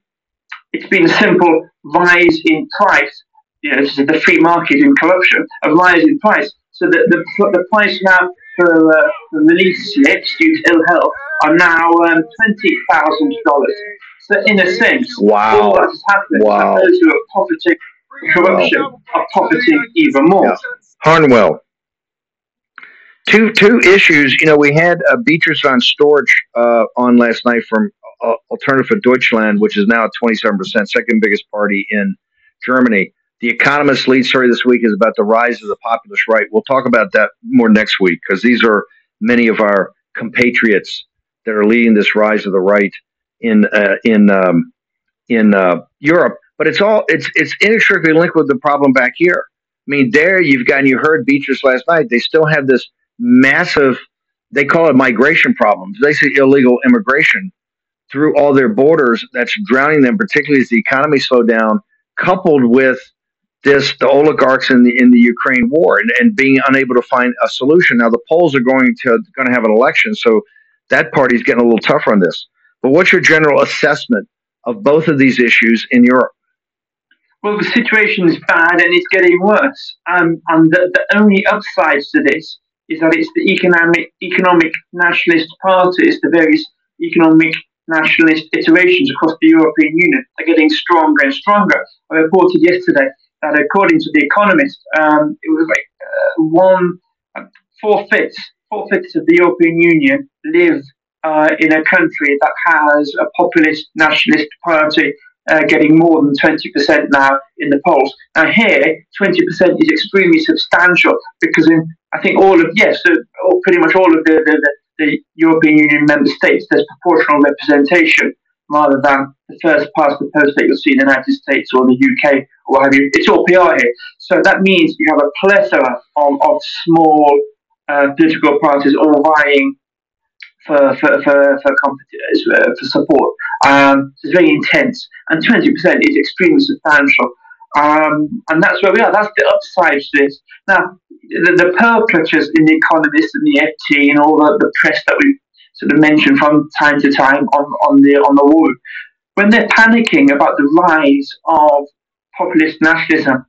It's been a simple rise in price. You know, this is the free market in corruption, a rise in price. So that the, the price now for, uh, for release slips due to ill health are now um, $20,000. So in a sense, wow. all that has happened, wow. those who are profiting corruption wow. are profiting even more. Yeah. Harnwell, two two issues. You know, we had uh, Beatrice von Storch uh, on last night from uh, Alternative for Deutschland, which is now at 27%, second biggest party in Germany. The Economist lead story this week is about the rise of the populist right. We'll talk about that more next week because these are many of our compatriots that are leading this rise of the right in uh, in um, in uh, Europe. But it's all it's it's inextricably linked with the problem back here. I mean, there you've got and you heard Beatrice last night. They still have this massive, they call it migration problems, basically illegal immigration through all their borders that's drowning them, particularly as the economy slowed down, coupled with this the oligarchs in the in the Ukraine war and, and being unable to find a solution. Now the Poles are going to going to have an election, so that party's getting a little tougher on this. But what's your general assessment of both of these issues in Europe? Well, the situation is bad and it's getting worse. Um, and the, the only upsides to this is that it's the economic economic nationalist parties, the various economic nationalist iterations across the European Union are getting stronger and stronger. I reported yesterday that according to The Economist, um, it was like uh, one uh, four fifths four fifths of the European Union live uh, in a country that has a populist nationalist party uh, getting more than 20% now in the polls. Now, here, 20% is extremely substantial because in, I think, all of, yes, so pretty much all of the, the, the, European Union member states, there's proportional representation rather than the first past the post that you'll see in the United States or the UK or what have you. It's all PR here. So that means you have a plethora of, of small uh, political parties all vying for for for for, uh, for support. Um, it's very intense, and twenty percent is extremely substantial. Um, and that's where we are. That's the upside to this. Now, the, the pearl clutchers in the Economist and the FT and all the, the press that we sort of mention from time to time on, on the on the war, when they're panicking about the rise of populist nationalism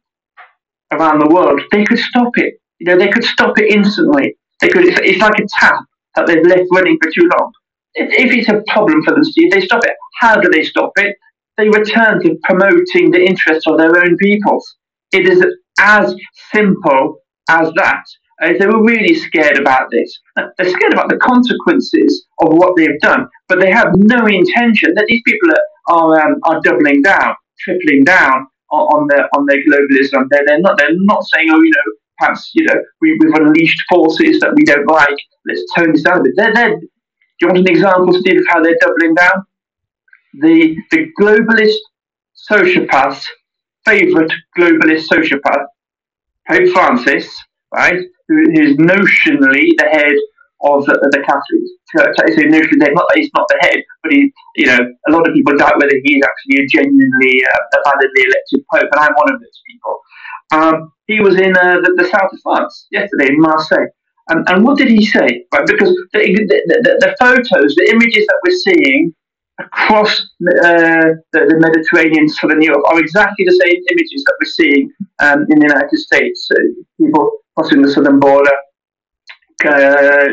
around the world, they could stop it. You know, they could stop it instantly. They could. It's, it's like a tap that they've left running for too long. If it's a problem for them, Steve, they stop it. How do they stop it? They return to promoting the interests of their own peoples. It is as simple as that. Uh, they were really scared about this. They're scared about the consequences of what they've done, but they have no intention that these people are are, um, are doubling down, tripling down on, on their on their globalism. They're, they're not they're not saying, oh, you know, perhaps you know we, we've unleashed forces that we don't like. Let's tone this down a bit. They're, they're, do you want an example, Steve, of how they're doubling down? The the globalist sociopath's favourite globalist sociopath, Pope Francis, right, who is notionally the head of the, the Catholic Church. Say notionally, not he's not the head, but he, you know, a lot of people doubt whether he is actually a genuinely uh, validly elected pope, and I'm one of those people. Um, he was in uh, the, the, south of France yesterday in Marseille. And, and what did he say? Right, because the, the, the, photos, the images that we're seeing across uh, the, Mediterranean, southern Europe, are exactly the same images that we're seeing um, in the United States. People crossing the southern border, uh,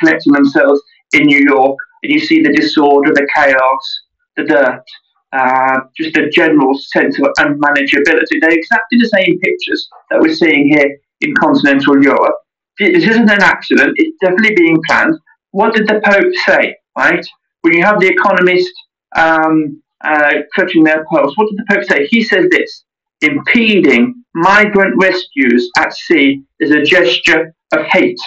connecting themselves in New York, and you see the disorder, the chaos, the dirt uh, just a general sense of unmanageability. They're exactly the same pictures that we're seeing here in continental Europe. This isn't an accident, it's definitely being planned. What did the Pope say, right? When you have the economist um, uh, clutching their pearls, what did the Pope say? He says this impeding migrant rescues at sea is a gesture of hate.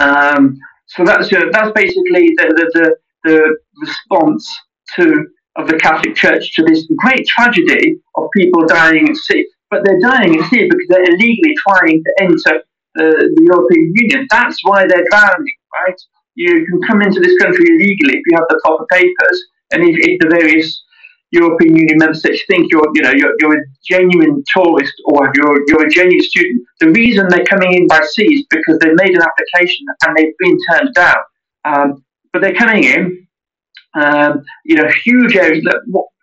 Um, so that's, uh, that's basically the, the, the, the response to of the Catholic Church to this great tragedy of people dying at sea. But they're dying at sea because they're illegally trying to enter uh, the European Union. That's why they're drowning, right? You can come into this country illegally if you have the proper papers, and if, if the various European Union member states think you're, you know, you're, you're a genuine tourist or you're, you're a genuine student. The reason they're coming in by sea is because they've made an application and they've been turned down. Um, but they're coming in um, you know, huge areas.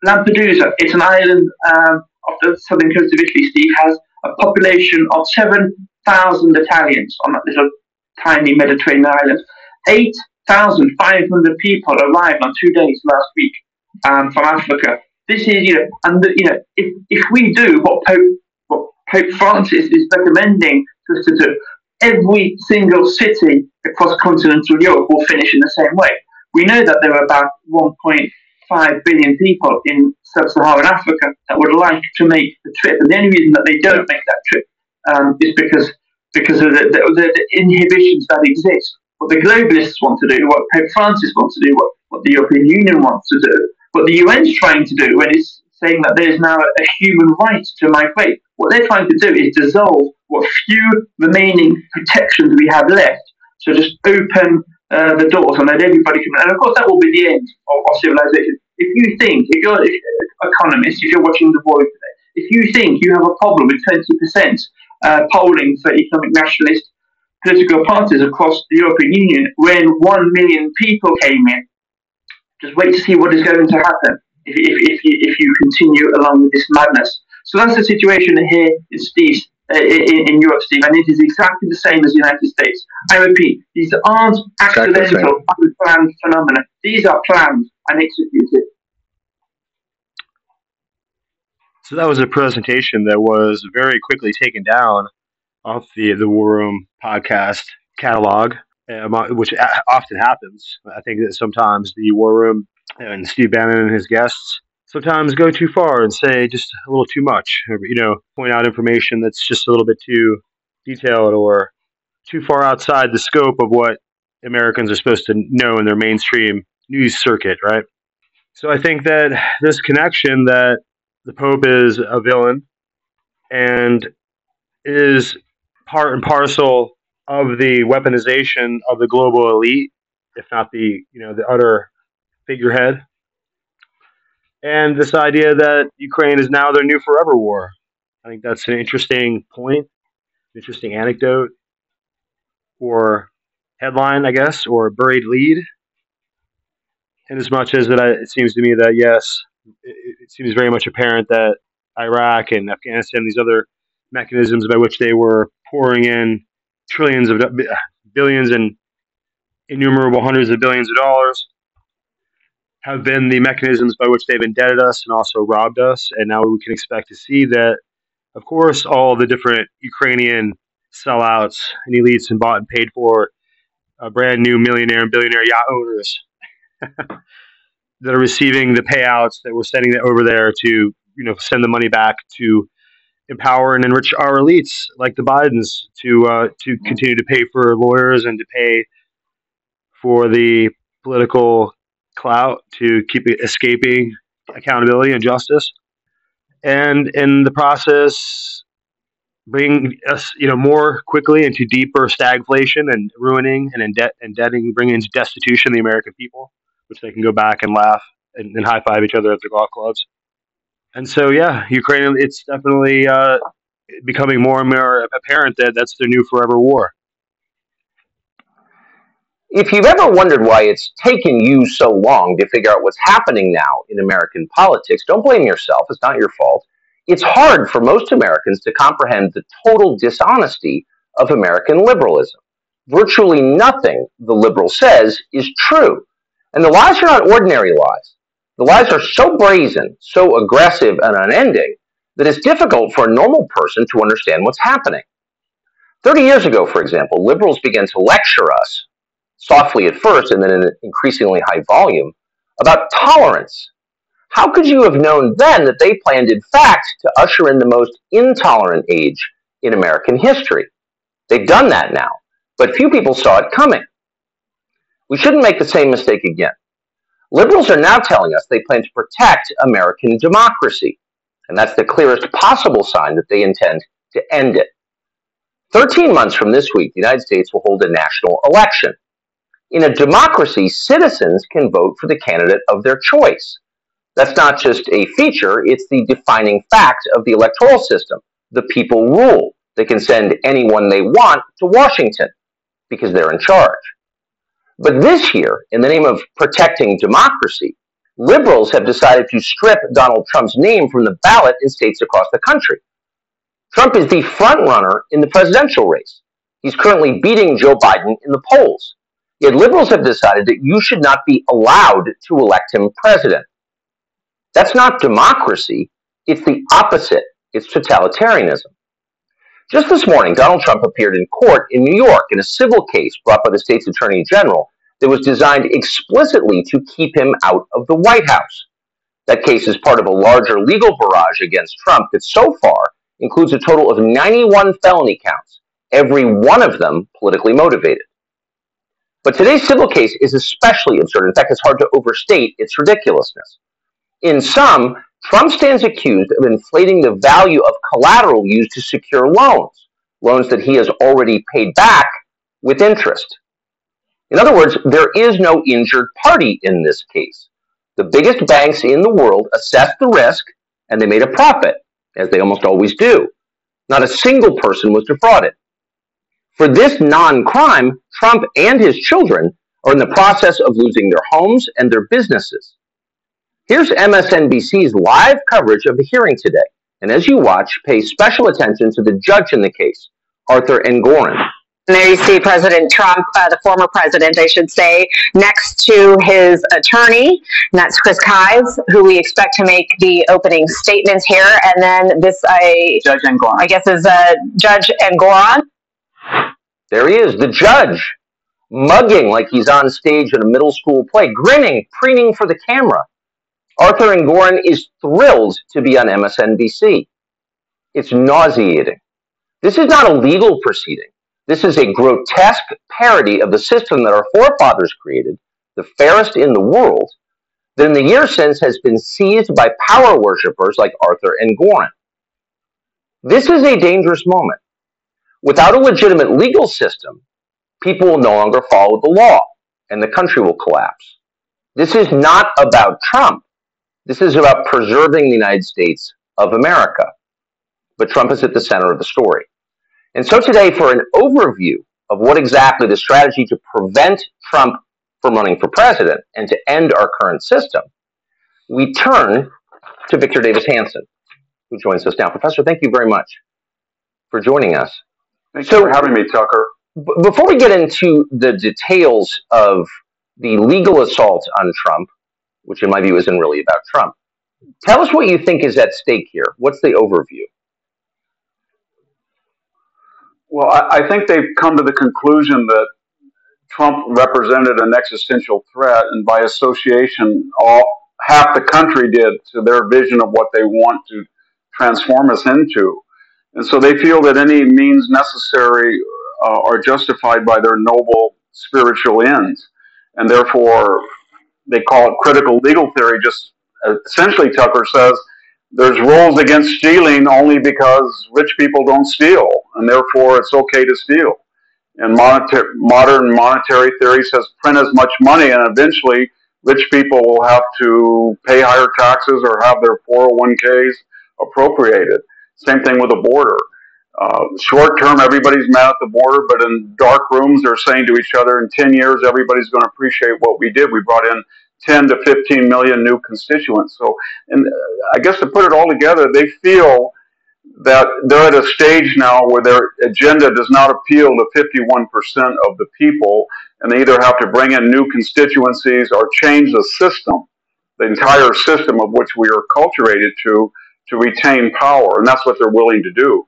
Lampedusa, it's an island um, off the southern coast of Italy, Steve, has a population of 7,000 Italians on that little tiny Mediterranean island. 8,500 people arrived on two days last week um, from Africa. This is, you know, and the, you know, if, if we do what Pope, what Pope Francis is recommending us to do, every single city across continental Europe will finish in the same way. We know that there are about 1.5 billion people in sub-Saharan Africa that would like to make the trip, and the only reason that they don't make that trip um, is because because of the, the, the, inhibitions that exist. What the globalists want to do, what Pope Francis wants to do, what, what the European Union wants to do, what the UN is trying to do when it's saying that there is now a human right to migrate. What they're trying to do is dissolve what few remaining protections we have left. So just open uh, the doors and let everybody come in. And of course, that will be the end of, of civilization. If you think, if you're an economist, if you're watching the voice today, if you think you have a problem with 20% uh, polling for economic nationalist political parties across the European Union when 1 million people came in, just wait to see what is going to happen if, if, if, you, if you continue along with this madness. So that's the situation here in Steve's Uh, in, in, Europe, Steve, and it is exactly the same as the United States. I repeat, these aren't accidental, unplanned phenomena. These are planned and executed. So that was a presentation that was very quickly taken down off the the War Room podcast catalog, um, uh, which uh, often happens. I think that sometimes the War Room and Steve Bannon and his guests sometimes go too far and say just a little too much, or, you know, point out information that's just a little bit too detailed or too far outside the scope of what Americans are supposed to know in their mainstream news circuit, right? So I think that this connection that the Pope is a villain and is part and parcel of the weaponization of the global elite, if not the you know the utter figurehead and this idea that Ukraine is now their new forever war. I think that's an interesting point, an interesting anecdote, or headline, I guess, or buried lead. In as much as that, it seems to me that yes, it, it seems very much apparent that Iraq and Afghanistan, these other mechanisms by which they were pouring in trillions of billions and innumerable hundreds of billions of dollars have been the mechanisms by which they've indebted us and also robbed us. And now we can expect to see that, of course, all the different Ukrainian sellouts and elites and bought and paid for uh, brand new millionaire and billionaire yacht owners that are receiving the payouts that we're sending over there to, you know, send the money back to empower and enrich our elites like the Bidens to uh, to continue to pay for lawyers and to pay for the political clout to keep escaping accountability and justice, and in the process, bring us you know more quickly into deeper stagflation and ruining and indebt indebting, bringing into destitution the American people, which they can go back and laugh and, and high five each other at their golf clubs. And so, yeah, Ukraine, it's definitely uh, becoming more and more apparent that that's the new forever war. If you've ever wondered why it's taken you so long to figure out what's happening now in American politics, don't blame yourself. It's not your fault. It's hard for most Americans to comprehend the total dishonesty of American liberalism. Virtually nothing the liberal says is true. And the lies are not ordinary lies. The lies are so brazen, so aggressive and unending that it's difficult for a normal person to understand what's happening. 30 years ago, for example, liberals began to lecture us, softly at first and then in an increasingly high volume, about tolerance. How could you have known then that they planned, in fact, to usher in the most intolerant age in American history? They've done that now, but few people saw it coming. We shouldn't make the same mistake again. Liberals are now telling us they plan to protect American democracy, and that's the clearest possible sign that they intend to end it. 13 months from this week, the United States will hold a national election. In a democracy, citizens can vote for the candidate of their choice. That's not just a feature, it's the defining fact of the electoral system. The people rule. They can send anyone they want to Washington because they're in charge. But this year, in the name of protecting democracy, liberals have decided to strip Donald Trump's name from the ballot in states across the country. Trump is the frontrunner in the presidential race. He's currently beating Joe Biden in the polls. Yet liberals have decided that you should not be allowed to elect him president. That's not democracy. It's the opposite. It's totalitarianism. Just this morning, Donald Trump appeared in court in New York in a civil case brought by the state's attorney general that was designed explicitly to keep him out of the White House. That case is part of a larger legal barrage against Trump that so far includes a total of 91 felony counts, every one of them politically motivated. But today's civil case is especially absurd. In fact, it's hard to overstate its ridiculousness. In sum, Trump stands accused of inflating the value of collateral used to secure loans, loans that he has already paid back with interest. In other words, there is no injured party in this case. The biggest banks in the world assessed the risk and they made a profit, as they almost always do. Not a single person was defrauded. For this non crime, Trump and his children are in the process of losing their homes and their businesses. Here's MSNBC's live coverage of the hearing today. And as you watch, pay special attention to the judge in the case, Arthur Engoron. There you see President Trump, uh, the former president, I should say, next to his attorney, and that's Chris Kise, who we expect to make the opening statements here. And then this, I, Judge Engoron. I guess, is uh, Judge Engoron. There he is, the judge, mugging like he's on stage at a middle school play, grinning, preening for the camera. Arthur Engoron is thrilled to be on MSNBC. It's nauseating. This is not a legal proceeding. This is a grotesque parody of the system that our forefathers created, the fairest in the world, that in the years since has been seized by power worshippers like Arthur Engoron. This is a dangerous moment. Without a legitimate legal system, people will no longer follow the law and the country will collapse. This is not about Trump. This is about preserving the United States of America. But Trump is at the center of the story. And so today, for an overview of what exactly the strategy to prevent Trump from running for president and to end our current system, we turn to Victor Davis Hanson, who joins us now. Professor, thank you very much for joining us. Thanks so, for having me, Tucker. B- before we get into the details of the legal assault on Trump, which in my view isn't really about Trump. Tell us what you think is at stake here. What's the overview? Well, I, I think they've come to the conclusion that Trump represented an existential threat, and by association, all half the country did to their vision of what they want to transform us into. And so they feel that any means necessary uh, are justified by their noble spiritual ends. And therefore, they call it critical legal theory. Just uh, essentially, Tucker says there's rules against stealing only because rich people don't steal, and therefore it's okay to steal. And monetary, modern monetary theory says print as much money, and eventually rich people will have to pay higher taxes or have their 401ks appropriated. Same thing with the border. Uh, short term, everybody's mad at the border, but in dark rooms, they're saying to each other, in 10 years, everybody's going to appreciate what we did. We brought in 10 to 15 million new constituents. So, and I guess to put it all together, they feel that they're at a stage now where their agenda does not appeal to 51% of the people, and they either have to bring in new constituencies or change the system, the entire system of which we are culturated to, to retain power. And that's what they're willing to do.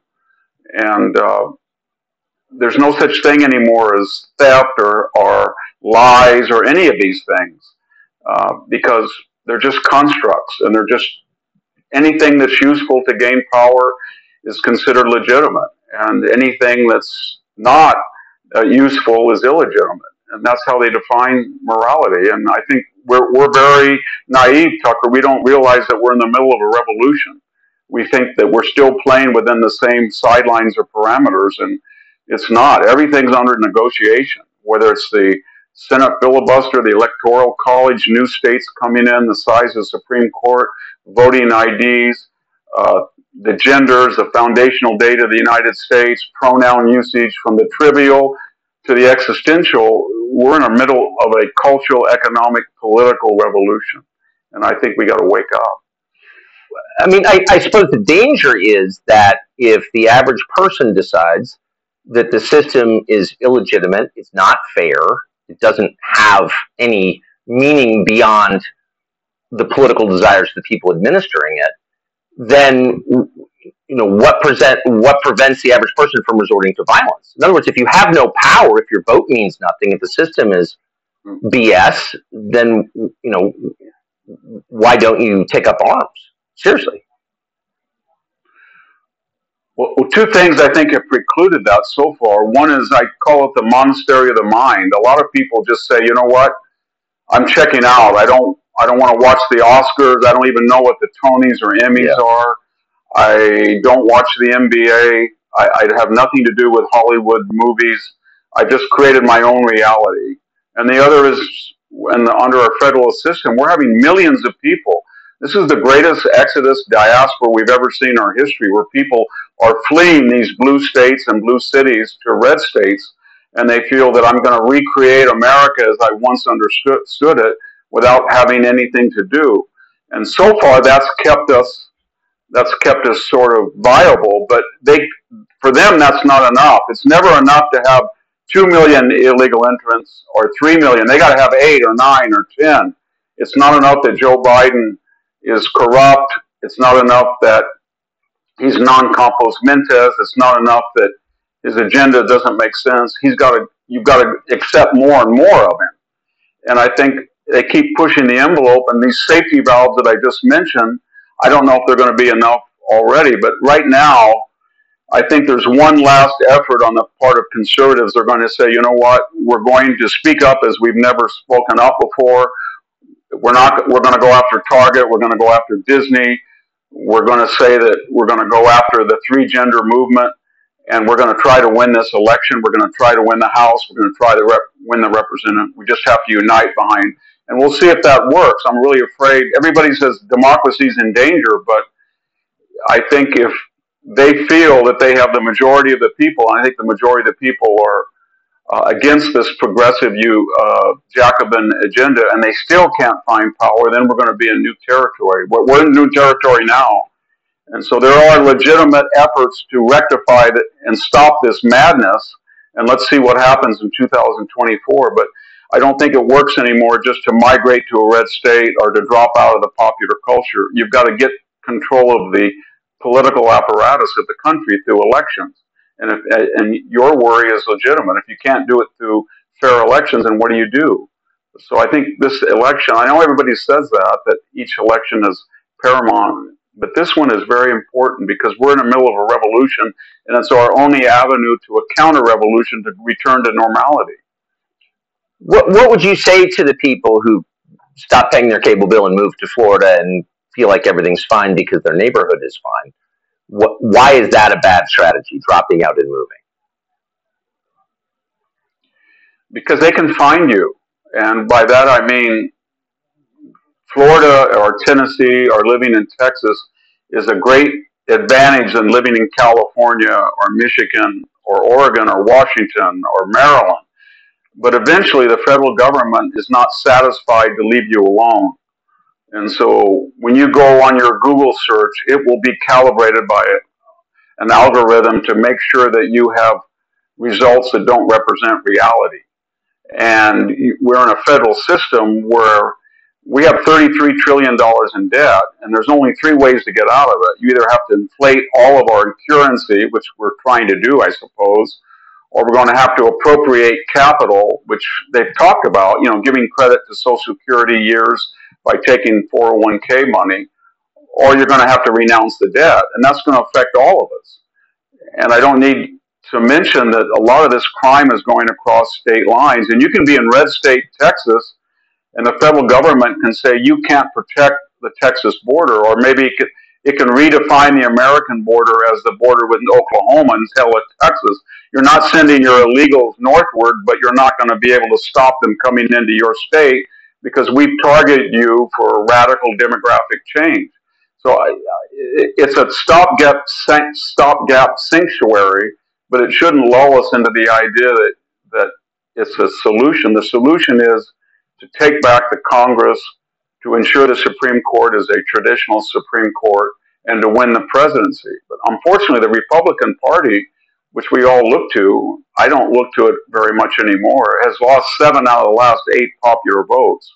And uh, there's no such thing anymore as theft or, or lies or any of these things uh, because they're just constructs and they're just anything that's useful to gain power is considered legitimate, and anything that's not uh, useful is illegitimate. And that's how they define morality. And I think we're, we're very naive, Tucker. We don't realize that we're in the middle of a revolution. We think that we're still playing within the same sidelines or parameters, and it's not. Everything's under negotiation, whether it's the Senate filibuster, the Electoral College, new states coming in, the size of the Supreme Court, voting IDs, uh, the genders, the foundational data of the United States, pronoun usage from the trivial to the existential, we're in the middle of a cultural, economic, political revolution. And I think we got to wake up. I mean, I, I suppose the danger is that if the average person decides that the system is illegitimate, it's not fair, it doesn't have any meaning beyond the political desires of the people administering it, then you know what present what prevents the average person from resorting to violence. In other words, if you have no power, if your vote means nothing, if the system is BS, then you know why don't you take up arms? Seriously. Well, two things I think have precluded that so far. One is I call it the monastery of the mind. A lot of people just say, you know what, I'm checking out. I don't I don't want to watch the Oscars. I don't even know what the Tonys or Emmys yeah. are. I don't watch the NBA. I, I have nothing to do with Hollywood movies. I just created my own reality. And the other is, and under our federal system, we're having millions of people. This is the greatest exodus diaspora we've ever seen in our history, where people are fleeing these blue states and blue cities to red states, and they feel that I'm going to recreate America as I once understood it without having anything to do. And so far, that's kept us that's kept us sort of viable. But they, for them, that's not enough. It's never enough to have two million illegal entrants or three million. They got to have eight or nine or ten. It's not enough that Joe Biden is corrupt. It's not enough that he's non-compos mentis. It's not enough that his agenda doesn't make sense. He's got to. You've got to accept more and more of him. And I think they keep pushing the envelope, and these safety valves that I just mentioned, I don't know if they're going to be enough already. But right now, I think there's one last effort on the part of conservatives. They're going to say, you know what, we're going to speak up as we've never spoken up before. We're not. We're going to go after Target. We're going to go after Disney. We're going to say that we're going to go after the three gender movement, and we're going to try to win this election. We're going to try to win the House. We're going to try to rep- win the representative. We just have to unite behind and we'll see if that works. I'm really afraid. Everybody says democracy's in danger, but I think if they feel that they have the majority of the people, and I think the majority of the people are uh, against this progressive you uh, Jacobin agenda, and they still can't find power, then we're going to be in new territory. We're, we're in new territory now. And so there are legitimate efforts to rectify and stop this madness. And let's see what happens in 2024. But I don't think it works anymore just to migrate to a red state or to drop out of the popular culture. You've got to get control of the political apparatus of the country through elections. And if, uh, and your worry is legitimate. If you can't do it through fair elections, then what do you do? So I think this election, I know everybody says that, that each election is paramount, but this one is very important because we're in the middle of a revolution and it's our only avenue to a counter revolution to return to normality. What What would you say to the people who stop paying their cable bill and move to Florida and feel like everything's fine because their neighborhood is fine? Why is that a bad strategy? Dropping out and moving? Because they can find you, and by that I mean Florida or Tennessee or living in Texas is a great advantage than living in California or Michigan or Oregon or Washington or Maryland. But eventually, the federal government is not satisfied to leave you alone. And so, when you go on your Google search, it will be calibrated by an algorithm to make sure that you have results that don't represent reality. And we're in a federal system where we have $33 trillion in debt, and there's only three ways to get out of it. You either have to inflate all of our currency, which we're trying to do, I suppose, or we're going to have to appropriate capital, which they've talked about, you know, giving credit to Social Security years by taking 401k money, or you're going to have to renounce the debt, and that's going to affect all of us. And I don't need to mention that a lot of this crime is going across state lines, and you can be in red state Texas and the federal government can say you can't protect the Texas border, or maybe it can, redefine the American border as the border with Oklahoma and tell it Texas. You're not sending your illegals northward, but you're not going to be able to stop them coming into your state because we've targeted you for radical demographic change. So it's a stopgap stopgap sanctuary, but it shouldn't lull us into the idea that that it's a solution. The solution is to take back the Congress, to ensure the Supreme Court is a traditional Supreme Court, and to win the presidency. But unfortunately, the Republican Party, which we all look to, I don't look to it very much anymore, has lost seven out of the last eight popular votes,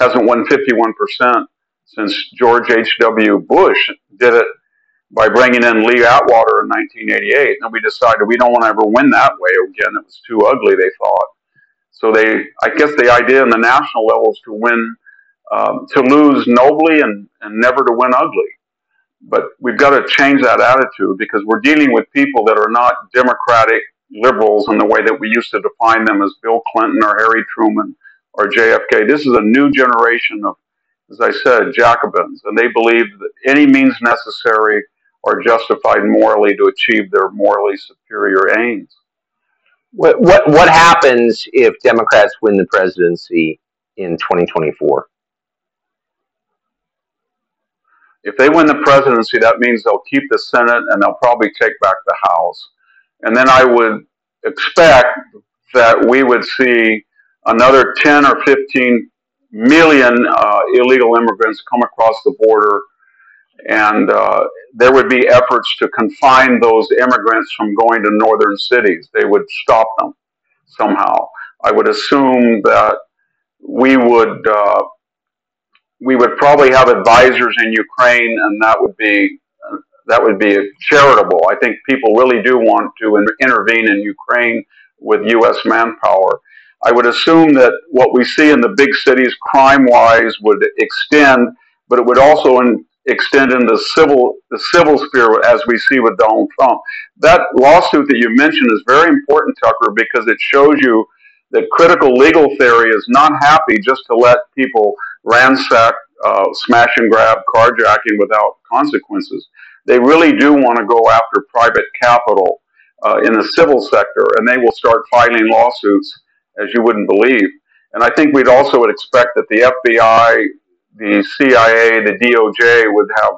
hasn't won 51% since George H.W. Bush did it by bringing in Lee Atwater in 1988. And we decided we don't want to ever win that way again. It was too ugly, they thought. So they, I guess, the idea in the national level is to win, um, to lose nobly and, and never to win ugly. But we've got to change that attitude because we're dealing with people that are not democratic liberals in the way that we used to define them as Bill Clinton or Harry Truman or JFK. This is a new generation of, as I said, Jacobins, and they believe that any means necessary are justified morally to achieve their morally superior aims. What, what what happens if Democrats win the presidency in 2024? If they win the presidency, that means they'll keep the Senate and they'll probably take back the House. And then I would expect that we would see another 10 or 15 million uh, illegal immigrants come across the border and uh, there would be efforts to confine those immigrants from going to northern cities. They would stop them somehow. I would assume that we would uh, we would probably have advisors in Ukraine, and that would be uh, that would be charitable. I think people really do want to in- intervene in Ukraine with U.S. manpower. I would assume that what we see in the big cities, crime-wise, would extend, but it would also in, extend into civil the civil sphere as we see with Donald Trump. That lawsuit that you mentioned is very important, Tucker, because it shows you that critical legal theory is not happy just to let people ransack, uh, smash and grab, carjacking without consequences. They really do want to go after private capital uh, in the civil sector, and they will start filing lawsuits as you wouldn't believe. And I think we'd also expect that the FBI the CIA, the DOJ would have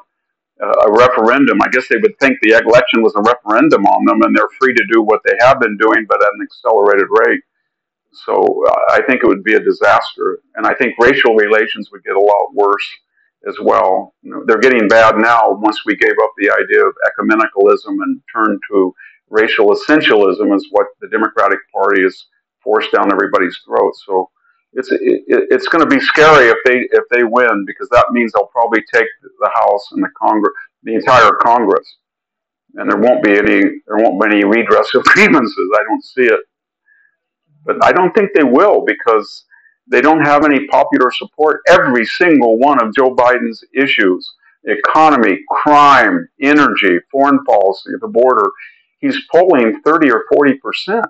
uh, a referendum. I guess they would think the election was a referendum on them, and they're free to do what they have been doing, but at an accelerated rate. So uh, I think it would be a disaster, and I think racial relations would get a lot worse as well. You know, they're getting bad now. Once we gave up the idea of ecumenicalism and turned to racial essentialism, is what the Democratic Party has forced down everybody's throat. So it's it, it's going to be scary if they if they win because that means they'll probably take the House and the Congress, the entire Congress, and there won't be any there won't be any redress of grievances. I don't see it, but I don't think they will because they don't have any popular support. Every single one of Joe Biden's issues, economy, crime, energy, foreign policy, the border, he's polling thirty or forty percent.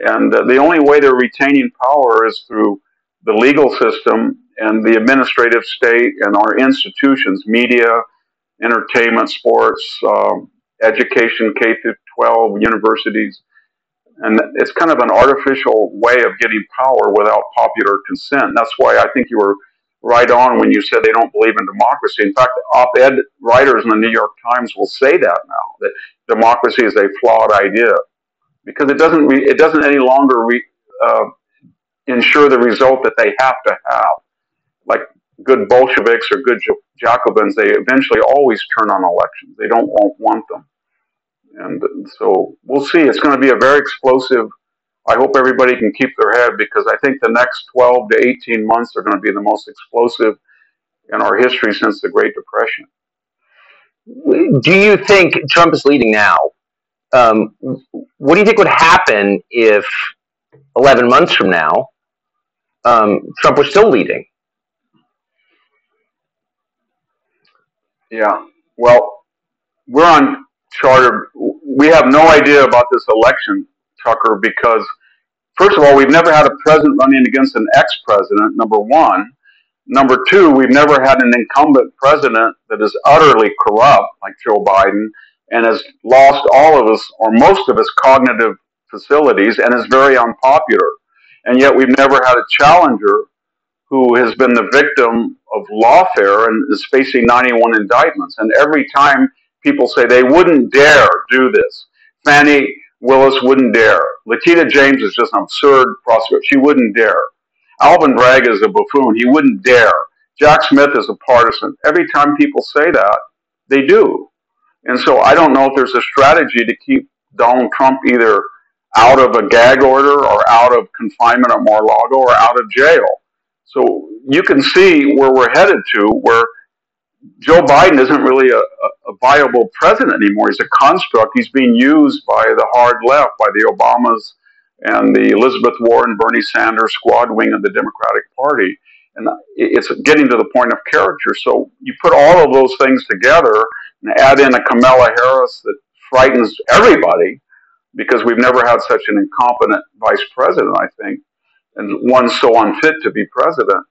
And uh, the only way they're retaining power is through the legal system and the administrative state and our institutions, media, entertainment, sports, um, education, K through 12, universities. And it's kind of an artificial way of getting power without popular consent. That's why I think you were right on when you said they don't believe in democracy. In fact, op-ed writers in the New York Times will say that now that democracy is a flawed idea because it doesn't re- it doesn't any longer re- uh, ensure the result that they have to have. Like good Bolsheviks or good Jacobins, they eventually always turn on elections. They don't want them, and so we'll see. It's going to be a very explosive I hope everybody can keep their head because I think the next 12 to 18 months are going to be the most explosive in our history since the Great Depression. Do you think Trump is leading now? Um, what do you think would happen if 11 months from now um, Trump was still leading? Yeah, well, we're on charter. We have no idea about this election Tucker, because first of all, we've never had a president running against an ex president, number one. Number two, we've never had an incumbent president that is utterly corrupt, like Joe Biden, and has lost all of his, or most of his cognitive facilities and is very unpopular. And yet we've never had a challenger who has been the victim of lawfare and is facing 91 indictments. And every time people say they wouldn't dare do this, Fani Willis wouldn't dare. Letitia James is just an absurd prosecutor. She wouldn't dare. Alvin Bragg is a buffoon. He wouldn't dare. Jack Smith is a partisan. Every time people say that, they do. And so I don't know if there's a strategy to keep Donald Trump either out of a gag order or out of confinement at Mar-a-Lago or out of jail. So you can see where we're headed to, where Joe Biden isn't really a, a, viable president anymore. He's a construct. He's being used by the hard left, by the Obamas and the Elizabeth Warren, Bernie Sanders squad wing of the Democratic Party. And it's getting to the point of character. So you put all of those things together and add in a Kamala Harris that frightens everybody because we've never had such an incompetent vice president, I think, and one so unfit to be president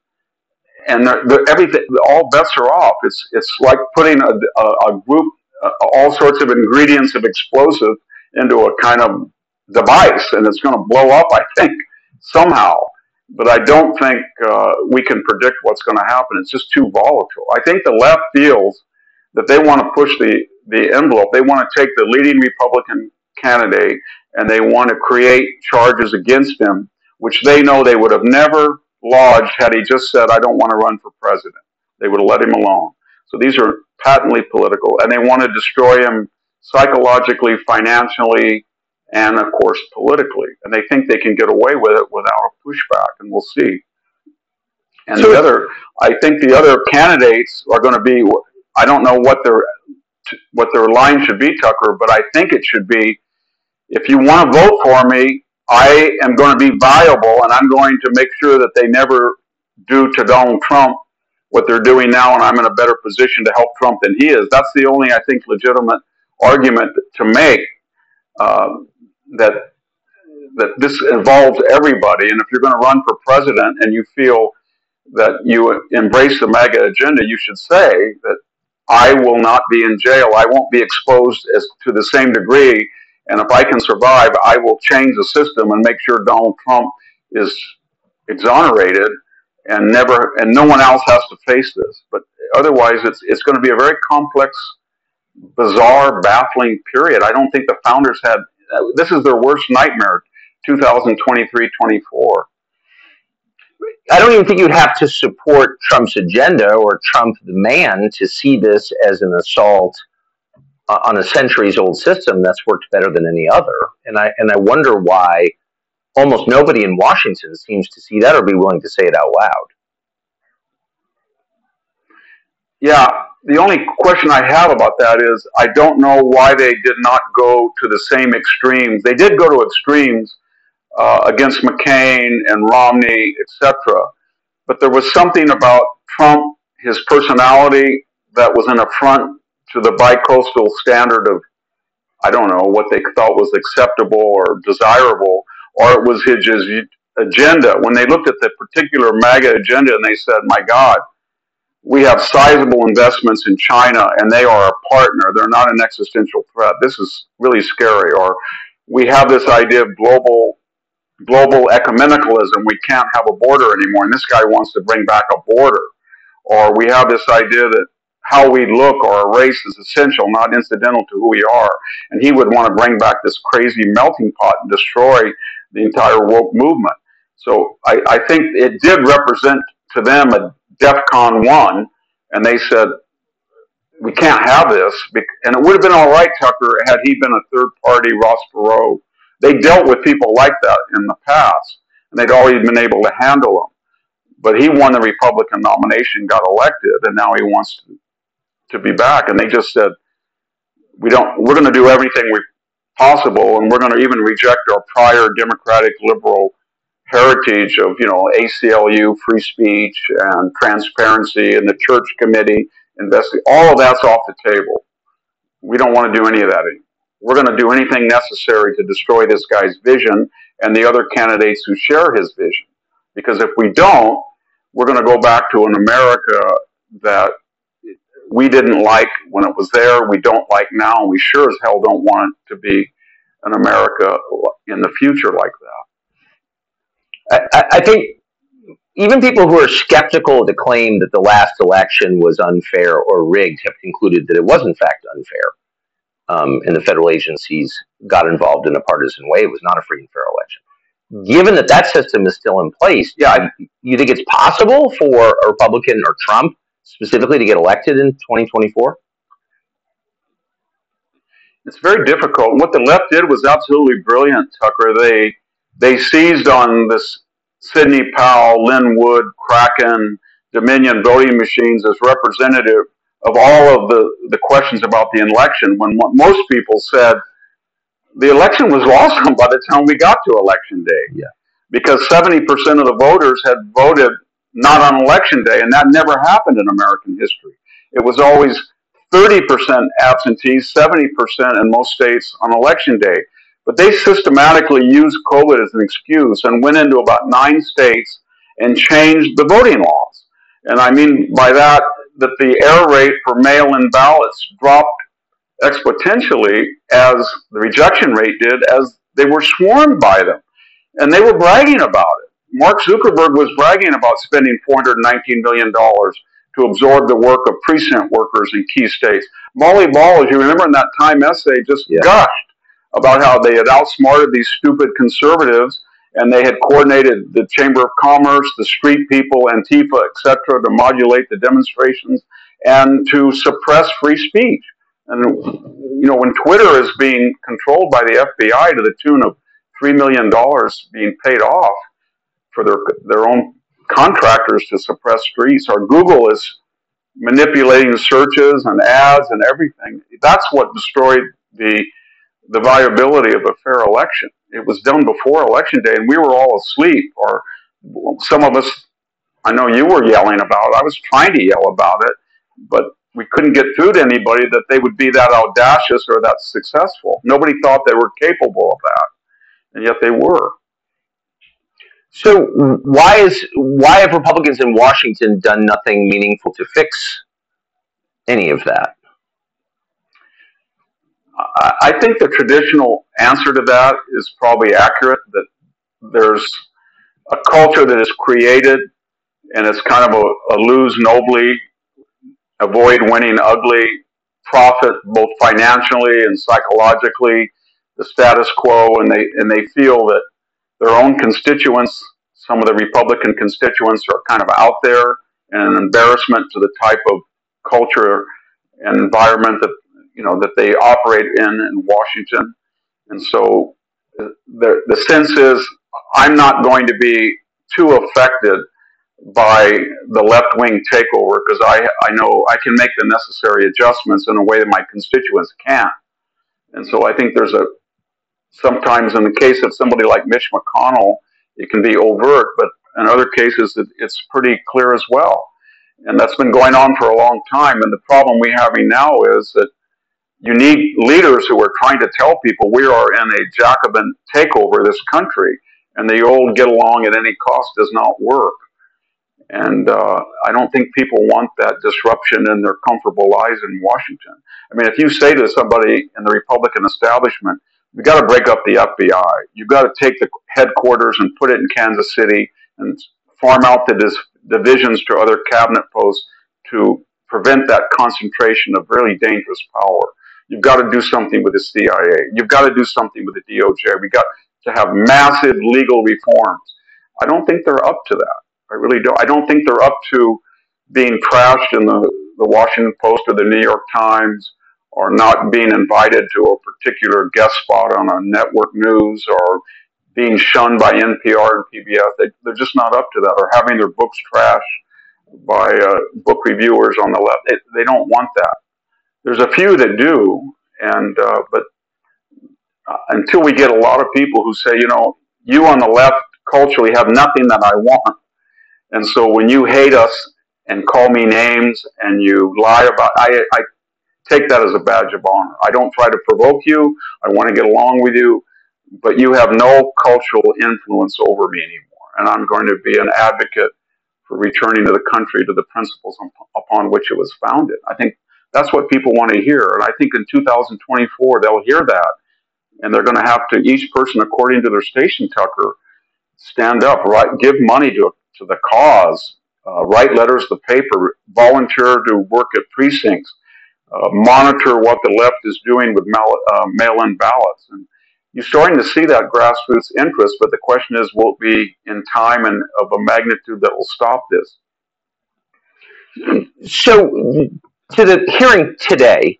and they're, they're, everything, all bets are off. It's it's like putting a, a, a group, uh, all sorts of ingredients of explosive into a kind of device, and it's going to blow up. I think somehow, but I don't think uh, we can predict what's going to happen. It's just too volatile. I think the left feels that they want to push the the envelope. They want to take the leading Republican candidate and they want to create charges against him, which they know they would have never lodged had he just said, I don't want to run for president. They would have let him alone. So these are patently political, and they want to destroy him psychologically, financially, and of course politically. And they think they can get away with it without a pushback, and we'll see. And so the other, I think the other candidates are going to be. I don't know what their what their line should be, Tucker, but I think it should be. If you want to vote for me, I am going to be viable and I'm going to make sure that they never do to Donald Trump what they're doing now and I'm in a better position to help Trump than he is. That's the only, I think, legitimate argument to make uh, that that this involves everybody. And if you're going to run for president and you feel that you embrace the MAGA agenda, you should say that I will not be in jail. I won't be exposed as to the same degree and if I can survive, I will change the system and make sure Donald Trump is exonerated and never and no one else has to face this. But otherwise, it's it's going to be a very complex, bizarre, baffling period. I don't think the founders had. This is their worst nightmare. 2023 24. I don't even think you'd have to support Trump's agenda or Trump the man to see this as an assault uh, on a centuries old system that's worked better than any other. And I and I wonder why almost nobody in Washington seems to see that or be willing to say it out loud. Yeah, the only question I have about that is I don't know why they did not go to the same extremes. They did go to extremes uh, against McCain and Romney, etc. But there was something about Trump, his personality, that was an affront to the bicoastal standard of, I don't know, what they thought was acceptable or desirable, or it was his, agenda. When they looked at the particular MAGA agenda and they said, my God, we have sizable investments in China and they are a partner. They're not an existential threat. This is really scary. Or we have this idea of global global ecumenicalism. We can't have a border anymore. And this guy wants to bring back a border. or we have this idea that how we look or our race is essential, not incidental to who we are. And he would want to bring back this crazy melting pot and destroy the entire woke movement. So I, I think it did represent to them a DEFCON 1, and they said, we can't have this. And it would have been all right, Tucker, had he been a third party Ross Perot. They dealt with people like that in the past, and they'd already been able to handle them. But he won the Republican nomination, got elected, and now he wants to to be back. And they just said, we don't, we're going to do everything we possible, and we're going to even reject our prior democratic liberal heritage of, you know, ACLU, free speech, and transparency, and the church committee investing. All of that's off the table. We don't want to do any of that anymore. We're going to do anything necessary to destroy this guy's vision and the other candidates who share his vision. Because if we don't, we're going to go back to an America that we didn't like when it was there. We don't like now. And we sure as hell don't want it to be an America in the future like that. I, I think even people who are skeptical of the claim that the last election was unfair or rigged have concluded that it was in fact unfair. Um, and the federal agencies got involved in a partisan way. It was not a free and fair election. Given that that system is still in place, yeah, you think it's possible for a Republican or Trump specifically to get elected in 2024? It's very difficult. What the left did was absolutely brilliant, Tucker. They they seized on this Sidney Powell, Lin Wood, Kraken, Dominion voting machines as representative of all of the, the questions about the election when most people said the election was lost by the time we got to election day. Yeah. Because 70% of the voters had voted not on election day, and that never happened in American history. It was always 30% absentees, 70% in most states on election day. But they systematically used COVID as an excuse and went into about nine states and changed the voting laws. And I mean by that that the error rate for mail in ballots dropped exponentially as the rejection rate did as they were swarmed by them. And they were bragging about it. Mark Zuckerberg was bragging about spending $419 million to absorb the work of precinct workers in key states. Molly Ball, as you remember in that Time essay, just yeah. gushed about how they had outsmarted these stupid conservatives and they had coordinated the Chamber of Commerce, the street people, Antifa, etc., to modulate the demonstrations and to suppress free speech. And you know, when Twitter is being controlled by the FBI to the tune of three million dollars being paid off, for their their own contractors to suppress streets, or Google is manipulating searches and ads and everything. That's what destroyed the the viability of a fair election. It was done before election day, and we were all asleep, or some of us. I know you were yelling about. It. I was trying to yell about it, but we couldn't get through to anybody that they would be that audacious or that successful. Nobody thought they were capable of that, and yet they were. So why is why have Republicans in Washington done nothing meaningful to fix any of that? I think the traditional answer to that is probably accurate. That there's a culture that is created, and it's kind of a, a lose nobly, avoid winning ugly, profit both financially and psychologically, the status quo, and they and they feel that their own constituents, some of the Republican constituents are kind of out there and an embarrassment to the type of culture and environment that you know that they operate in in Washington. And so uh, the the sense is I'm not going to be too affected by the left wing takeover because I I know I can make the necessary adjustments in a way that my constituents can't. And so I think there's a sometimes in the case of somebody like Mitch McConnell, it can be overt, but in other cases, it, it's pretty clear as well. And that's been going on for a long time. And the problem we're having now is that you need leaders who are trying to tell people we are in a Jacobin takeover this country, and the old get along at any cost does not work. And uh, I don't think people want that disruption in their comfortable lives in Washington. I mean, if you say to somebody in the Republican establishment, we got to break up the FBI. You've got to take the headquarters and put it in Kansas City and farm out the divisions to other cabinet posts to prevent that concentration of really dangerous power. You've got to do something with the CIA. You've got to do something with the DOJ. We've got to have massive legal reforms. I don't think they're up to that. I really don't. I don't think they're up to being trashed in the, the Washington Post or the New York Times or not being invited to a particular guest spot on a network news or being shunned by NPR and PBS. They, they're just not up to that or having their books trashed by uh, book reviewers on the left. They, they don't want that. There's a few that do, and uh, but uh, until we get a lot of people who say, you know, you on the left culturally have nothing that I want, and so when you hate us and call me names and you lie about, I, I take that as a badge of honor. I don't try to provoke you. I want to get along with you, but you have no cultural influence over me anymore. And I'm going to be an advocate for returning to the country to the principles upon which it was founded. I think that's what people want to hear. And I think in 2024, they'll hear that. And they're going to have to, each person according to their station, Tucker, stand up, right, give money to, to the cause, uh, write letters to the paper, volunteer to work at precincts, uh, monitor what the left is doing with mail, uh, mail-in ballots. And you're starting to see that grassroots interest, but the question is, will it be in time and of a magnitude that will stop this? So, to the hearing today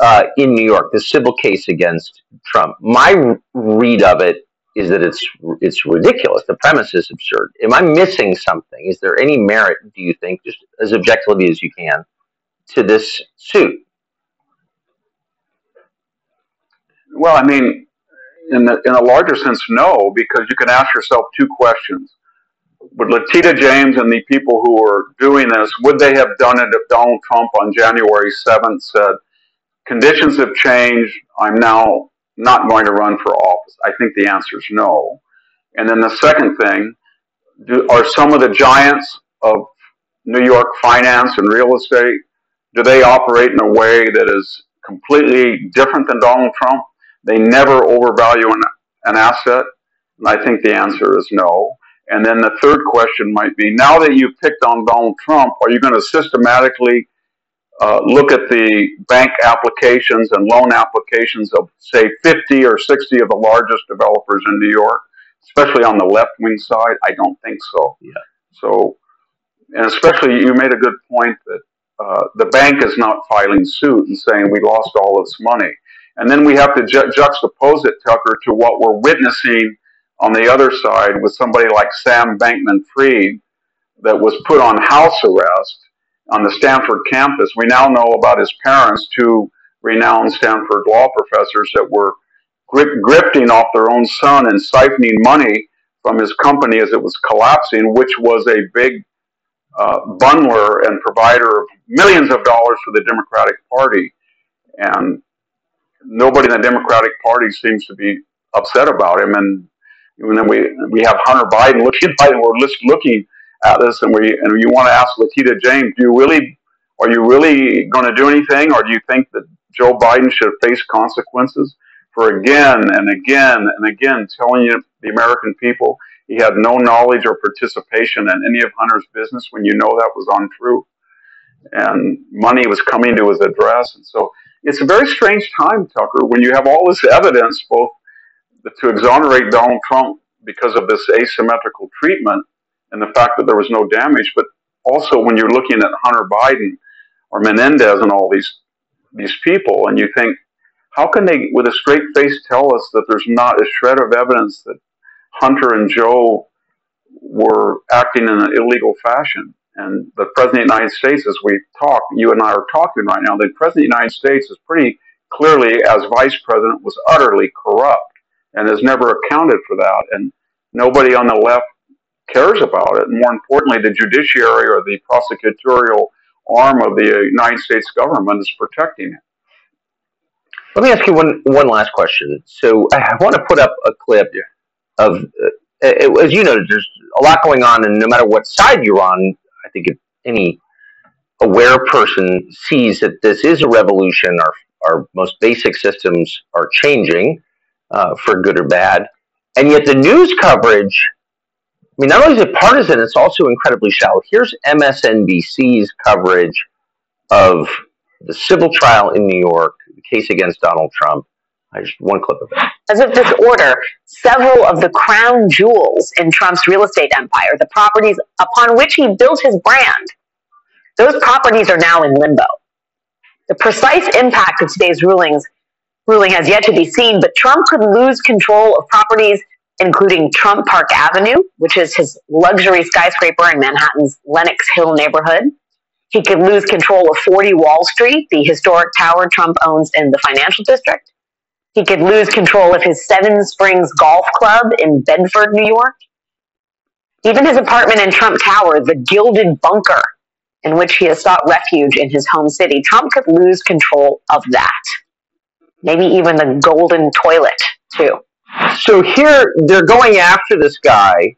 uh, in New York, the civil case against Trump, my read of it is that it's it's ridiculous. The premise is absurd. Am I missing something? Is there any merit, do you think, just as objectively as you can, to this suit? Well, I mean, in the, in a larger sense, no, because you can ask yourself two questions. Would Letitia James and the people who were doing this, would they have done it if Donald Trump on January 7th said, conditions have changed, I'm now not going to run for office? I think the answer is no. And then the second thing, do, are some of the giants of New York finance and real estate, do they operate in a way that is completely different than Donald Trump? They never overvalue an, an asset. And I think the answer is no. And then the third question might be now that you've picked on Donald Trump, are you going to systematically uh, look at the bank applications and loan applications of, say, 50 or 60 of the largest developers in New York, especially on the left wing side? I don't think so. Yeah. So, and especially you made a good point that uh, the bank is not filing suit and saying we lost all this money. And then we have to ju- juxtapose it, Tucker, to what we're witnessing on the other side with somebody like Sam Bankman Fried that was put on house arrest on the Stanford campus. We now know about his parents, two renowned Stanford law professors that were gri- grifting off their own son and siphoning money from his company as it was collapsing, which was a big uh, bundler and provider of millions of dollars for the Democratic Party. And nobody in the Democratic Party seems to be upset about him. And, and then we we have Hunter Biden looking at Biden. We're just looking at this, and we and you want to ask Letitia James, do you really are you really going to do anything, or do you think that Joe Biden should face consequences for again and again and again telling you the American people he had no knowledge or participation in any of Hunter's business when you know that was untrue, and money was coming to his address, and so it's a very strange time, Tucker, when you have all this evidence, both to exonerate Donald Trump because of this asymmetrical treatment and the fact that there was no damage, but also when you're looking at Hunter Biden or Menendez and all these these people, and you think, how can they, with a straight face, tell us that there's not a shred of evidence that Hunter and Joe were acting in an illegal fashion? And the President of the United States, as we talk, you and I are talking right now, the President of the United States is pretty clearly, as Vice President, was utterly corrupt and has never accounted for that. And nobody on the left cares about it. And more importantly, the judiciary or the prosecutorial arm of the United States government is protecting it. Let me ask you one one last question. So I want to put up a clip of, uh, as you know, there's a lot going on, and no matter what side you're on, I think if any aware person sees that this is a revolution, our our most basic systems are changing uh, for good or bad, and yet the news coverage I mean, not only is it partisan, it's also incredibly shallow. Here's MSNBC's coverage of the civil trial in New York, the case against Donald Trump. I just one clip of it. As of this order, several of the crown jewels in Trump's real estate empire, the properties upon which he built his brand, those properties are now in limbo. The precise impact of today's rulings ruling has yet to be seen, but Trump could lose control of properties including Trump Park Avenue, which is his luxury skyscraper in Manhattan's Lenox Hill neighborhood. He could lose control of 40 Wall Street, the historic tower Trump owns in the financial district. He could lose control of his Seven Springs Golf Club in Bedford, New York. Even his apartment in Trump Tower, the Gilded Bunker, in which he has sought refuge in his home city, Trump could lose control of that. Maybe even the Golden Toilet, too. So here they're going after this guy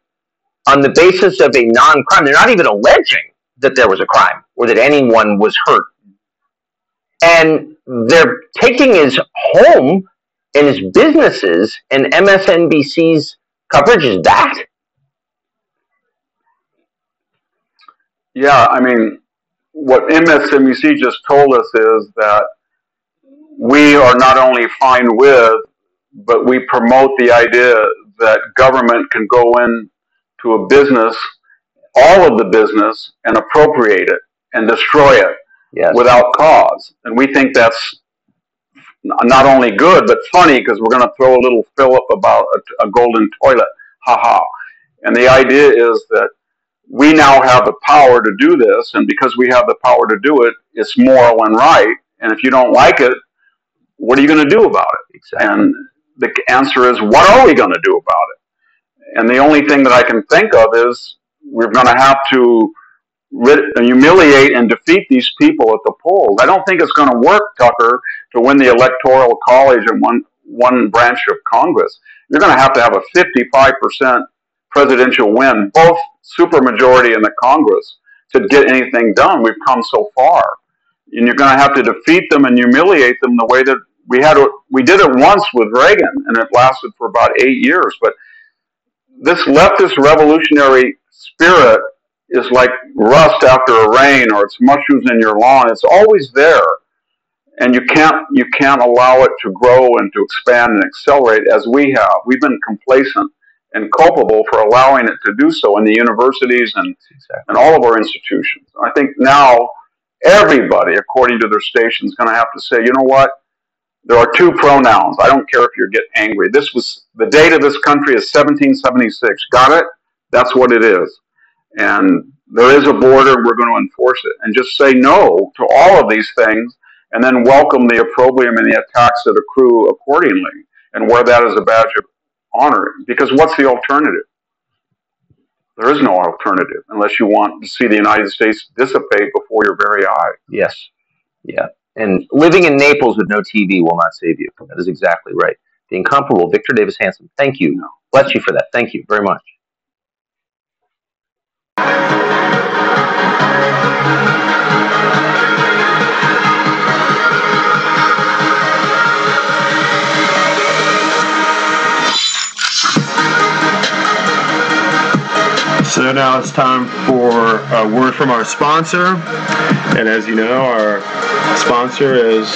on the basis of a non crime. They're not even alleging that there was a crime or that anyone was hurt. And they're taking his home and his businesses, and MSNBC's coverage is that. Yeah, I mean, what MSNBC just told us is that we are not only fine with, but we promote the idea that government can go in to a business, all of the business, and appropriate it and destroy it Yes. without cause. And we think that's not only good, but funny because we're going to throw a little fillip about a, a golden toilet. Ha ha. And the idea is that we now have the power to do this, and because we have the power to do it, it's moral and right. And if you don't like it, what are you going to do about it? Exactly. And the answer is, what are we going to do about it? And the only thing that I can think of is we're going to have to humiliate and defeat these people at the polls. I don't think it's going to work, Tucker, to win the electoral college in one one branch of Congress. You're going to have to have a 55 percent presidential win, both supermajority in the Congress, to get anything done. We've come so far, and you're going to have to defeat them and humiliate them the way that we had. We did it once with Reagan, and it lasted for about eight years. But this leftist revolutionary spirit is like rust after a rain, or it's mushrooms in your lawn. It's always there, and you can't you can't allow it to grow and to expand and accelerate as we have. We've been complacent and culpable for allowing it to do so in the universities and and all of our institutions. I think now everybody, according to their station, is going to have to say, you know what? There are two pronouns. I don't care if you get angry. This was the date of this country is 1776. Got it? That's what it is. And there is a border, and we're going to enforce it. And just say no to all of these things, and then welcome the opprobrium and the attacks that accrue accordingly, and wear that as a badge of honor. Because what's the alternative? There is no alternative unless you want to see the United States dissipate before your very eyes. Yes. Yeah. And living in Naples with no TV will not save you. That is exactly right. The incomparable Victor Davis Hanson. Thank you. Bless you for that. Thank you very much. So now it's time for a word from our sponsor. And as you know, our sponsor is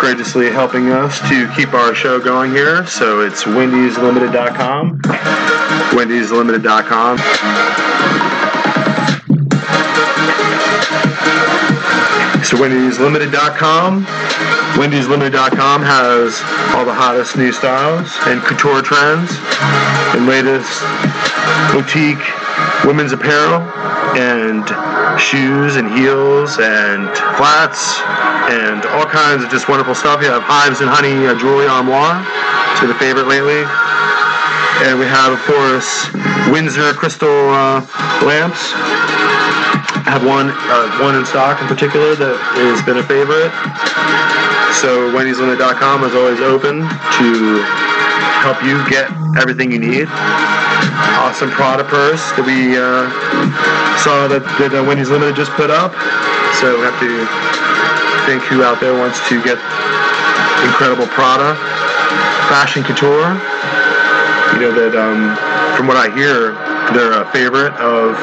courageously helping us to keep our show going here. So it's wendyslimited.com. wendyslimited.com. So wendyslimited.com. wendyslimited.com has all the hottest new styles and couture trends and latest boutique women's apparel and shoes and heels and flats and all kinds of just wonderful stuff. You have Hives and Honey uh, Jewelry Armoire, so the favorite lately. And we have, of course, Windsor crystal uh, lamps. I have one uh, one in stock in particular that has been a favorite. So Wendy'sLimit.com is always open to help you get everything you need. Awesome Prada purse that we uh, saw that, that uh, Wendy's Limited just put up. So we have to think who out there wants to get incredible Prada fashion couture. You know that um, from what I hear they're a favorite of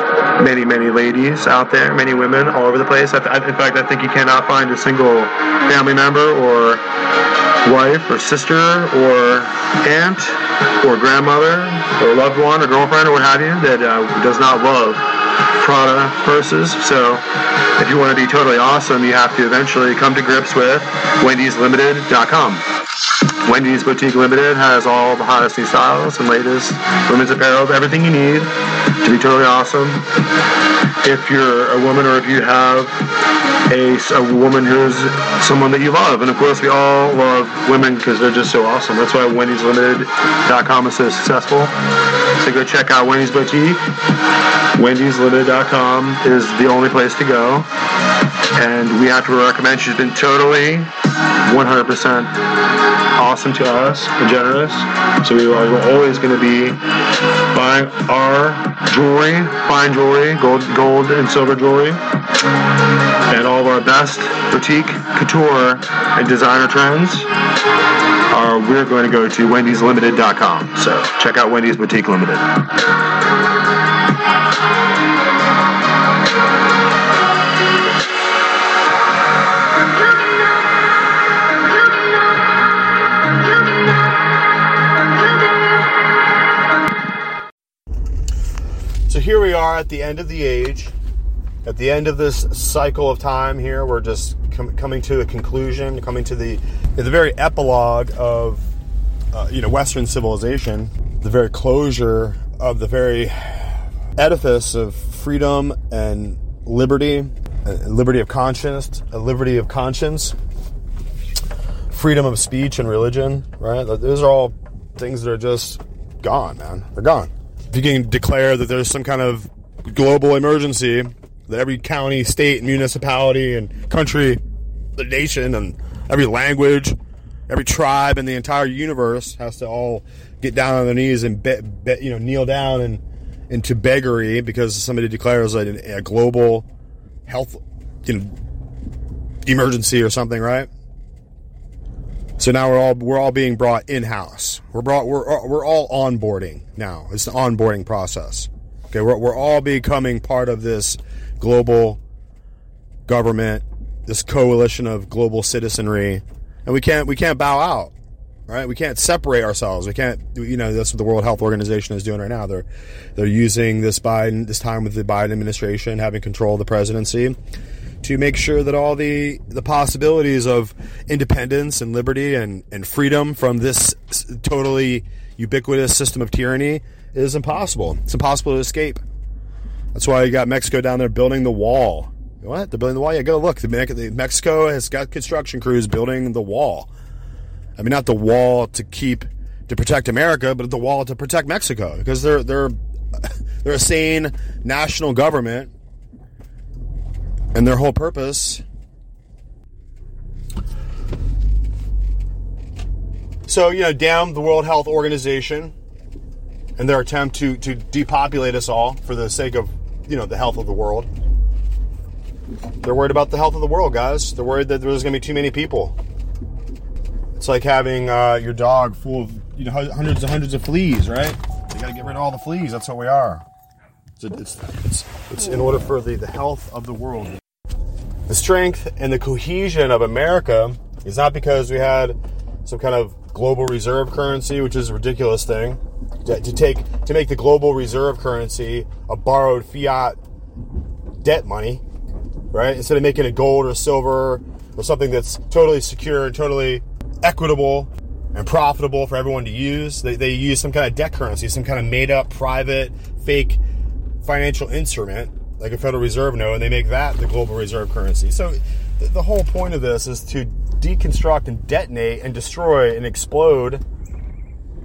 many, many ladies out there, many women all over the place. in fact, I think you cannot find a single family member or wife or sister or aunt or grandmother or loved one or girlfriend or what have you that uh, does not love Prada purses. So if you want to be totally awesome, you have to eventually come to grips with Wendy'sLimited.com. Wendy's Boutique Limited has all the hottest new styles and latest women's apparel, everything you need to be totally awesome. If you're a woman or if you have a, a woman who's someone that you love. And of course, we all love women because they're just so awesome. That's why Wendy'sLimited.com is so successful. So go check out Wendy's Boutique. Wendy'sLimited.com is the only place to go. And we have to recommend she's been totally 100% awesome to us and generous. So we are always going to be buying our jewelry, fine jewelry, gold, gold and silver jewelry, and all of our best boutique, couture, and designer trends. Are we're going to go to Wendy'sLimited.com. So check out Wendy's Boutique Limited. Here we are at the end of the age, at the end of this cycle of time here. We're just com- coming to a conclusion, coming to the the very epilogue of uh, you know Western civilization, the very closure of the very edifice of freedom and liberty, uh, liberty of conscience, a liberty of conscience, freedom of speech and religion. Right? Those are all things that are just gone, man. They're gone if you can declare that there's some kind of global emergency that every county, state, municipality, and country, the nation, and every language, every tribe in the entire universe has to all get down on their knees and be, be, you know kneel down and into beggary because somebody declares a, a global health you know emergency or something, right? So now we're all we're all being brought in house. We're brought we're we're all onboarding now. It's the onboarding process. Okay, we're we're all becoming part of this global government, this coalition of global citizenry, and we can't we can't bow out. Right? We can't separate ourselves. We can't you know that's what the World Health Organization is doing right now. They're they're using this Biden this time with the Biden administration having control of the presidency to make sure that all the the possibilities of independence and liberty and, and freedom from this totally ubiquitous system of tyranny is impossible. It's impossible to escape. That's why you got Mexico down there building the wall. What? They're building the wall? Yeah, go look. Mexico has got construction crews building the wall. I mean, not the wall to keep to protect America, but the wall to protect Mexico because they're they're they're a sane national government and their whole purpose. So, you know, damn the World Health Organization and their attempt to, to depopulate us all for the sake of, you know, the health of the world. They're worried about the health of the world, guys. They're worried that there's going to be too many people. It's like having uh, your dog full of, you know, hundreds and hundreds of fleas, right? You got to get rid of all the fleas. That's what we are. It's, it's, it's, in order for the, the health of the world. The strength and the cohesion of America is not because we had some kind of global reserve currency, which is a ridiculous thing. To, to take to make the global reserve currency a borrowed fiat debt money, right? Instead of making it gold or silver or something that's totally secure and totally equitable and profitable for everyone to use, they, they use some kind of debt currency, some kind of made up private fake financial instrument like a Federal Reserve note, and they make that the global reserve currency. So th- the whole point of this is to deconstruct and detonate and destroy and explode.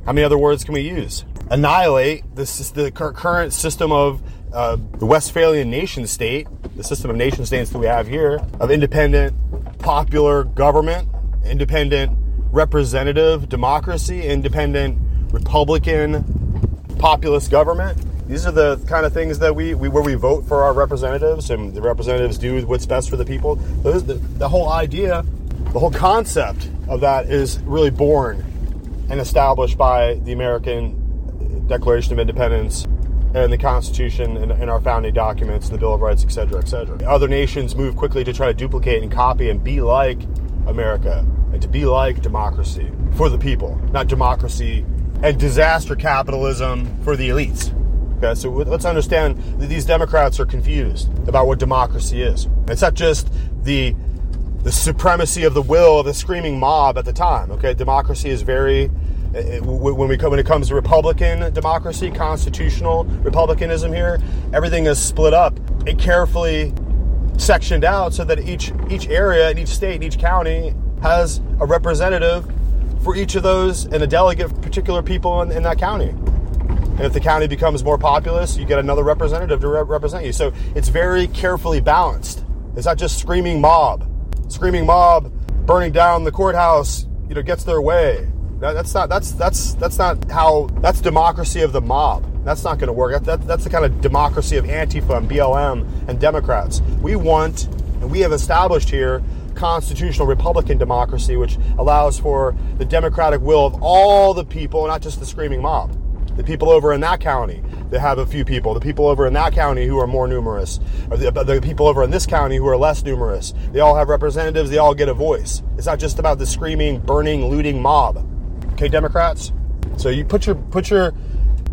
How many other words can we use? Annihilate this is the current system of uh, the Westphalian nation state, the system of nation states that we have here, of independent popular government, independent representative democracy, independent Republican populist government these are the kind of things that we, we, where we vote for our representatives and the representatives do what's best for the people Those, the, the whole idea the whole concept of that is really born and established by the american declaration of independence and the Constitution and, and our founding documents the Bill of Rights, etc., etc. Other nations move quickly to try to duplicate and copy and be like America and to be like democracy for the people, not democracy and disaster capitalism for the elites. Okay, so let's understand that these Democrats are confused about what democracy is. It's not just the the supremacy of the will of the screaming mob at the time. Okay, democracy is very eh, eh, when we when it comes to Republican democracy, constitutional republicanism here, everything is split up and carefully sectioned out so that each each area, in each state, and each county has a representative for each of those and a delegate for particular people in, in that county. And if the county becomes more populous, you get another representative to re- represent you. So it's very carefully balanced. It's not just screaming mob. Screaming mob burning down the courthouse, you know, gets their way. That's not that's that's that's not how that's democracy of the mob. That's not going to work. That, that, that's the kind of democracy of Antifa and BLM and Democrats. We want, and we have established here, constitutional Republican democracy, which allows for the democratic will of all the people, not just the screaming mob. The people over in that county that have a few people, the people over in that county who are more numerous, or the, the people over in this county who are less numerous. They all have representatives, they all get a voice. It's not just about the screaming, burning, looting mob. Okay, Democrats? So you put your put your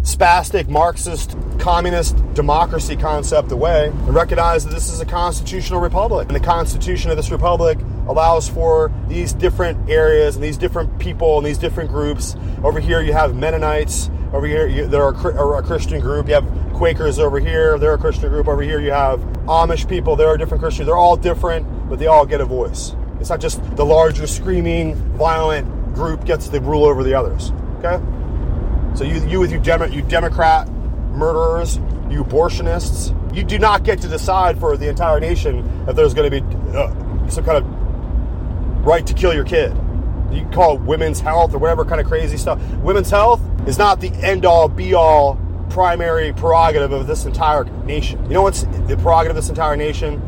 spastic Marxist communist democracy concept away and recognize that this is a constitutional republic. And the constitution of this republic allows for these different areas and these different people and these different groups. Over here, you have Mennonites. Over here, you, they're a, a Christian group. You have Quakers over here. They're a Christian group. Over here, you have Amish people. They're a different Christian. They're all different, but they all get a voice. It's not just the larger, screaming, violent group gets the rule over the others. Okay? So you, you with you, Demo, you Democrat murderers, you abortionists, you do not get to decide for the entire nation if there's going to be uh, some kind of right to kill your kid. You call it women's health or whatever kind of crazy stuff. Women's health is not the end all, be all, primary prerogative of this entire nation. You know what's the prerogative of this entire nation?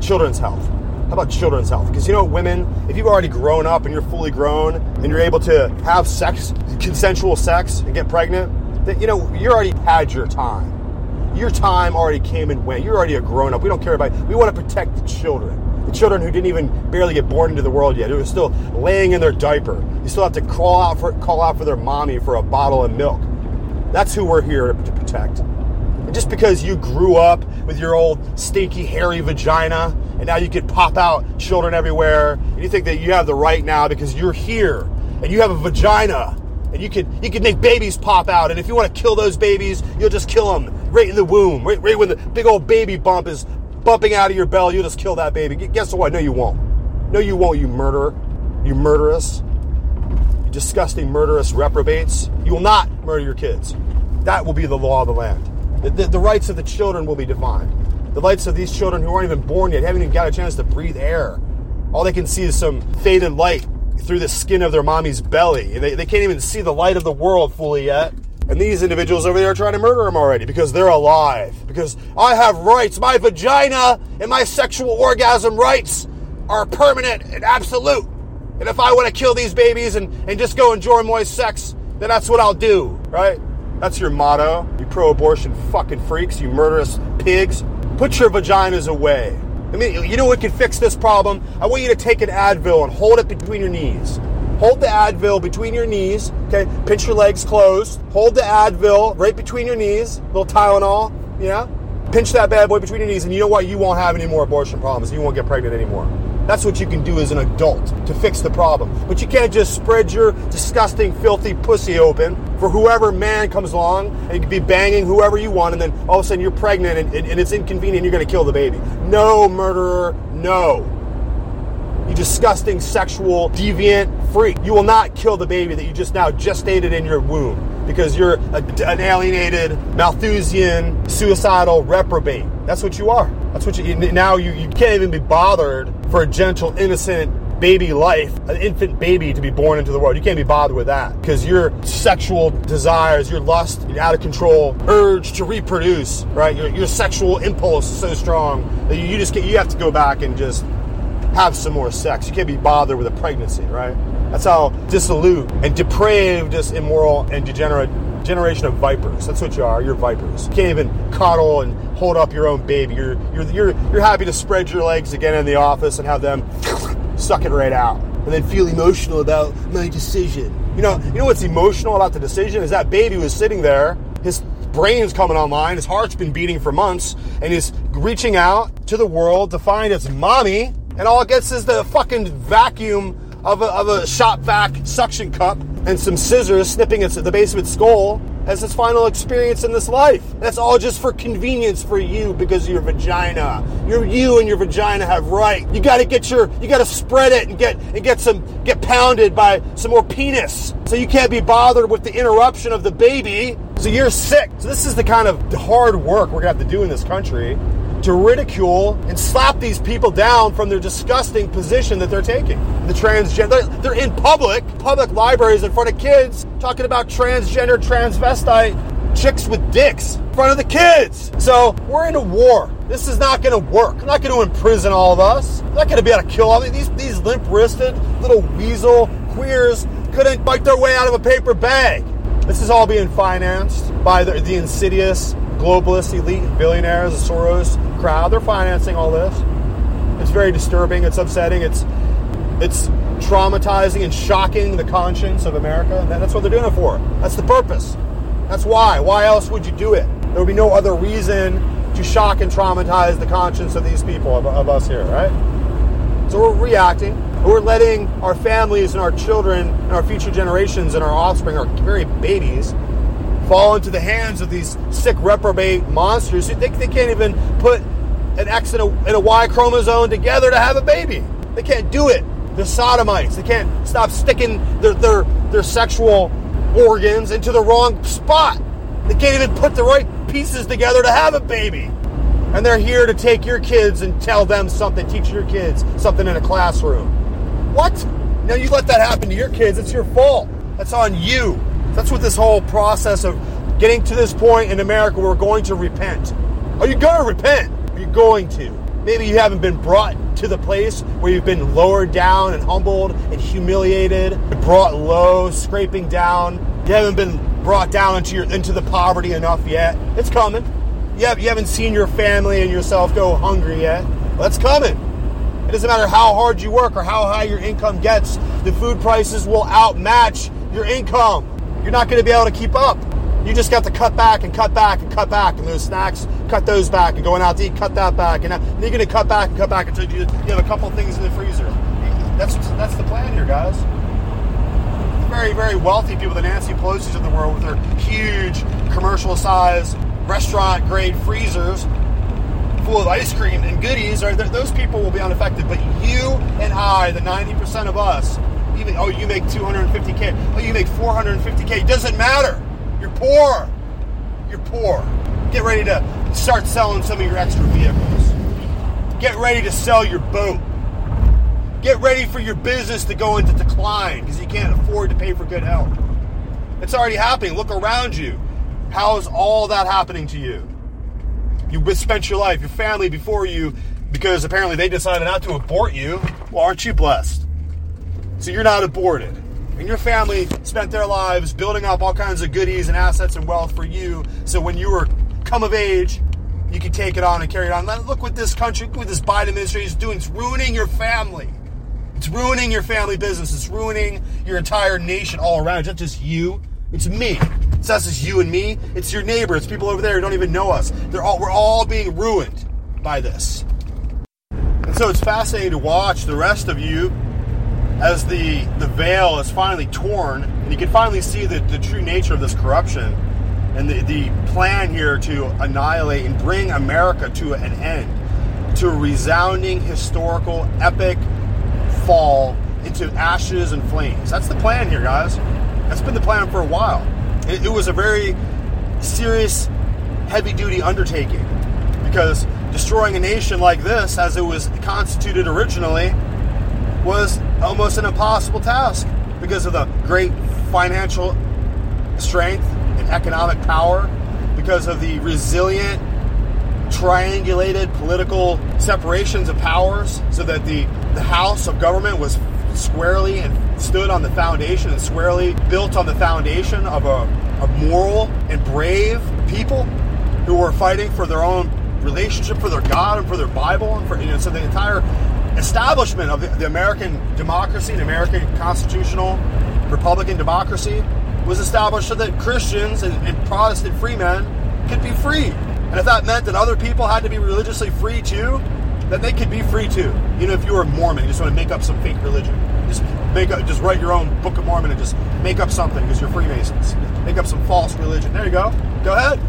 Children's health. How about children's health? Because you know, women, if you've already grown up and you're fully grown and you're able to have sex, consensual sex, and get pregnant, then you know you already had your time. Your time already came and went. You're already a grown up. We don't care about. It. We want to protect the children, the children who didn't even barely get born into the world yet, who are still laying in their diaper. You still have to crawl out for call out for their mommy for a bottle of milk. That's who we're here to protect. And just because you grew up with your old stinky hairy vagina and now you can pop out children everywhere. And you think that you have the right now because you're here and you have a vagina and you can you can make babies pop out. And if you want to kill those babies, you'll just kill them right in the womb, right, right when the big old baby bump is bumping out of your belly. You'll just kill that baby. Guess what? No, you won't. No, you won't. You murderer. You murderous. You disgusting murderous reprobates. You will not murder your kids. That will be the law of the land. The, the, the rights of the children will be defined. The rights of these children who aren't even born yet haven't even got a chance to breathe air. All they can see is some faded light through the skin of their mommy's belly. They, they can't even see the light of the world fully yet. And these individuals over there are trying to murder them already because they're alive. Because I have rights. My vagina and my sexual orgasm rights are permanent and absolute. And if I want to kill these babies and, and just go enjoy my sex, then that's what I'll do, right? That's your motto, you pro abortion fucking freaks, you murderous pigs. Put your vaginas away. I mean, you know what can fix this problem? I want you to take an Advil and hold it between your knees. Hold the Advil between your knees. Okay, pinch your legs closed. Hold the Advil right between your knees. Little Tylenol, yeah. Pinch that bad boy between your knees, and you know what? You won't have any more abortion problems. You won't get pregnant anymore. That's what you can do as an adult to fix the problem. But you can't just spread your disgusting, filthy pussy open for whoever man comes along and you can be banging whoever you want, and then all of a sudden you're pregnant and, and, and it's inconvenient, you're to kill the baby. No, murderer, no. You disgusting, sexual, deviant freak. You will not kill the baby that you just now gestated in your womb because you're a, an alienated, Malthusian, suicidal reprobate. That's what you are. That's what you now you, you can't even be bothered for a gentle, innocent baby life, an infant baby to be born into the world. You can't be bothered with that because your sexual desires, your lust, your out of control urge to reproduce, right? Your, your sexual impulse is so strong that you, you just get, you have to go back and just have some more sex. You can't be bothered with a pregnancy, right? That's how dissolute and depraved this immoral and degenerate generation of vipers. That's what you are. You're vipers. You can't even cuddle and hold up your own baby. You're you're you're you're happy to spread your legs again in the office and have them suck it right out, and then feel emotional about my decision. You know, you know what's emotional about the decision is that baby was sitting there. His brain's coming online. His heart's been beating for months, and he's reaching out to the world to find its mommy, and all it gets is the fucking vacuum of a, of a shop vac suction cup and some scissors snipping at the base of its skull as its final experience in this life. That's all just for convenience for you because your vagina. Your you and your vagina have right. You gotta get your you gotta spread it and get and get some get pounded by some more penis. So you can't be bothered with the interruption of the baby. So you're sick. So this is the kind of hard work we're gonna have to do in this country to ridicule and slap these people down from their disgusting position that they're taking. The transgender, they're, they're in public, public libraries in front of kids, talking about transgender, transvestite chicks with dicks in front of the kids. So we're in a war. This is not going to work. I'm not going to imprison all of us. I'm not going to be able to kill all of these these limp-wristed little weasel queers couldn't bite their way out of a paper bag. This is all being financed by the, the insidious globalist elite billionaires, the Soros crowd. They're financing all this. It's very disturbing. It's upsetting. It's it's traumatizing and shocking the conscience of America. And that's what they're doing it for. That's the purpose. That's why. Why else would you do it? There would be no other reason to shock and traumatize the conscience of these people, of, of us here, right? So we're reacting. We're letting our families and our children and our future generations and our offspring, our very babies, fall into the hands of these sick reprobate monsters. They, they can't even put an X and a, and a Y chromosome together to have a baby. They can't do it. They're sodomites. They can't stop sticking their, their, their sexual organs into the wrong spot. They can't even put the right pieces together to have a baby. And they're here to take your kids and tell them something, teach your kids something in a classroom. What? Now you let that happen to your kids, it's your fault. That's on you. That's what this whole process of getting to this point in America where we're going to repent. Are you going to repent? Are you going to? Maybe you haven't been brought to the place where you've been lowered down and humbled and humiliated, brought low, scraping down. You haven't been brought down into your into the poverty enough yet. It's coming. You, have, you haven't seen your family and yourself go hungry yet. That's coming. It doesn't matter how hard you work or how high your income gets, the food prices will outmatch your income. You're not going to be able to keep up. You just got to cut back and cut back and cut back, and those snacks, cut those back, and going out to eat, cut that back, and uh, you're going to cut back and cut back until you, you have a couple things in the freezer. That's that's the plan here, guys. Very very wealthy people, the Nancy Pelosi's of the world, with their huge commercial size restaurant grade freezers full of ice cream and goodies, right? Those people will be unaffected, but you and I, the 90% of us, even oh you make 250k oh you make 450k it doesn't matter. You're poor. You're poor. Get ready to start selling some of your extra vehicles. Get ready to sell your boat. Get ready for your business to go into decline because you can't afford to pay for good health. It's already happening. Look around you. How is all that happening to you? You spent your life your family before you because apparently they decided not to abort you. Well aren't you blessed so you're not aborted. And your family spent their lives building up all kinds of goodies and assets and wealth for you. So when you were come of age, you could take it on and carry it on. Look what this country, what this Biden administration is doing. It's ruining your family. It's ruining your family business. It's ruining your entire nation all around. It's not just you. It's me. It's not just you and me. It's your neighbor. It's people over there who don't even know us. They're all we're all being ruined by this. And so it's fascinating to watch the rest of you as the, the veil is finally torn, and you can finally see the, the true nature of this corruption and the, the plan here to annihilate and bring America to an end, to a resounding, historical, epic fall into ashes and flames. That's the plan here, guys. That's been the plan for a while. It, it was a very serious, heavy duty undertaking because destroying a nation like this, as it was constituted originally, was almost an impossible task because of the great financial strength and economic power, because of the resilient, triangulated political separations of powers, so that the, the house of government was squarely and stood on the foundation and squarely built on the foundation of a, a moral and brave people who were fighting for their own relationship, for their God, and for their Bible, and for you know, so the entire establishment of the, American democracy, the American constitutional Republican democracy, was established so that Christians and, and Protestant free men could be free. And if that meant that other people had to be religiously free too, then they could be free too. You know, if you were a Mormon, you just want to make up some fake religion. Just make up, just write your own Book of Mormon and just make up something because you're Freemasons. Make up some false religion. There you go. Go ahead.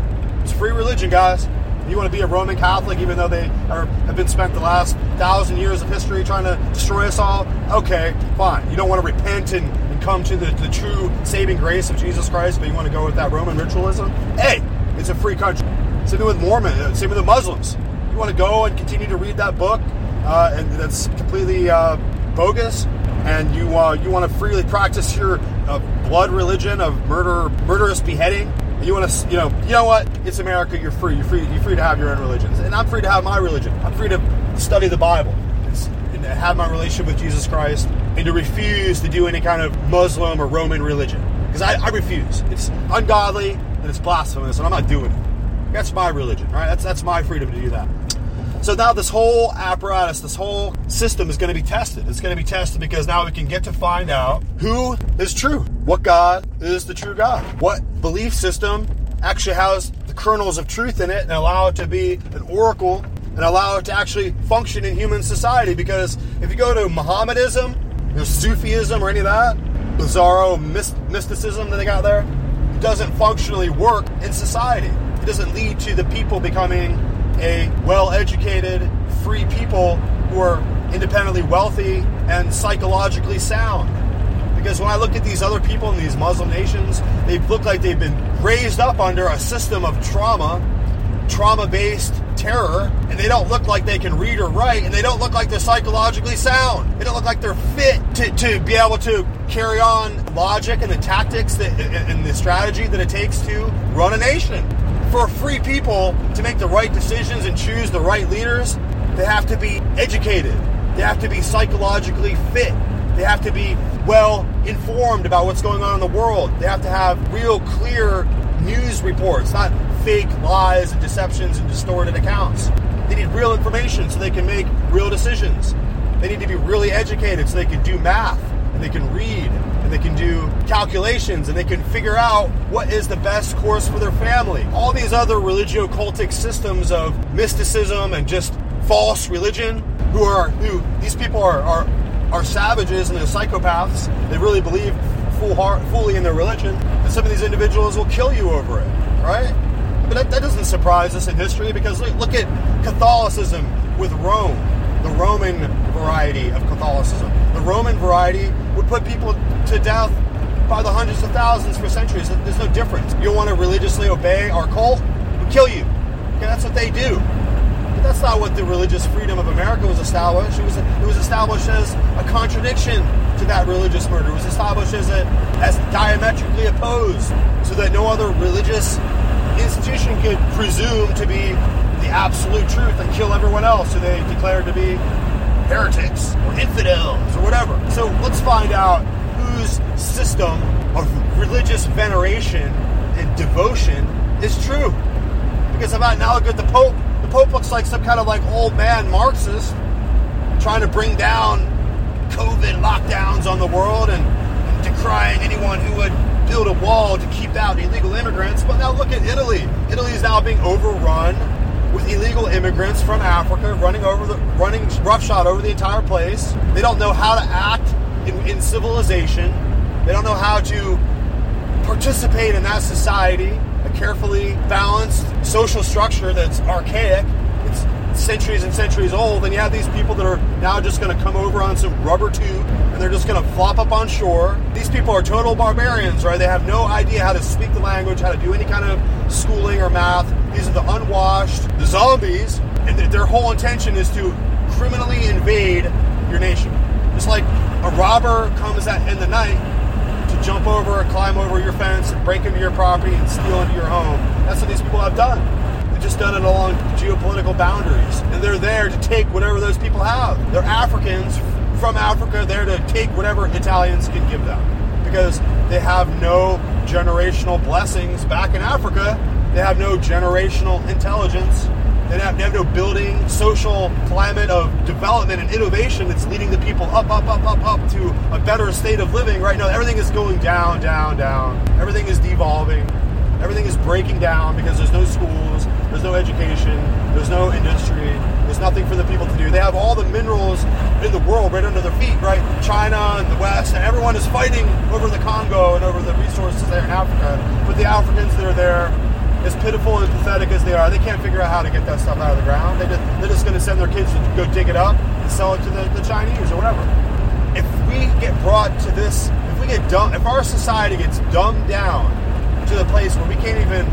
It's free religion, guys. You want to be a Roman Catholic, even though they are, have been spent the last thousand years of history trying to destroy us all. Okay, fine. You don't want to repent and, and come to the, the true saving grace of Jesus Christ, but you want to go with that Roman ritualism. Hey, it's a free country. Same with Mormon. uh, Same with the Muslims. You want to go and continue to read that book, uh, and that's completely uh, bogus. And you uh, you want to freely practice your uh, blood religion of murder, murderous beheading. You want to, you know, you know what? It's America. You're free. You're free. You're free to have your own religions, and I'm free to have my religion. I'm free to study the Bible and have my relationship with Jesus Christ, and to refuse to do any kind of Muslim or Roman religion because I, I refuse. It's ungodly and it's blasphemous, and I'm not doing it. That's my religion, right? That's that's my freedom to do that. So now this whole apparatus, this whole system is going to be tested. It's going to be tested because now we can get to find out who is true. What God is the true God? What belief system actually has the kernels of truth in it and allow it to be an oracle and allow it to actually function in human society? Because if you go to Mohammedanism, you know, Sufism or any of that, bizarro mysticism that they got there, it doesn't functionally work in society. It doesn't lead to the people becoming a well educated, free people who are independently wealthy and psychologically sound. Because when I look at these other people in these Muslim nations, they look like they've been raised up under a system of trauma, trauma based terror, and they don't look like they can read or write, and they don't look like they're psychologically sound. They don't look like they're fit to, to be able to carry on logic and the tactics that, and the strategy that it takes to run a nation for free people to make the right decisions and choose the right leaders, they have to be educated. They have to be psychologically fit. They have to be well informed about what's going on in the world. They have to have real clear news reports, not fake lies and deceptions and distorted accounts. They need real information so they can make real decisions. They need to be really educated so they can do math and they can read and they can do calculations and they can figure out what is the best course for their family. All these other religio cultic systems of mysticism and just false religion who are who these people are are, are savages and they're psychopaths. They really believe full heart, fully in their religion, and some of these individuals will kill you over it, right? But that, that doesn't surprise us in history because look, look at Catholicism with Rome, the Roman variety of Catholicism. The Roman variety would put people to death by the hundreds of thousands for centuries. There's no difference. You want to religiously obey our cult? We kill you. Okay, that's what they do. But that's not what the religious freedom of America was established. It was it was established as a contradiction to that religious murder. It was established as a as diametrically opposed, so that no other religious institution could presume to be the absolute truth and kill everyone else who they declared to be heretics or infidels or whatever. So let's find out whose system of religious veneration and devotion is true. Because now look at the Pope. The Pope looks like some kind of like old man Marxist trying to bring down COVID lockdowns on the world and, and decrying anyone who would build a wall to keep out illegal immigrants. But now look at Italy. Italy is now being overrun with illegal immigrants from Africa running over the running roughshod over the entire place. They don't know how to act in, in civilization. They don't know how to participate in that society, a carefully balanced social structure that's archaic. It's centuries and centuries old, and you have these people that are now just going to come over on some rubber tube and they're just going to flop up on shore. These people are total barbarians, right? They have no idea how to speak the language, how to do any kind of schooling or math. These are the unwashed, the zombies, and their whole intention is to criminally invade your nation. Just like a robber comes at, in the night to jump over or climb over your fence and break into your property and steal into your home. That's what these people have done. They've just done it along geopolitical boundaries. And they're there to take whatever those people have. They're Africans from Africa there to take whatever Italians can give them because they have no generational blessings back in Africa. They have no generational intelligence. They have, they have no building social climate of development and innovation that's leading the people up, up, up, up, up to a better state of living. Right now, everything is going down, down, down. Everything is devolving. Everything is breaking down because there's no schools, there's no education, there's no industry, there's nothing for the people to do. They have all the minerals in the world right under their feet, right? China and the West, and everyone is fighting over the Congo and over the resources there in Africa. But the Africans that are there, as pitiful and pathetic as they are, they can't figure out how to get that stuff out of the ground. They they're just going to send their kids to go dig it up and sell it to the, the Chinese or whatever. If we get brought to this, if we get dumb, if our society gets dumbed down to the place where we can't even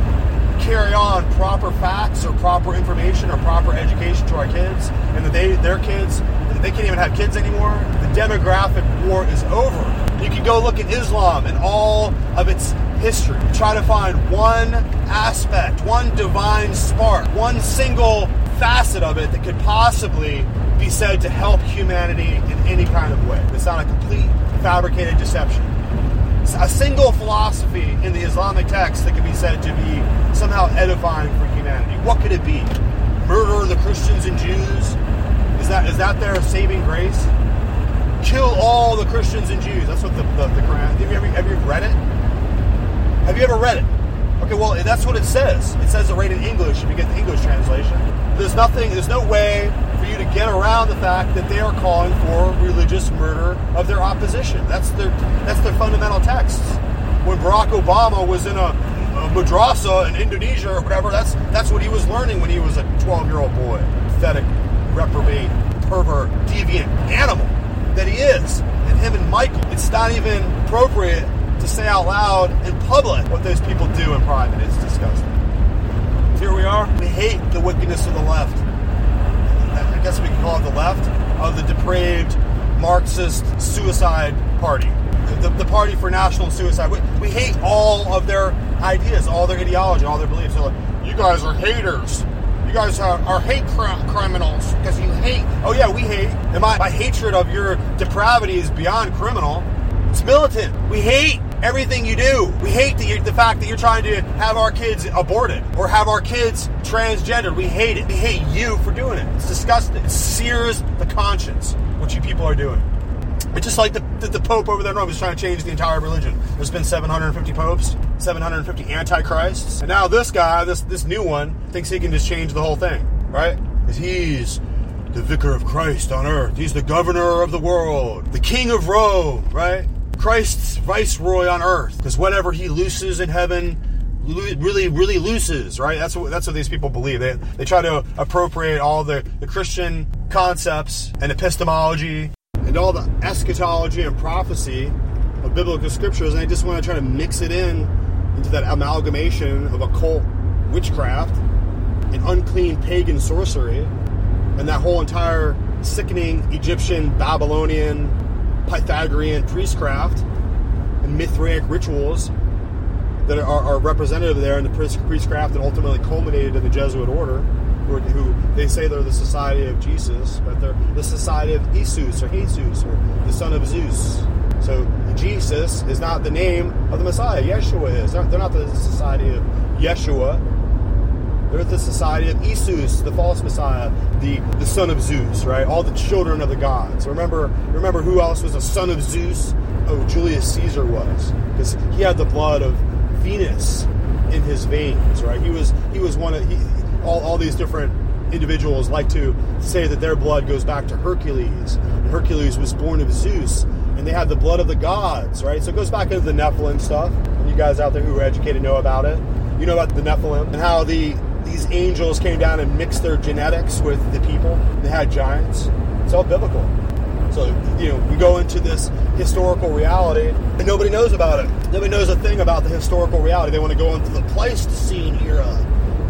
carry on proper facts or proper information or proper education to our kids, and that they their kids they can't even have kids anymore. The demographic war is over. You can go look at Islam and all of its history. Try to find one aspect, one divine spark, one single facet of it that could possibly be said to help humanity in any kind of way. It's not a complete fabricated deception a single philosophy in the Islamic text that could be said to be somehow edifying for humanity. What could it be? Murder the Christians and Jews? Is that is that their saving grace? Kill all the Christians and Jews. That's what the, the, the Quran. Have you, ever, have you read it? Have you ever read it? Okay, well, that's what it says. It says it right in English if you get the English translation. There's nothing, there's no way for you to get around the fact that they are calling for religious murder of their opposition. That's their that's their fundamental texts. When Barack Obama was in a, a madrasa in Indonesia or whatever, that's that's what he was learning when he was a 12 year old boy. Pathetic, reprobate, pervert, deviant animal that he is. And him and Michael, it's not even appropriate to say out loud in public what those people do in private. It's disgusting. Here we are. We hate the wickedness of the left I guess we can call it the left, of the depraved Marxist suicide party. The, the party for national suicide. We, we, hate all of their ideas, all their ideology, all their beliefs. They're like, you guys are haters. You guys are, are hate cr- criminals because you hate. Oh, yeah, we hate. And my, my hatred of your depravity is beyond criminal. It's militant. We hate everything you do. We hate the, the fact that you're trying to have our kids aborted or have our kids transgendered. We hate it. We hate you for doing it. It's disgusting. It sears the conscience what you people are doing. It's just like the, the, the, Pope over there in Rome is trying to change the entire religion. There's been 750 popes, 750 antichrists, and now this guy, this this new one, thinks he can just change the whole thing, right? Because he's the vicar of Christ on earth. He's the governor of the world, the king of Rome, right? Christ's viceroy on earth. Because whatever he looses in heaven really, really looses, right? That's what that's what these people believe. They, they try to appropriate all the, the Christian concepts and epistemology and all the eschatology and prophecy of biblical scriptures, and they just want to try to mix it in into that amalgamation of occult witchcraft and unclean pagan sorcery and that whole entire sickening Egyptian, Babylonian, Pythagorean priestcraft and Mithraic rituals that are, are representative there in the priestcraft and ultimately culminated in the Jesuit order, who, who, they say they're the Society of Jesus, but they're the Society of Isus or Jesus or the Son of Zeus. So Jesus is not the name of the Messiah. Yeshua is. They're not the Society of Yeshua. They're the society of Isus, the false Messiah, the, the son of Zeus, right? All the children of the gods. Remember, remember who else was a son of Zeus? Oh, Julius Caesar was, because he had the blood of Venus in his veins, right? He was he was one of he, all, all these different individuals like to say that their blood goes back to Hercules. And Hercules was born of Zeus, and they had the blood of the gods, right? So it goes back into the Nephilim stuff. And you guys out there who are educated know about it. You know about the Nephilim and how the these angels came down and mixed their genetics with the people. They had giants. It's all biblical. So, you know, we go into this historical reality and nobody knows about it. Nobody knows a thing about the historical reality. They want to go into the Pleistocene era.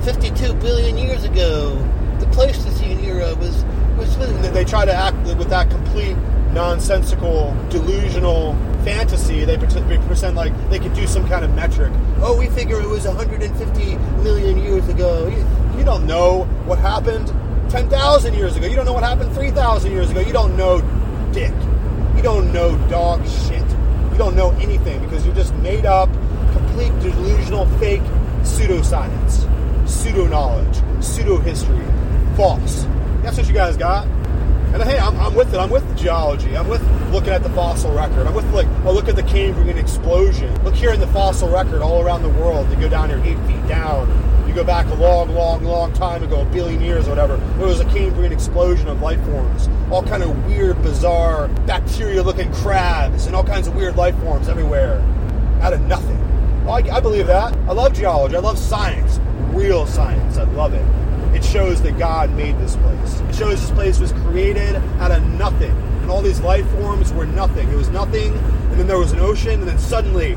52 billion years ago, the Pleistocene era was, was they try to act with that complete nonsensical, delusional fantasy. They present like they could do some kind of metric. Oh, we figure it was 150 million years ago. You, you don't know what happened 10,000 years ago. You don't know what happened 3,000 years ago. You don't know dick. You don't know dog shit. You don't know anything because you're just made up, complete delusional, fake pseudoscience, pseudo knowledge, pseudo history, false. That's what you guys got. And hey, I'm, I'm with it. I'm with geology. I'm with looking at the fossil record. I'm with like, oh, look at the Cambrian explosion. Look here in the fossil record all around the world. You go down here eight feet down. You go back a long, long, long time ago, a billion years or whatever. There was a Cambrian explosion of life forms. All kind of weird, bizarre, bacteria-looking crabs and all kinds of weird life forms everywhere. Out of nothing. I, I believe that. I love geology. I love science. Real science. I love it. It shows that God made this place. It shows this place was created out of nothing. And all these life forms were nothing. It was nothing, and then there was an ocean, and then suddenly,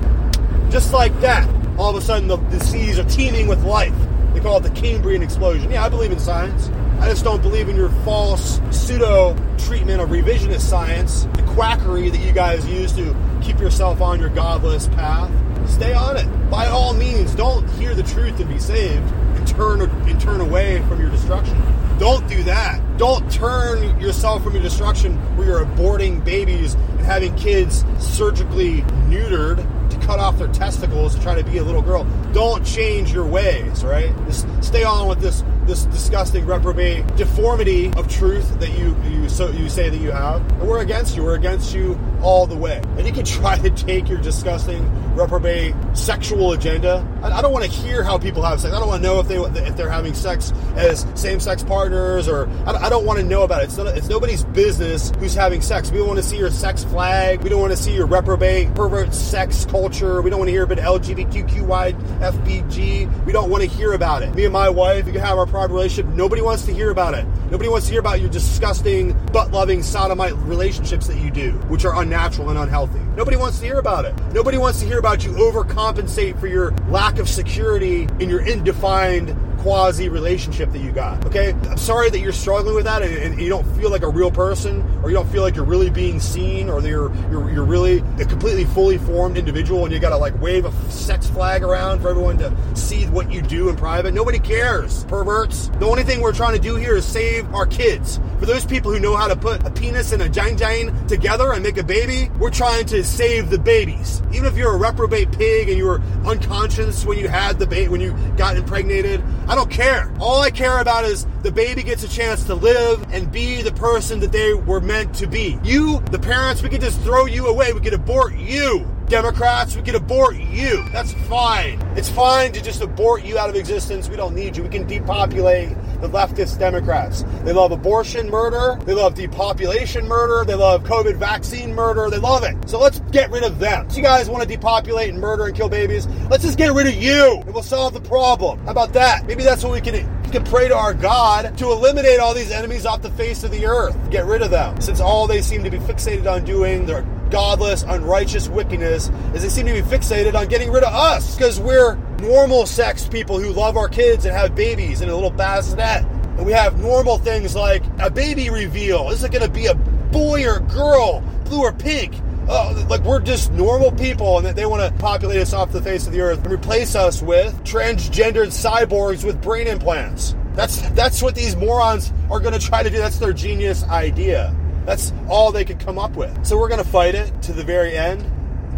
just like that, all of a sudden the, the seas are teeming with life. They call it the Cambrian explosion. Yeah, I believe in science. I just don't believe in your false pseudo treatment of revisionist science, the quackery that you guys use to keep yourself on your godless path. Stay on it. By all means, don't hear the truth and be saved turn and turn away from your destruction. Don't do that. Don't turn yourself from your destruction where you're aborting babies and having kids surgically neutered to cut off their testicles to try to be a little girl. Don't change your ways, right? Just stay on with this this disgusting reprobate deformity of truth that you you so you say that you have. And we're against you. We're against you all the way. And you can try to take your disgusting reprobate sexual agenda. I, I don't want to hear how people have sex. I don't want to know if they if they're having sex as same sex partners or I, I don't want to know about it. It's, not, it's nobody's business who's having sex. We don't want to see your sex flag. We don't want to see your reprobate pervert sex culture. We don't want to hear about LGBTQI FBG. We don't want to hear about it. Me and my wife, we can have our relationship. Nobody wants to hear about it. Nobody wants to hear about your disgusting, butt loving sodomite relationships that you do, which are unnatural and unhealthy. Nobody wants to hear about it. Nobody wants to hear about you overcompensate for your lack of security in your indefined quasi relationship that you got. Okay, I'm sorry that you're struggling with that and, and, you don't feel like a real person, or you don't feel like you're really being seen, or you're you're, you're really a completely fully formed individual, and you got to like wave a sex flag around for everyone to see what you do in private. Nobody cares, perverts. The only thing we're trying to do here is save our kids. For those people who know how to put a penis and a jang jang together and make a baby, we're trying to save the babies. Even if you're a reprobate pig and you were unconscious when you had the baby, when you got impregnated, I don't care. All I care about is the baby gets a chance to live and be the person that they were meant to be. You, the parents, we could just throw you away. We could abort you. Democrats, we can abort you. That's fine. It's fine to just abort you out of existence. We don't need you. We can depopulate the leftist Democrats. They love abortion murder. They love depopulation murder. They love COVID vaccine murder. They love it. So let's get rid of them. You guys want to depopulate and murder and kill babies? Let's just get rid of you and we'll solve the problem. How about that? Maybe that's what we can can pray to our God to eliminate all these enemies off the face of the earth. Get rid of them. Since all they seem to be fixated on doing, they're godless, unrighteous wickedness is they seem to be fixated on getting rid of us because we're normal sex people who love our kids and have babies in a little bassinet. And we have normal things like a baby reveal. Is it going to be a boy or girl, blue or pink? Uh, like we're just normal people, and that they want to populate us off the face of the earth and replace us with transgendered cyborgs with brain implants. That's that's what these morons are going to try to do. That's their genius idea. That's all they could come up with. So we're going to fight it to the very end,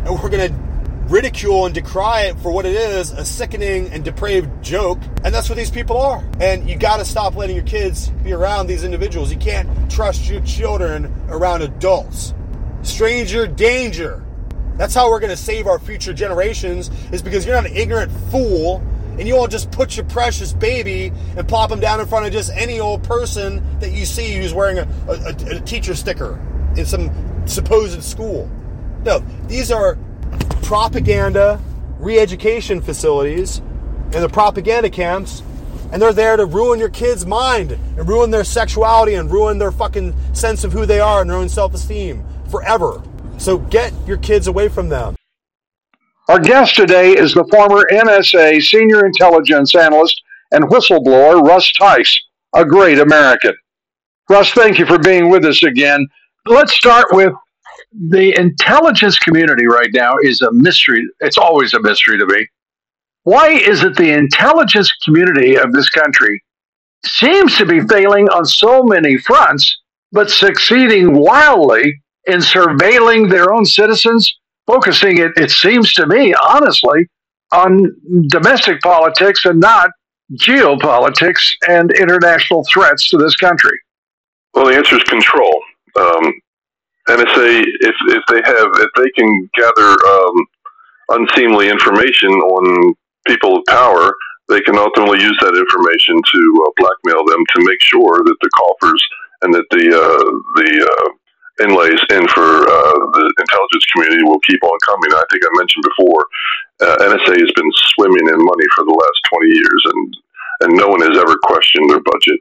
and we're going to ridicule and decry it for what it is a sickening and depraved joke. And that's what these people are. And you got to stop letting your kids be around these individuals. You can't trust your children around adults. Stranger danger. That's how we're going to save our future generations, is because you're not an ignorant fool and you won't just put your precious baby and plop him down in front of just any old person that you see who's wearing a, a, a teacher sticker in some supposed school. No, these are propaganda re-education facilities and the propaganda camps and they're there to ruin your kid's mind and ruin their sexuality and ruin their fucking sense of who they are and their own self-esteem forever. So get your kids away from them. Our guest today is the former NSA senior intelligence analyst and whistleblower Russ Tice, a great American. Russ, thank you for being with us again. Let's start with the intelligence community right now is a mystery. It's always a mystery to me. Why is it the intelligence community of this country seems to be failing on so many fronts, but succeeding wildly in surveilling their own citizens, focusing it, it seems to me, honestly, on domestic politics and not geopolitics and international threats to this country? Well, the answer is control. Um, NSA, if if they have, if they can gather um, unseemly information on people of power, they can ultimately use that information to uh, blackmail them to make sure that the coffers and that the uh, the uh, inlays in for uh, the intelligence community will keep on coming. I think I mentioned before, uh, NSA has been swimming in money for the last twenty years, and and no one has ever questioned their budget.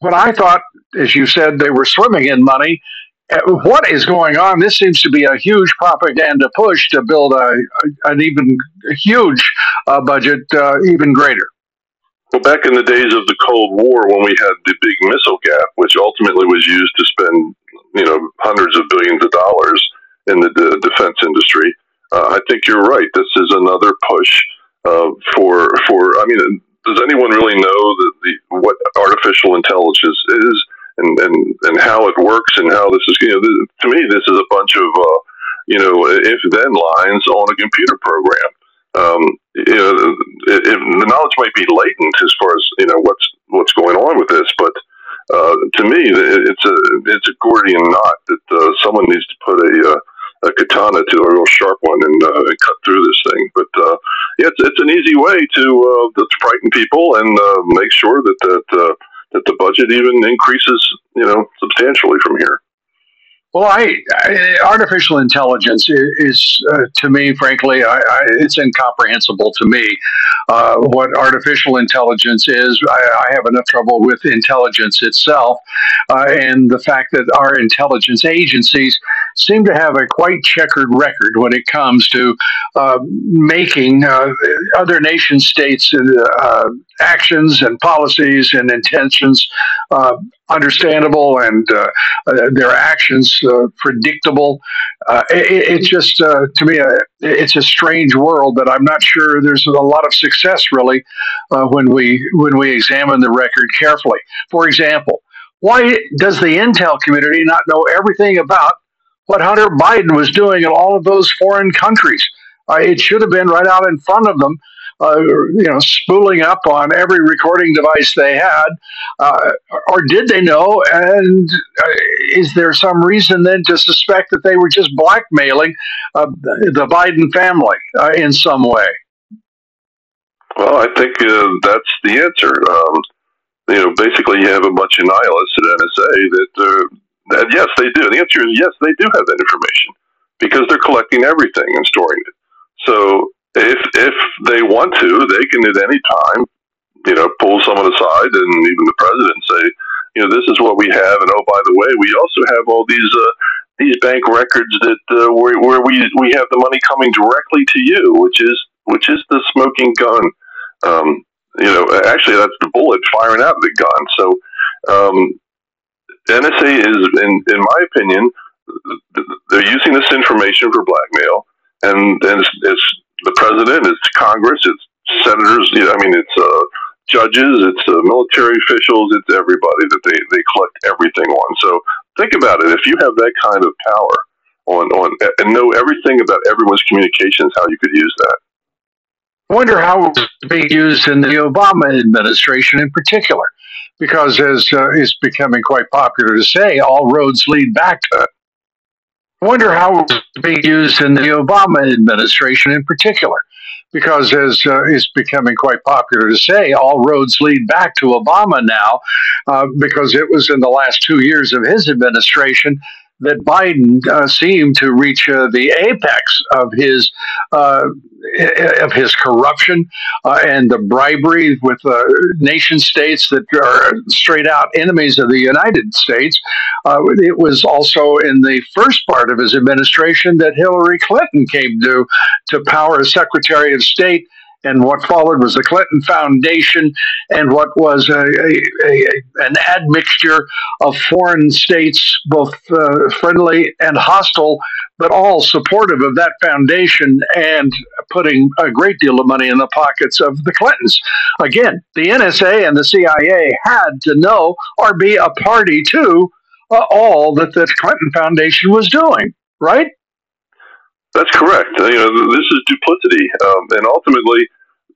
But I thought, as you said, they were swimming in money. Uh, what is going on? This seems to be a huge propaganda push to build a, a an even huge uh, budget, uh, even greater. Well, back in the days of the Cold War, when we had the big missile gap, which ultimately was used to spend, you know, hundreds of billions of dollars in the, the defense industry, uh, I think you're right. This is another push uh, for for. I mean, does anyone really know that the what artificial intelligence is? and, and, and how it works and how this is, you know, this, to me, this is a bunch of, uh, you know, if then lines on a computer program. Um, you know, it, the knowledge might be latent as far as, you know, what's, what's going on with this, but, uh, to me, it's a, it's a Gordian knot that, uh, someone needs to put a, uh, a katana to a real sharp one and, uh, and cut through this thing. But uh, yeah, it's, it's an easy way to uh, to frighten people and uh, make sure that that uh, that the budget even increases, you know, substantially from here. Well, I, I, artificial intelligence is, uh, to me, frankly, I, I, it's incomprehensible to me. Uh, what artificial intelligence is, I, have enough trouble with intelligence itself, uh, and the fact that our intelligence agencies seem to have a quite checkered record when it comes to uh, making uh, other nation states' uh, actions and policies and intentions understandable and their actions uh, predictable. Uh, it, it's just uh, to me, uh, it's a strange world that I'm not sure there's a lot of success really uh, when we when we examine the record carefully. For example, why does the intel community not know everything about what Hunter Biden was doing in all of those foreign countries? Uh, it should have been right out in front of them uh, you know, spooling up on every recording device they had, uh, or did they know? And uh, is there some reason then to suspect that they were just blackmailing uh, the Biden family uh, in some way? Well, I think that's the answer. Um, you know, basically, you have a bunch of nihilists at NSA that, that yes, they do. The answer is yes, they do have that information because they're collecting everything and storing it. So if if they want to, they can at any time, you know, pull someone aside and even the president say, you know, this is what we have, and oh, by the way, we also have all these uh, these bank records that uh, where, where we we have the money coming directly to you, which is which is the smoking gun. Um, you know, actually, that's the bullet firing out of the gun. So, um, NSA is, in in my opinion, they're using this information for blackmail, and and it's, it's the president, it's Congress, it's senators. You know, I mean, it's uh, judges, it's uh, military officials, it's everybody that they, they collect everything on. So think about it. If you have that kind of power on, on and know everything about everyone's communications, how you could use that. I wonder how it's being used in the Obama administration in particular, because as uh, is becoming quite popular to say, all roads lead back to. I wonder how it's being used in the Obama administration in particular, because as uh, is becoming quite popular to say, all roads lead back to Obama now, uh, because it was in the last two years of his administration that Biden uh, seemed to reach uh, the apex of his uh, of his corruption uh, and the bribery with uh, nation states that are straight out enemies of the United States. Uh, it was also in the first part of his administration that Hillary Clinton came to to power as Secretary of State and what followed was the Clinton Foundation, and what was a, a, a an admixture of foreign states, both uh, friendly and hostile, but all supportive of that foundation and putting a great deal of money in the pockets of the Clintons. Again, the NSA and the CIA had to know or be a party to uh, all that the Clinton Foundation was doing, right? That's correct. You know, this is duplicity, um, and ultimately,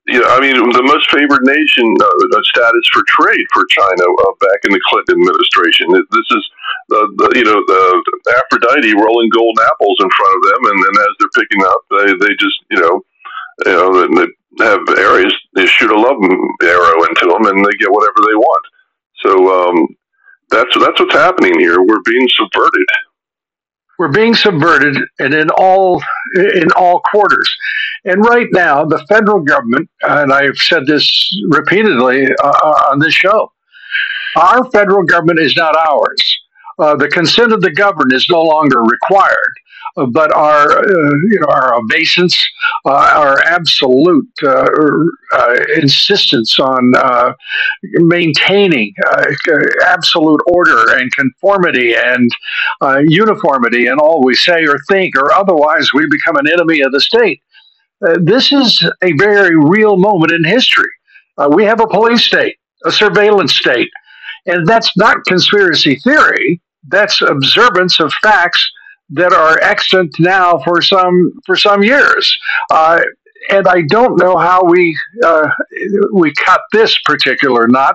you know, I mean, the most favored nation uh, status for trade for China uh, back in the Clinton administration. This is the, the you know the Aphrodite rolling golden apples in front of them, and then as they're picking up, they they just you know you know they have areas they shoot a love arrow into them, and they get whatever they want. So um, that's that's what's happening here. We're being subverted. We're being subverted, and in all in all quarters. And right now, the federal government, and I've said this repeatedly uh, uh on this show, our federal government is not ours. Uh, the consent of the governed is no longer required but our uh, you know our obeisance, uh, our absolute uh, uh insistence on uh, maintaining uh, absolute order and conformity and uniformity in all we say or think, or otherwise we become an enemy of the state. this is a very real moment in history. we have a police state, a surveillance state, and that's not conspiracy theory. That's observance of facts that are extant now for some for some years. Uh, and I don't know how we uh, we cut this particular knot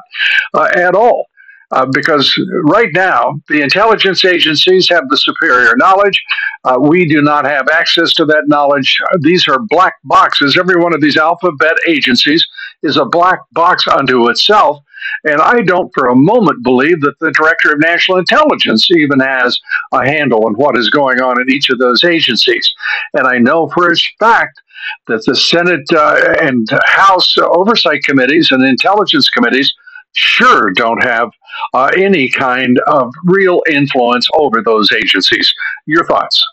uh, at all. Uh, because right now the intelligence agencies have the superior knowledge. Uh, we do not have access to that knowledge. These are black boxes. Every one of these alphabet agencies is a black box unto itself. And I don't for a moment believe that the Director of National Intelligence even has a handle on what is going on in each of those agencies. And I know for a fact that the Senate uh, and House oversight committees and intelligence committees sure don't have uh, any kind of real influence over those agencies. Your thoughts?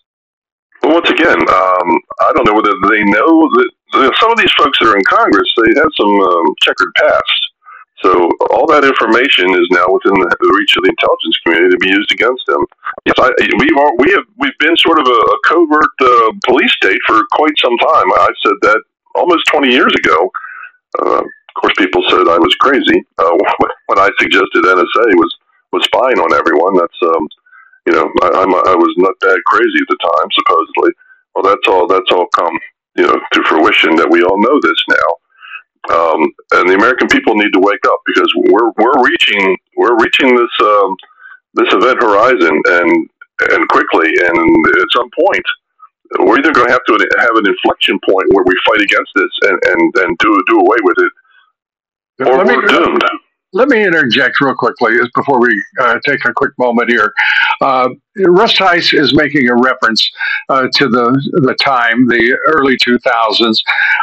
Well, once again, um, I don't know whether they know that some of these folks that are in Congress, they have some um, checkered past. So all that information is now within the, reach of the intelligence community to be used against them. Yes, I, we've we have we've been sort of a, a covert uh, police state for quite some time. I said that almost 20 years ago. Uh, of course, people said I was crazy uh, when I suggested NSA was was spying on everyone. That's um, you know I, I'm I was not that crazy at the time, supposedly. Well, that's all that's all come you know to fruition that we all know this now. Um, and the American people need to wake up because we're we're reaching we're reaching this um, this event horizon and and quickly and at some point we're either going to have to have an inflection point where we fight against this and and, and do do away with it, or let we're me, doomed. Let me interject real quickly before we uh, take a quick moment here. Uh, Russ Tice is making a reference uh, to the the time, the early 2000s,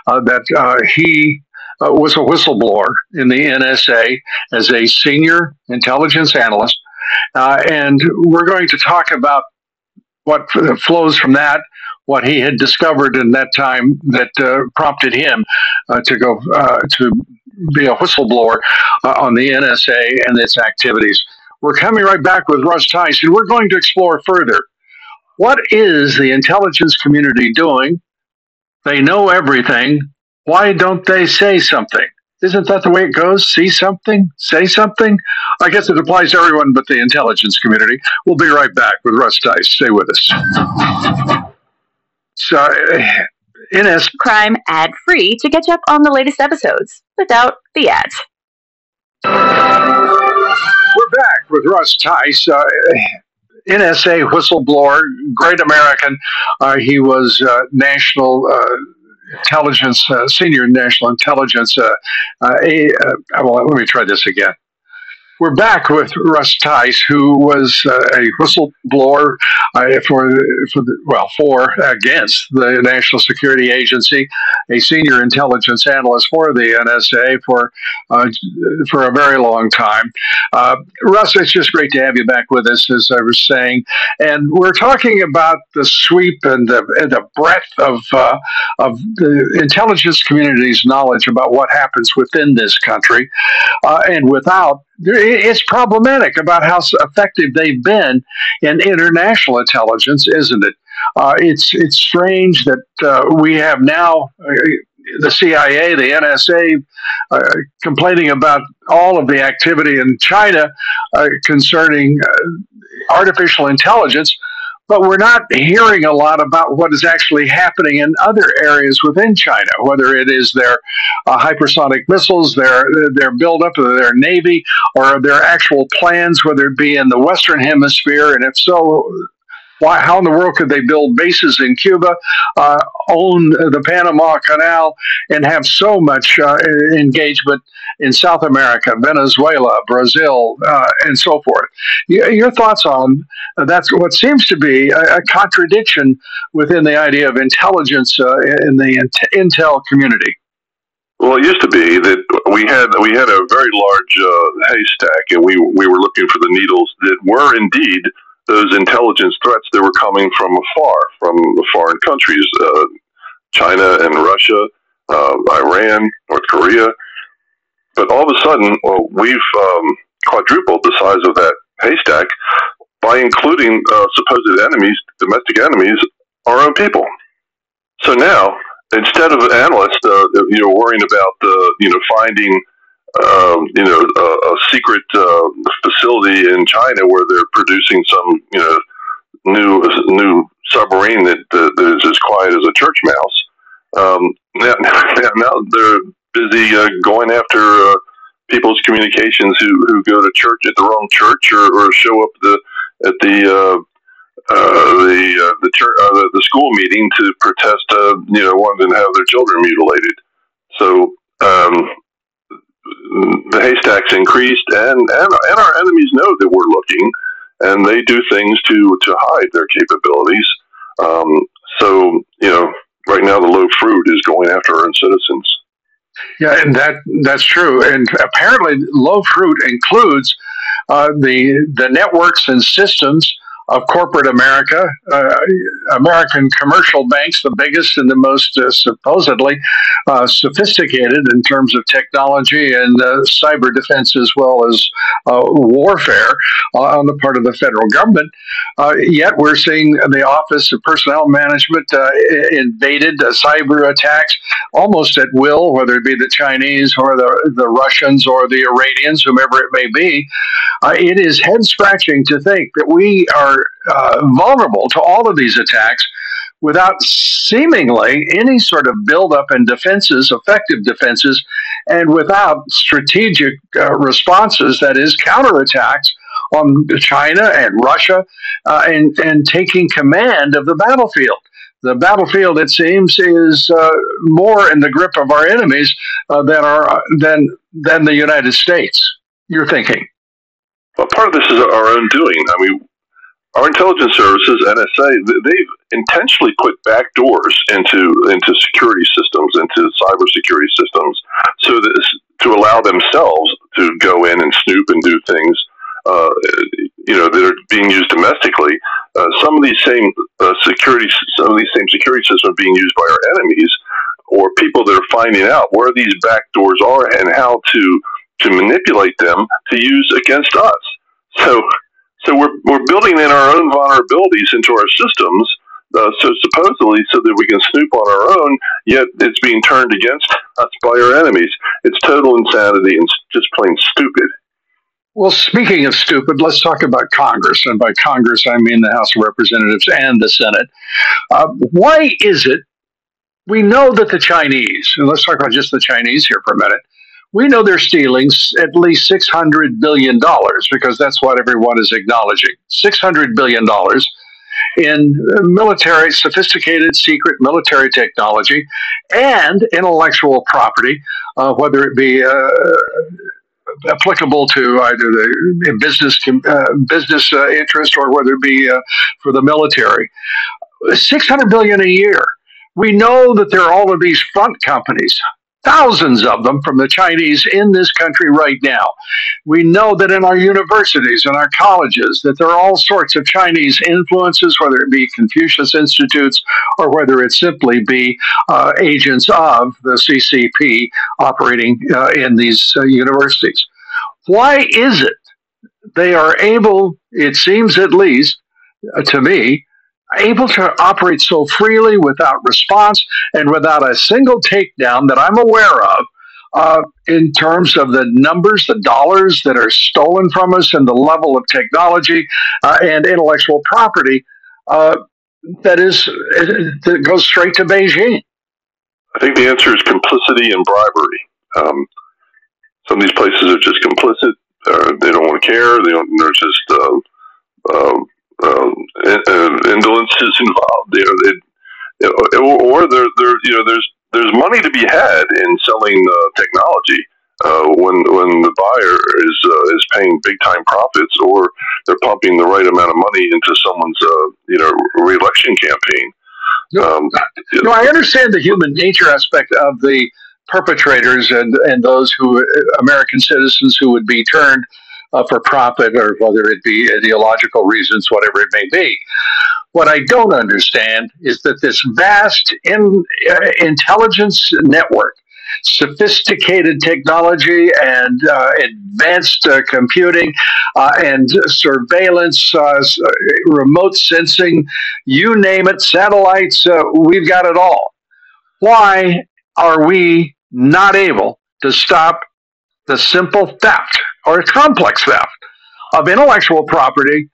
uh, that uh, he uh, was a whistleblower in the NSA as a senior intelligence analyst. Uh, and we're going to talk about what flows from that, what he had discovered in that time that uh, prompted him uh, to go uh, to be a whistleblower uh, on the NSA and its activities. We're coming right back with Russ and we're going to explore further. What is the intelligence community doing? They know everything. Why don't they say something? Isn't that the way it goes? See something, say something? I guess it applies to everyone but the intelligence community. We'll be right back with Russ Tice. Stay with us. So, NS Crime ad free to catch up on the latest episodes without the ads. We're back with Russ Tice. Uh, NSA whistleblower, great American. Uh, he was uh, national uh, intelligence, uh, senior national intelligence. Uh, uh, a, well, let me try this again. We're back with Russ Tice, who was uh, a whistleblower uh, for, for the, well, for against the National Security Agency, a senior intelligence analyst for the NSA for uh, for a very long time. Uh, Russ, it's just great to have you back with us, as I was saying, and we're talking about the sweep and the, and the breadth of uh, of the intelligence community's knowledge about what happens within this country, uh, and without it's problematic about how effective they've been in international intelligence, isn't it? Uh, it's it's strange that uh, we have now uh, the CIA, the NSA, uh, complaining about all of the activity in China uh, concerning artificial intelligence, but we're not hearing a lot about what is actually happening in other areas within China, whether it is their uh, hypersonic missiles, their their buildup of their navy, or their actual plans, whether it be in the Western Hemisphere, and if so, why, how in the world could they build bases in Cuba, uh, own the Panama Canal, and have so much uh, engagement in South America, Venezuela, Brazil, uh, and so forth? Your thoughts on that's what seems to be a, a contradiction within the idea of intelligence uh, in the intel community. Well, it used to be that we had we had a very large uh, haystack, and we we were looking for the needles that were indeed those intelligence threats that were coming from afar, from the foreign countries, uh, China and Russia, uh, Iran, North Korea. But all of a sudden, well, we've um, quadrupled the size of that haystack by including uh, supposed enemies, domestic enemies, our own people. So now, instead of analysts, uh, you know, worrying about the, you know, finding um, you know, a, a secret uh, facility in China where they're producing some, you know, new new submarine that, that is as quiet as a church mouse. Um, now, now they're busy uh, going after uh, people's communications who, who go to church at the wrong church or, or show up the at the uh, uh, the uh, the, church, uh, the the school meeting to protest, uh, you know, wanting to have their children mutilated. So um, the haystacks increased, and, and and our enemies know that we're looking, and they do things to to hide their capabilities. Um, so you know, right now the low fruit is going after our own citizens. Yeah, and that that's true. And apparently, low fruit includes uh, the the networks and systems of corporate America, uh, American commercial banks, the biggest and the most uh, supposedly uh, sophisticated in terms of technology and uh, cyber defense as well as uh, warfare uh, on the part of the federal government. yet we're seeing the Office of Personnel Management invaded cyber attacks almost at will, whether it be the Chinese or the, the Russians or the Iranians, whomever it may be. it is head scratching to think that we are uh, vulnerable to all of these attacks without seemingly any sort of buildup and defenses, effective defenses, and without strategic uh, responses, that is, counterattacks on China and Russia, uh, and, and taking command of the battlefield. The battlefield, it seems, is uh, more in the grip of our enemies uh, than, our, than, than the United States. You're thinking. Well, part of this is our own doing. I mean, our intelligence services, NSA, they've intentionally put back doors into into security systems, into cybersecurity systems, so that to allow themselves to go in and snoop and do things, uh, you know, that are being used domestically. Uh, some of these same uh, security, some of these same security systems are being used by our enemies or people that are finding out where these back doors are and how to to manipulate them to use against us. So so we're, we're building in our own vulnerabilities into our systems, uh, so supposedly so that we can snoop on our own, yet it's being turned against us by our enemies. It's total insanity and just plain stupid. Well, speaking of stupid, let's talk about Congress. And by Congress, I mean the House of Representatives and the Senate. Uh, why is it we know that the Chinese, and let's talk about just the Chinese here for a minute, we know they're stealing at least $600 billion because that's what everyone is acknowledging. $600 billion in military, sophisticated, secret military technology and intellectual property, uh, whether it be uh, applicable to either the business uh, business uh, interest or whether it be uh, for the military. 600 billion a year. We know that there are all of these front companies thousands of them from the Chinese in this country right now. We know that in our universities and our colleges that there are all sorts of Chinese influences, whether it be Confucius Institutes or whether it simply be uh, agents of the CCP operating uh, in these uh, universities. Why is it they are able, it seems at least uh, to me, able to operate so freely without response and without a single takedown that I'm aware of uh, in terms of the numbers, the dollars that are stolen from us, and the level of technology uh, and intellectual property uh, that is that goes straight to Beijing? I think the answer is complicity and bribery. Um, some of these places are just complicit. Uh, they don't want to care. They don't. There's just uh, uh, indolence is involved. You know, they, or there, there, you know, there's there's money to be had in selling uh, technology uh, when when the buyer is uh, is paying big time profits, or they're pumping the right amount of money into someone's uh, you know reelection campaign. No, um, no, I understand the human nature aspect of the perpetrators and and those who American citizens who would be turned uh, for profit or whether it be ideological reasons, whatever it may be. What I don't understand is that this vast in, uh, intelligence network, sophisticated technology and uh, advanced uh, computing uh, and surveillance, uh, remote sensing, you name it, satellites, we've got it all. Why are we not able to stop the simple theft or it's complex theft of intellectual property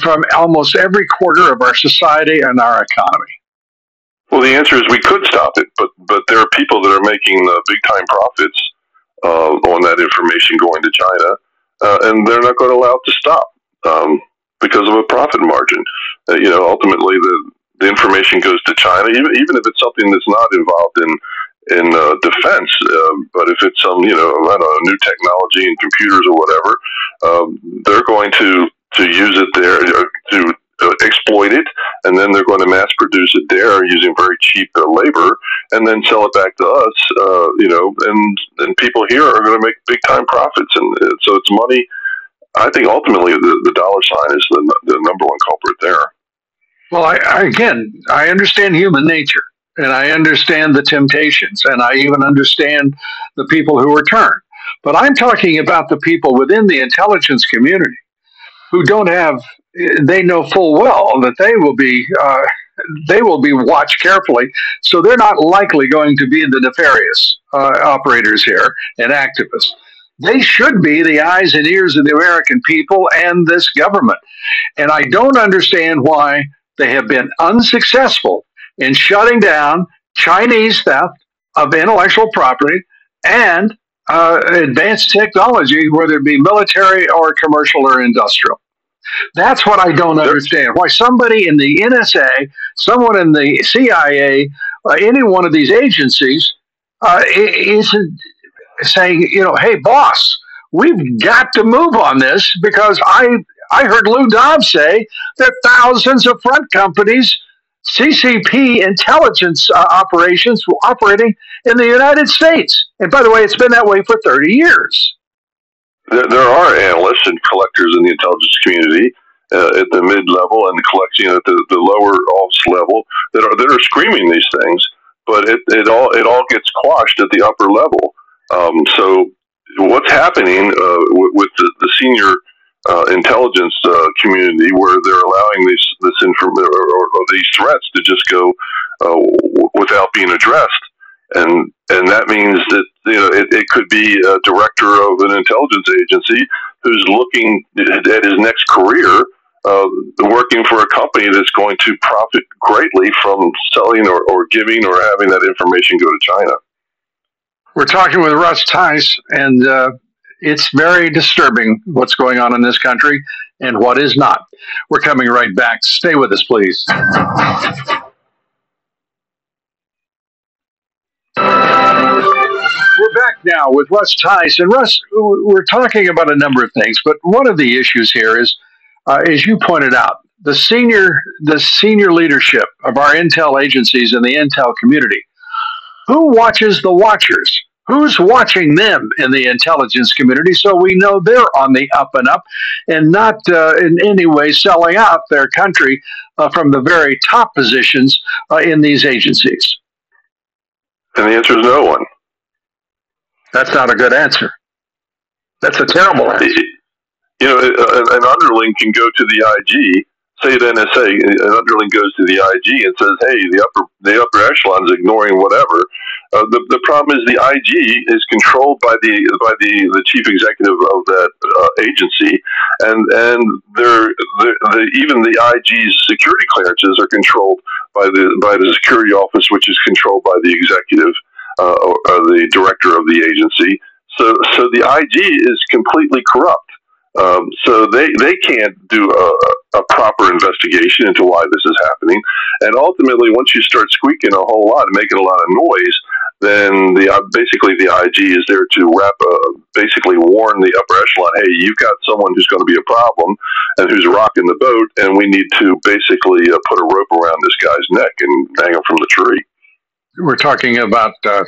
from almost every quarter of our society and our economy? Well, the answer is we could stop it, but but there are people that are making uh, big time profits uh, on that information going to China, uh, and they're not going to allow it to stop um, because of a profit margin. Uh, you know, ultimately the the information goes to China, even even if it's something that's not involved in in uh, defense. Uh, but if it's some, you know, I don't know, new technology in computers or whatever, um, they're going to to use it there uh, to uh, exploit it, and then they're going to mass produce it there using very cheap uh, labor, and then sell it back to us. Uh, you know, and and people here are going to make big time profits, and uh, so it's money. I think ultimately the, the dollar sign is the, the number one culprit there. Well, I, I, again, I understand human nature and I understand the temptations, and I even understand the people who are turned. But I'm talking about the people within the intelligence community who don't have. They know full well that they will be uh, they will be watched carefully, so they're not likely going to be the nefarious uh, operators here and activists. They should be the eyes and ears of the American people and this government. And I don't understand why they have been unsuccessful in shutting down Chinese theft of intellectual property and uh, advanced technology, whether it be military or commercial or industrial. That's what I don't understand. Why somebody in the NSA, someone in the CIA, uh, any one of these agencies uh, isn't saying, you know, hey, boss, we've got to move on this because I I heard Lou Dobbs say that thousands of front companies CCP intelligence uh, operations operating in the United States. And by the way, it's been that way for 30 years. There, there are analysts and collectors in the intelligence community uh, at the mid level and collecting at the, the lower ops level that are that are screaming these things, but it, it all it all gets quashed at the upper level. Um, so what's happening uh, with, with the, the senior uh, intelligence uh, community where they're allowing these this information or, or, these threats to just go uh, w- without being addressed, and and that means that you know it, it could be a director of an intelligence agency who's looking at his next career. Uh, working for a company that's going to profit greatly from selling or, or giving or having that information go to China. We're talking with Russ Tice, and uh, it's very disturbing what's going on in this country and what is not. We're coming right back. Stay with us, please. We're back now with Russ. And Russ, we're talking about a number of things, but one of the issues here is, uh, as you pointed out, the senior the senior leadership of our intel agencies and the intel community. Who watches the watchers? Who's watching them in the intelligence community so we know they're on the up and up and not uh, in any way selling out their country uh, from the very top positions uh, in these agencies? And the answer is no one. That's not a good answer. That's a terrible answer. You know, an underling can go to the IG, say at NSA, an underling goes to the IG and says, "Hey, the upper the upper echelon is ignoring whatever." Uh, the the problem is the IG is controlled by the by the, the chief executive of that uh, agency, and and they're, the, the, even the IG's security clearances are controlled by the by the security office, which is controlled by the executive uh, or, or the director of the agency. So so the IG is completely corrupt. Um, so they, they can't do a, a proper investigation into why this is happening. And ultimately, once you start squeaking a whole lot and making a lot of noise, then the uh, basically the IG is there to wrap, uh, basically warn the upper echelon, hey, you've got someone who's going to be a problem and who's rocking the boat, and we need to basically uh, put a rope around this guy's neck and hang him from the tree we're talking about, uh,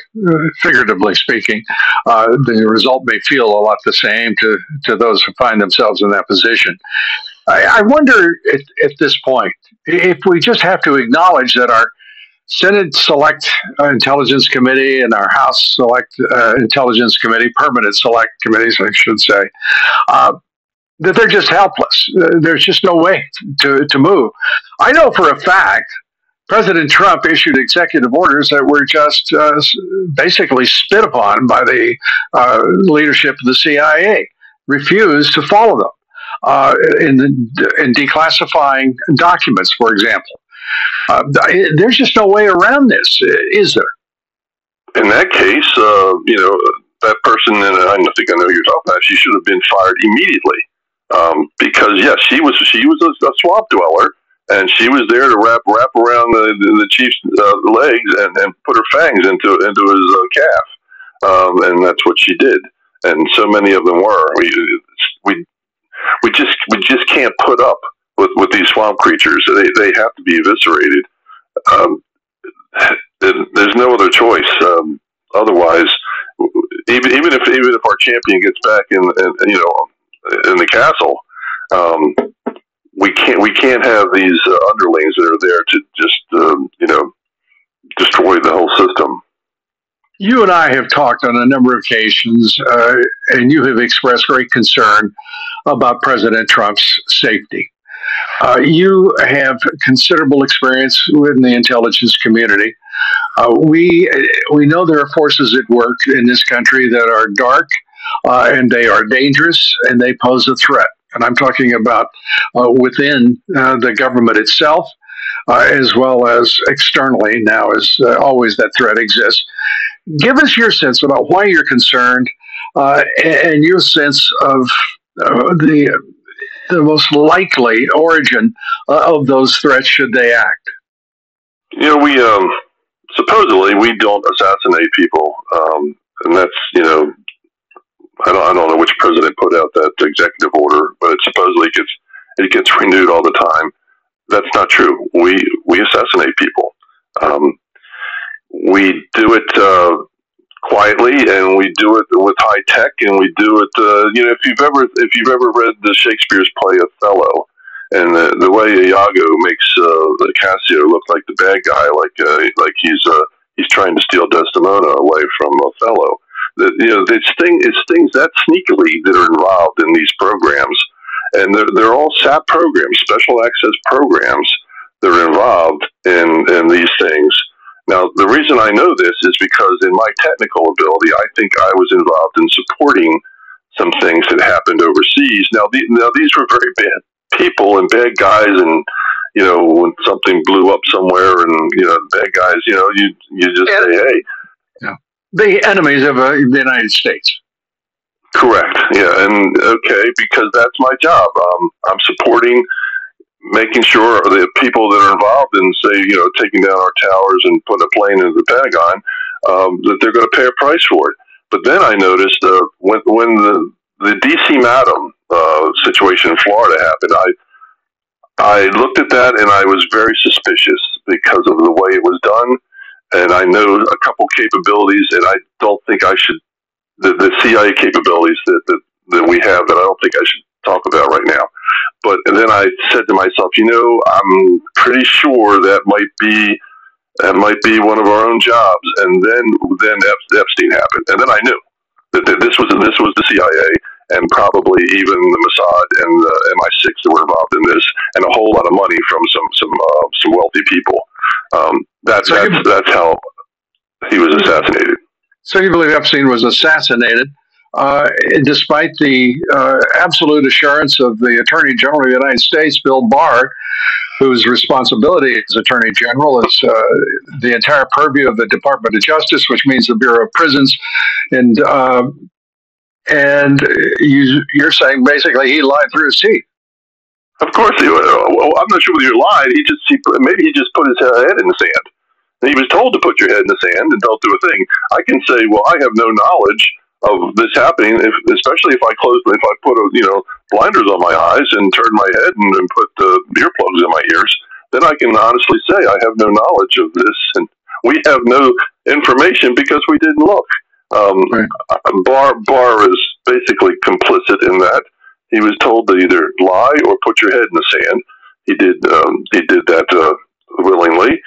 figuratively speaking, uh, the result may feel a lot the same to, to those who find themselves in that position. I, I wonder at, at, this point if we just have to acknowledge that our Senate Select Intelligence Committee and our House Select uh, Intelligence Committee, permanent select committees, I should say, uh, that they're just helpless. There's just no way to, to move. I know for a fact President Trump issued executive orders that were just uh, basically spit upon by the uh, leadership of the CIA, refused to follow them uh, in, in declassifying documents, for example. Uh, there's just no way around this, is there? In that case, uh, you know, that person, and I think I know you're talking about, she should have been fired immediately. Um, because yes, she was she was a, a swamp dweller, and she was there to wrap wrap around the the chief's uh, legs and, and put her fangs into into his uh, calf, um, and that's what she did. And so many of them were. We we we just we just can't put up with, with these swamp creatures. They they have to be eviscerated. Um, there's no other choice. Um, otherwise, even even if even if our champion gets back in, in you know in the castle, um, we can't we can't have these uh, underlings that are there to just um, you know destroy the whole system. You and I have talked on a number of occasions, uh, and you have expressed great concern about President Trump's safety. Uh, you have considerable experience within the intelligence community. Uh, we we know there are forces at work in this country that are dark, uh, and they are dangerous, and they pose a threat and I'm talking about uh, within uh, the government itself, uh, as well as externally. Now, as uh, always, that threat exists. Give us your sense about why you're concerned, uh, and your sense of uh, the the most likely origin of those threats should they act. You know, we um, supposedly we don't assassinate people, um, and that's you know I don't, I don't know which president put out that executive order, but it supposedly gets it gets renewed all the time. That's not true. We we assassinate people. Um, we do it uh, quietly, and we do it with high tech, and we do it. Uh, you know, if you've ever if you've ever read the Shakespeare's play Othello, and the, the way Iago makes uh, Cassio look like the bad guy, like uh, like he's uh, he's trying to steal Desdemona away from Othello you know, it's thing, it's things that sneakily that are involved in these programs, and they're they're all SAP programs, special access programs that are involved in in these things. Now, the reason I know this is because in my technical ability, I think I was involved in supporting some things that happened overseas. Now, the, now these were very bad people and bad guys, and you know, when something blew up somewhere, and you know, bad guys, you know, you you just say, hey the enemies of uh, the United States. Correct. Yeah, and okay, because that's my job. Um, I'm supporting making sure the people that are involved in, say, you know, taking down our towers and putting a plane into the Pentagon, um, that they're going to pay a price for it. But then I noticed uh, when when the the DC Madam uh, situation in Florida happened, I I looked at that and I was very suspicious because of the way it was done and I know a couple capabilities, and I don't think I should the, the CIA capabilities that, that that we have that I don't think I should talk about right now. But then I said to myself, you know, I'm pretty sure that might be that might be one of our own jobs. And then then Epstein happened, and then I knew that, that this was this was the CIA, and probably even the Mossad and the MI6 that were involved in this, and a whole lot of money from some some uh, some wealthy people. Um, that, So that's that's how he was assassinated. So you believe Epstein was assassinated, uh, despite the uh, absolute assurance of the Attorney General of the United States, Bill Barr, whose responsibility as Attorney General is uh, the entire purview of the Department of Justice, which means the Bureau of Prisons, and um, and you, you're saying basically he lied through his teeth. Of course, he, uh, well, I'm not sure whether you lied. He just he, maybe he just put his head in the sand. He was told to put your head in the sand and don't do a thing. I can say, well, I have no knowledge of this happening, if, especially if I close, if I put a, you know blinders on my eyes and turn my head and, and put the earplugs in my ears. Then I can honestly say I have no knowledge of this, and we have no information because we didn't look. Um, Barr Barr is basically complicit in that. He was told to either lie or put your head in the sand. He did. Um, he did that uh, willingly.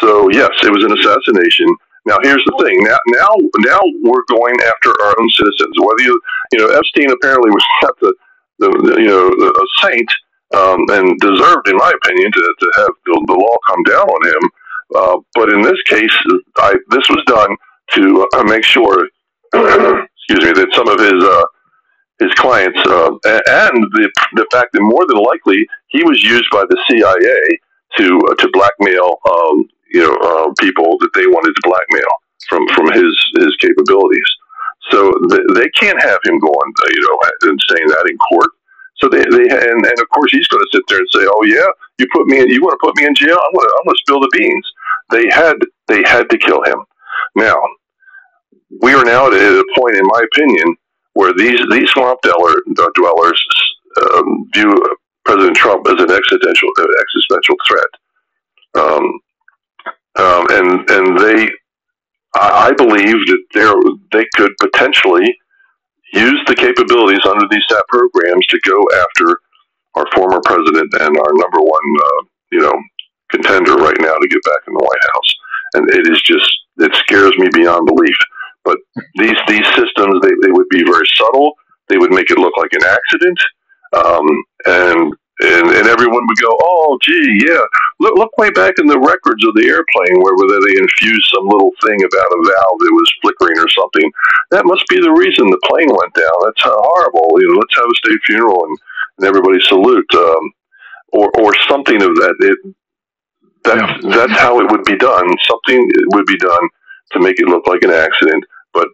So yes, it was an assassination. Now here's the thing. Now, now, now we're going after our own citizens. Whether you, you know, Epstein apparently was not the, the, the you know, a saint, um, and deserved, in my opinion, to, to have the, the law come down on him. Uh, but in this case, I, this was done to uh, make sure, excuse me, that some of his uh, his clients, uh, and the the fact that more than likely he was used by the CIA to uh, to blackmail, um, you know, uh, people that they wanted to blackmail from from his his capabilities. So th- they can't have him going, you know, and saying that in court. So they, they and, and of course he's going to sit there and say, "Oh yeah, you put me in, you want to put me in jail? I'm going to I'm going to spill the beans." They had they had to kill him. Now we are now at a point, in my opinion, where these these swamp dweller, dwellers um, view President Trump as an existential uh, existential threat, um, um, and and they, I, I believe that they they could potentially use the capabilities under these SAP programs to go after our former president and our number one, uh, you know, contender right now to get back in the White House. And it is just it scares me beyond belief. But these these systems they, they would be very subtle. They would make it look like an accident, um, and and and everyone would go, oh, gee, yeah. Look look way back in the records of the airplane where whether they infused some little thing about a valve that was flickering or something. That must be the reason the plane went down. That's uh, horrible. You know, let's have a state funeral and, and everybody salute, um, or or something of that. It, that's that's how it would be done. Something would be done to make it look like an accident, but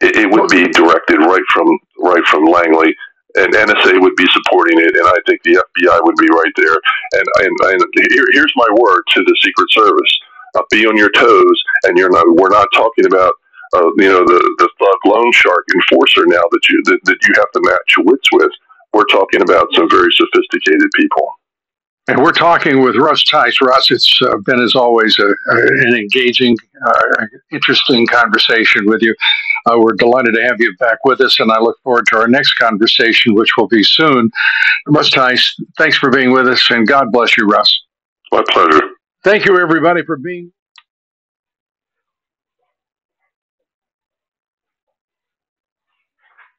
it, it would be directed right from right from Langley, and NSA would be supporting it, and I think the FBI would be right there. And and, and here, here's my word to the Secret Service: uh, be on your toes. And you're not. We're not talking about. Uh, you know the the thug loan shark enforcer now that you that, that you have to match wits with. We're talking about some very sophisticated people. And we're talking with Russ Tice. Russ, it's uh, been, as always, a, a, an engaging, uh, interesting conversation with you. Uh, we're delighted to have you back with us, and I look forward to our next conversation, which will be soon. Russ Tice, thanks for being with us, and God bless you, Russ. My pleasure. Thank you, everybody, for being.